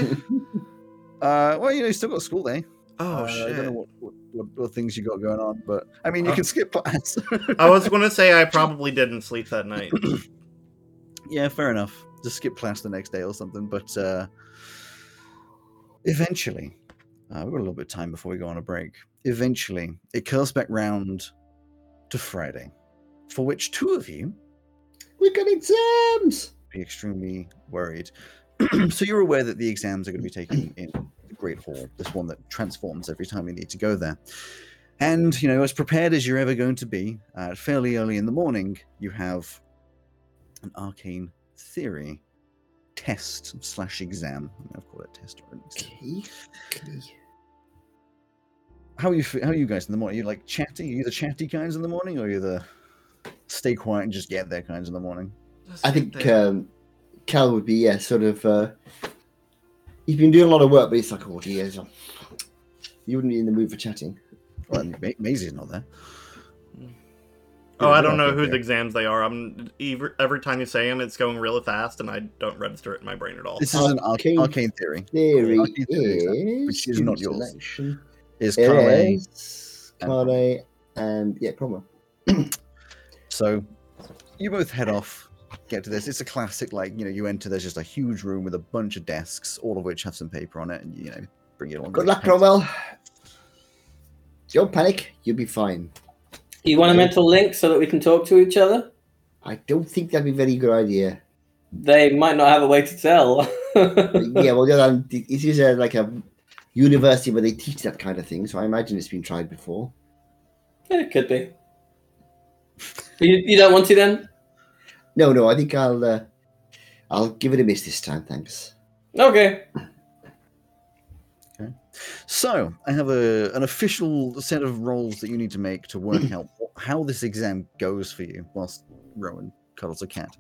Uh, well, you know, you still got school day. Oh Uh, I shit. Don't what, things you got going on, but I mean, you Uh, can skip class. I was gonna say I probably didn't sleep that night. yeah, fair enough. Just skip class the next day or something. But uh, eventually, uh, we've got a little bit of time before we go on a break. Eventually, it curls back round to Friday, for which two of you We got exams. be extremely worried. so you're aware that the exams are going to be taken in the Great Hall, this one that transforms every time you need to go there. And you know, as prepared as you're ever going to be, uh, fairly early in the morning, you have an arcane theory test slash exam. I mean, I've called it test or exam. Okay. okay. How are you? How are you guys in the morning? Are you like chatty? Are you the chatty kinds in the morning, or are you the stay quiet and just get there kinds in the morning? I think um, Cal would be yeah, sort of. Uh, he's been doing a lot of work, but it's like, oh dear, so- you wouldn't be in the mood for chatting. Well, Ma- Maisie's not there. Oh, I don't know okay, whose exams they are. I'm every, every time you say them, it's going really fast, and I don't register it in my brain at all. This is an arc- Arcane- arcane theory. Theory Arcane theory exam, is which is not student yours. selection. Is It Carle is and- and yeah, Cromwell. So you both head off, get to this. It's a classic, like, you know, you enter, there's just a huge room with a bunch of desks, all of which have some paper on it, and, you know, bring it along. Good luck, pens. Cromwell. Don't panic. You'll be fine. You want a mental link so that we can talk to each other? I don't think that'd be a very good idea. They might not have a way to tell. yeah, well, yeah, it is a, like a university where they teach that kind of thing, so I imagine it's been tried before. Yeah, it could be. You, you don't want to then? No, no, I think I'll uh, I'll give it a miss this time. Thanks. Okay. So I have a an official set of roles that you need to make to work out how this exam goes for you, whilst Rowan cuddles a cat.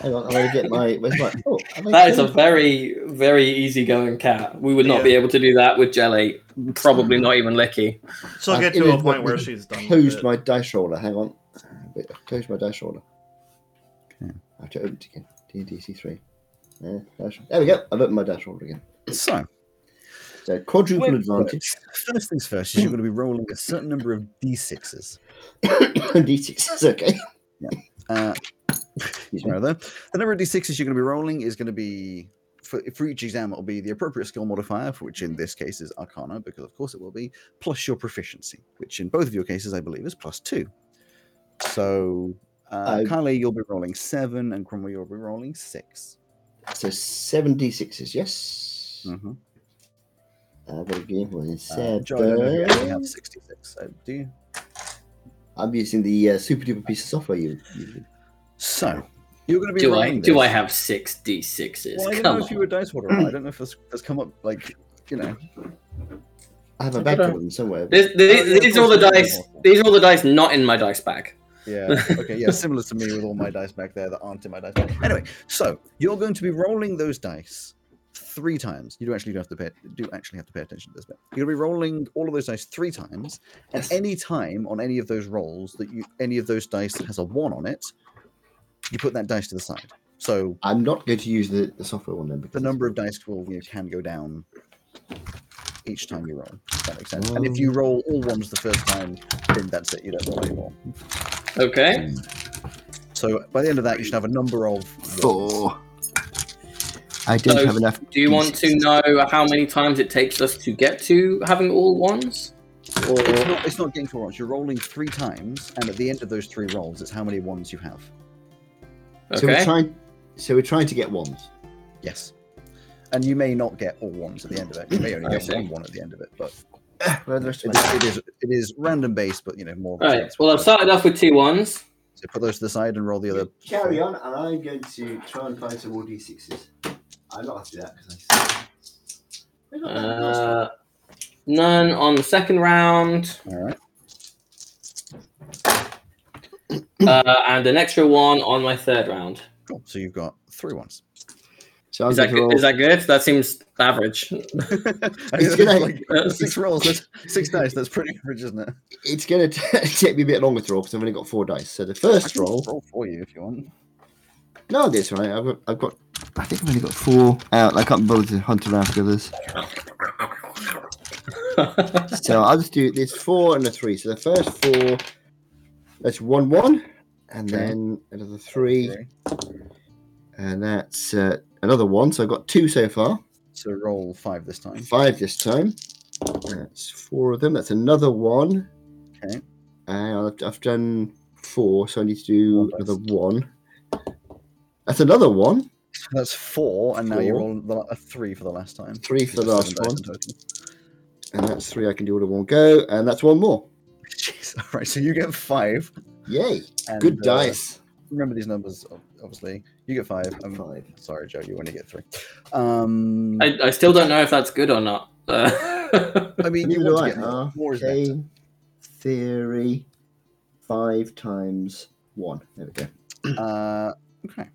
Hang on, I'm gonna get my. Where's my? Oh, That is a changed- very, very easygoing cat. We would not Yeah. be able to do that with Jelly. Probably not even Licky. She'll I've get to a point where she's done. with Closed my dice roller. Hang on. Wait, closed my dice roller. I have to open it again. DDC three. Yeah, dice- there we go. I've opened my dashboard again. So So quadruple Wait, advantage. First things first is you're going to be rolling a certain number of d6s. D6 is okay. Uh, Excuse me. rather, the number of d6s you're going to be rolling is going to be for, for each exam. It'll be the appropriate skill modifier, for which in this case is Arcana, because of course it will be, plus your proficiency, which in both of your cases I believe is plus two. So, uh, I- Kylie, you'll be rolling seven, and Cromwell, you'll be rolling six. So seven D6s, yes. Mhm. Uh, but again, well, it's Uh, seven. I don't know if you have 66. So do you? I'm using the uh, super duper piece of software you usually. So, you're going to be Do I rolling do I have six d sixes? Well, I don't Come know if you were dice water. I don't know if this has come up like you know. I have a bag don't of them somewhere. This, Oh, yeah, these, these are all the course you do. dice. These are all the dice not in my dice bag. Yeah. Okay. Yeah. Similar to me with all my dice back there that aren't in my dice. Bag. Anyway, so you're going to be rolling those dice three times. You do actually do have to pay. Do actually have to pay attention to this bit. You're to be rolling all of those dice three times, and Yes. any time on any of those rolls that you any of those dice has a one on it, you put that dice to the side. So I'm not going to use the, the software one then because the number of dice will you know, can go down each time you roll. If that makes sense. And if oh. you roll all ones the first time, then that's it. You don't roll anymore. Okay. So by the end of that, you should have a number of four. I don't So, have enough. Do you want to D6s. know how many times it takes us to get to having all ones? Or It's not, it's not getting to ones. You're rolling three times, and at the end of those three rolls, it's how many ones you have. So we're okay. trying. So we're trying to get ones. Yes. And you may not get all ones at the end of it. You may only I get see. one one at the end of it, but Where are the rest it of is, my- it is it is random based, but you know more. All right. Well, I've started off with two ones. So put those to the side and roll the other. Carry on, and I'm going to try and find some more d6s. I'm not going to do that because I. Uh, none on the second round, All right. uh, and an extra one on my third round. Cool. So you've got three ones. So Is that, going to roll. good? is that good? That seems average. It's that's gonna- like six rolls. That's six dice. That's pretty average, isn't it? It's going to take me a bit longer to roll because I've only got four dice. So the I first can roll. roll for you if you want. No, this right. I've got. I've got. I think I've only got four out. I can't bother to hunt around for the others. So I'll just do this four and a three. So the first four, that's one one, and Okay. then another three, Three. And that's uh, another one. So I've got two so far. So roll five this time. Five this time. That's four of them. That's another one. Okay. And I've, I've done four, so I need to do dice. another one. That's another one. That's four, and now you Four. roll the, a three for the last time. Three for the last one. And that's three I can do all in one go. And that's one more. Jeez. All right. So you get five. Yay. And, Good uh, dice. remember these numbers, obviously. You get five. I'm Five. sorry, Joe. You only get three. Um, I, I still don't know if that's good or not. Uh, I mean, you Neither do want I. to get more. Uh, More is Theory. Five times one. There we go. Uh, okay.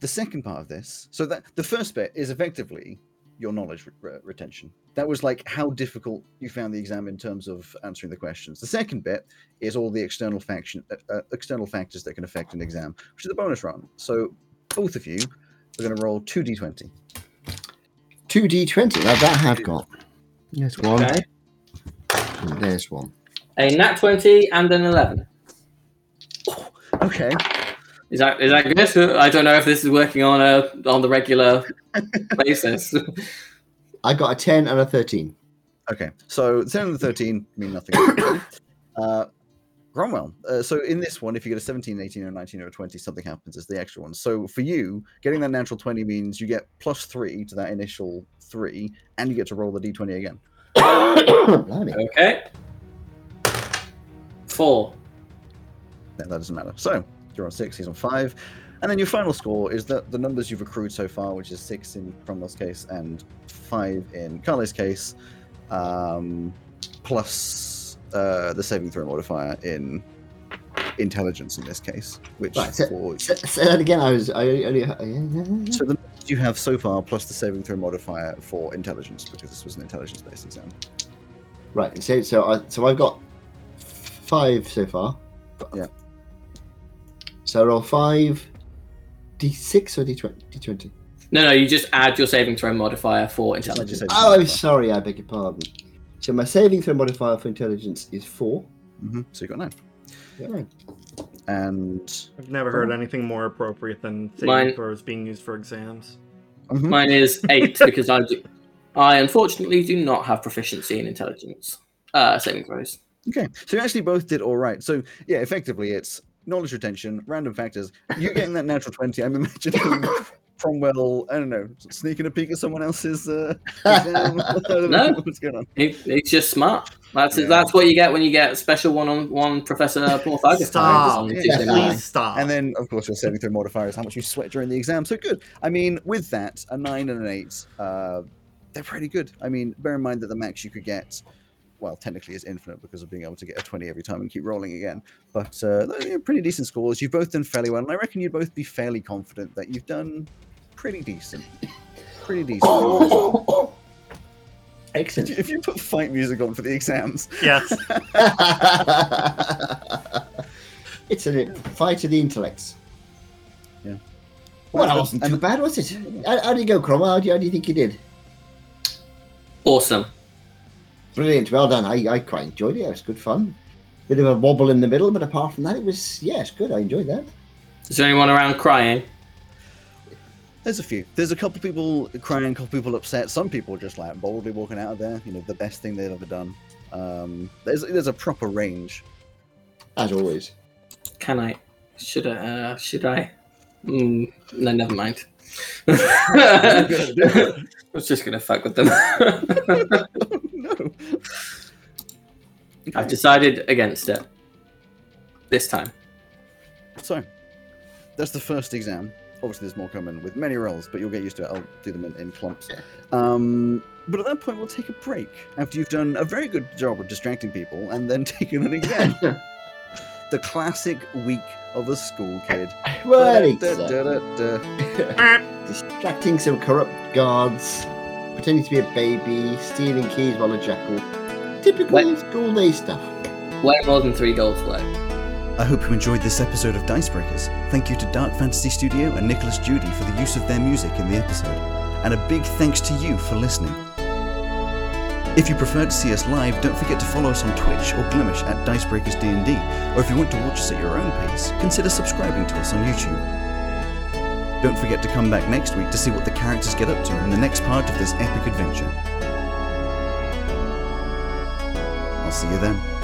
The second part of this, so that the first bit is effectively your knowledge re- re- retention. That was like how difficult you found the exam in terms of answering the questions. The second bit is all the external faction, uh, uh, external factors that can affect an exam, which is the bonus round. So both of you are going to roll two d20. Two D20. Now that I've got. There's one. okay. and There's one. A nat 20 and an 11. Okay. Is that is that good? I don't know if this is working on a on the regular basis. I got a 10 and a 13. Okay, so 10 and the 13 mean nothing. uh, Cromwell. Uh, so in this one, if you get a 17, 18, or 19, or a 20, something happens as the extra one. So for you, getting that natural 20 means you get plus three to that initial three, and you get to roll the d20 again. Okay. Four. No, that doesn't matter. So you're on six, he's on five. And then your final score is that the numbers you've accrued so far, which is six in Cromwell's case and five in Carly's case, um, plus uh, the saving throw modifier in intelligence in this case, which Right, so- for say that again. I was. I only. So the numbers you have so far plus the saving throw modifier for intelligence because this was an intelligence based exam. right. So so I so I've got five so far. Yeah. So I roll five. D6 or D20? D20. No, no, you just add your saving throw modifier for Just like you intelligence. Oh, I'm sorry. I beg your pardon. So my saving throw modifier for intelligence is four. mm-hmm. So you got nine, Yeah. and I've never heard anything more appropriate than saving Mine- throws being used for exams. Mhm. Mine is eight because I do. I unfortunately do not have proficiency in intelligence uh, saving throws. Okay, so you actually both did all right. So yeah, effectively, it's knowledge retention, random factors. You getting that natural twenty. I'm imagining Cromwell. I don't know, sneaking a peek at someone else's uh, exam. I don't know No. what's going on. He, he's just smart. That's Yeah. that's what you get when you get special one-on-one Professor Porthagus. Stop. on Yeah. Please stop. And then, of course, your saving throw modifier is how much you sweat during the exam. So good. I mean, with that, a nine and an eight, uh, they're pretty good. I mean, bear in mind that the max you could get, well, technically is infinite because of being able to get a 20 every time and keep rolling again. But uh, they're pretty decent scores. You've both done fairly well. And I reckon you'd both be fairly confident that you've done pretty decent. Pretty decent. Excellent. if you put fight music on for the exams, yes. it's a fight of the intellects. Yeah. Well, that wasn't and- too bad, was it? How, how did you go, Cromwell? How how do you think you did? Awesome. Brilliant. Well done. I, I quite enjoyed it. It was good fun. Bit of a wobble in the middle, but apart from that, it was, yeah, it's good. I enjoyed that. Is there anyone around crying? There's a few. There's a couple people crying, a couple people upset. Some people just like boldly walking out of there. You know, the best thing they've ever done. Um, there's there's a proper range. As always. Can I? Should I? Uh, should I? Mm, no, never mind. I was just gonna fuck with them. I've decided against it. This time. So, that's the first exam. obviously there's more coming with many rolls, but you'll get used to it. I'll do them in, in clumps. Yeah. Um, but at that point, we'll take a break after you've done a very good job of distracting people and then taking an exam. the classic week of a school kid. well, distracting some corrupt guards, pretending to be a baby, stealing keys while a jackal. Typical Wait. school day stuff. Way more than three goals away. I hope you enjoyed this episode of Dicebreakers. Thank you to Dark Fantasy Studio and Nicolas Jeudy for the use of their music in the episode. And a big thanks to you for listening. If you prefer to see us live, don't forget to follow us on Twitch or Glimesh at Dicebreakers D&D, or if you want to watch us at your own pace, consider subscribing to us on YouTube. Don't forget to come back next week to see what the characters get up to in the next part of this epic adventure. I'll see you then.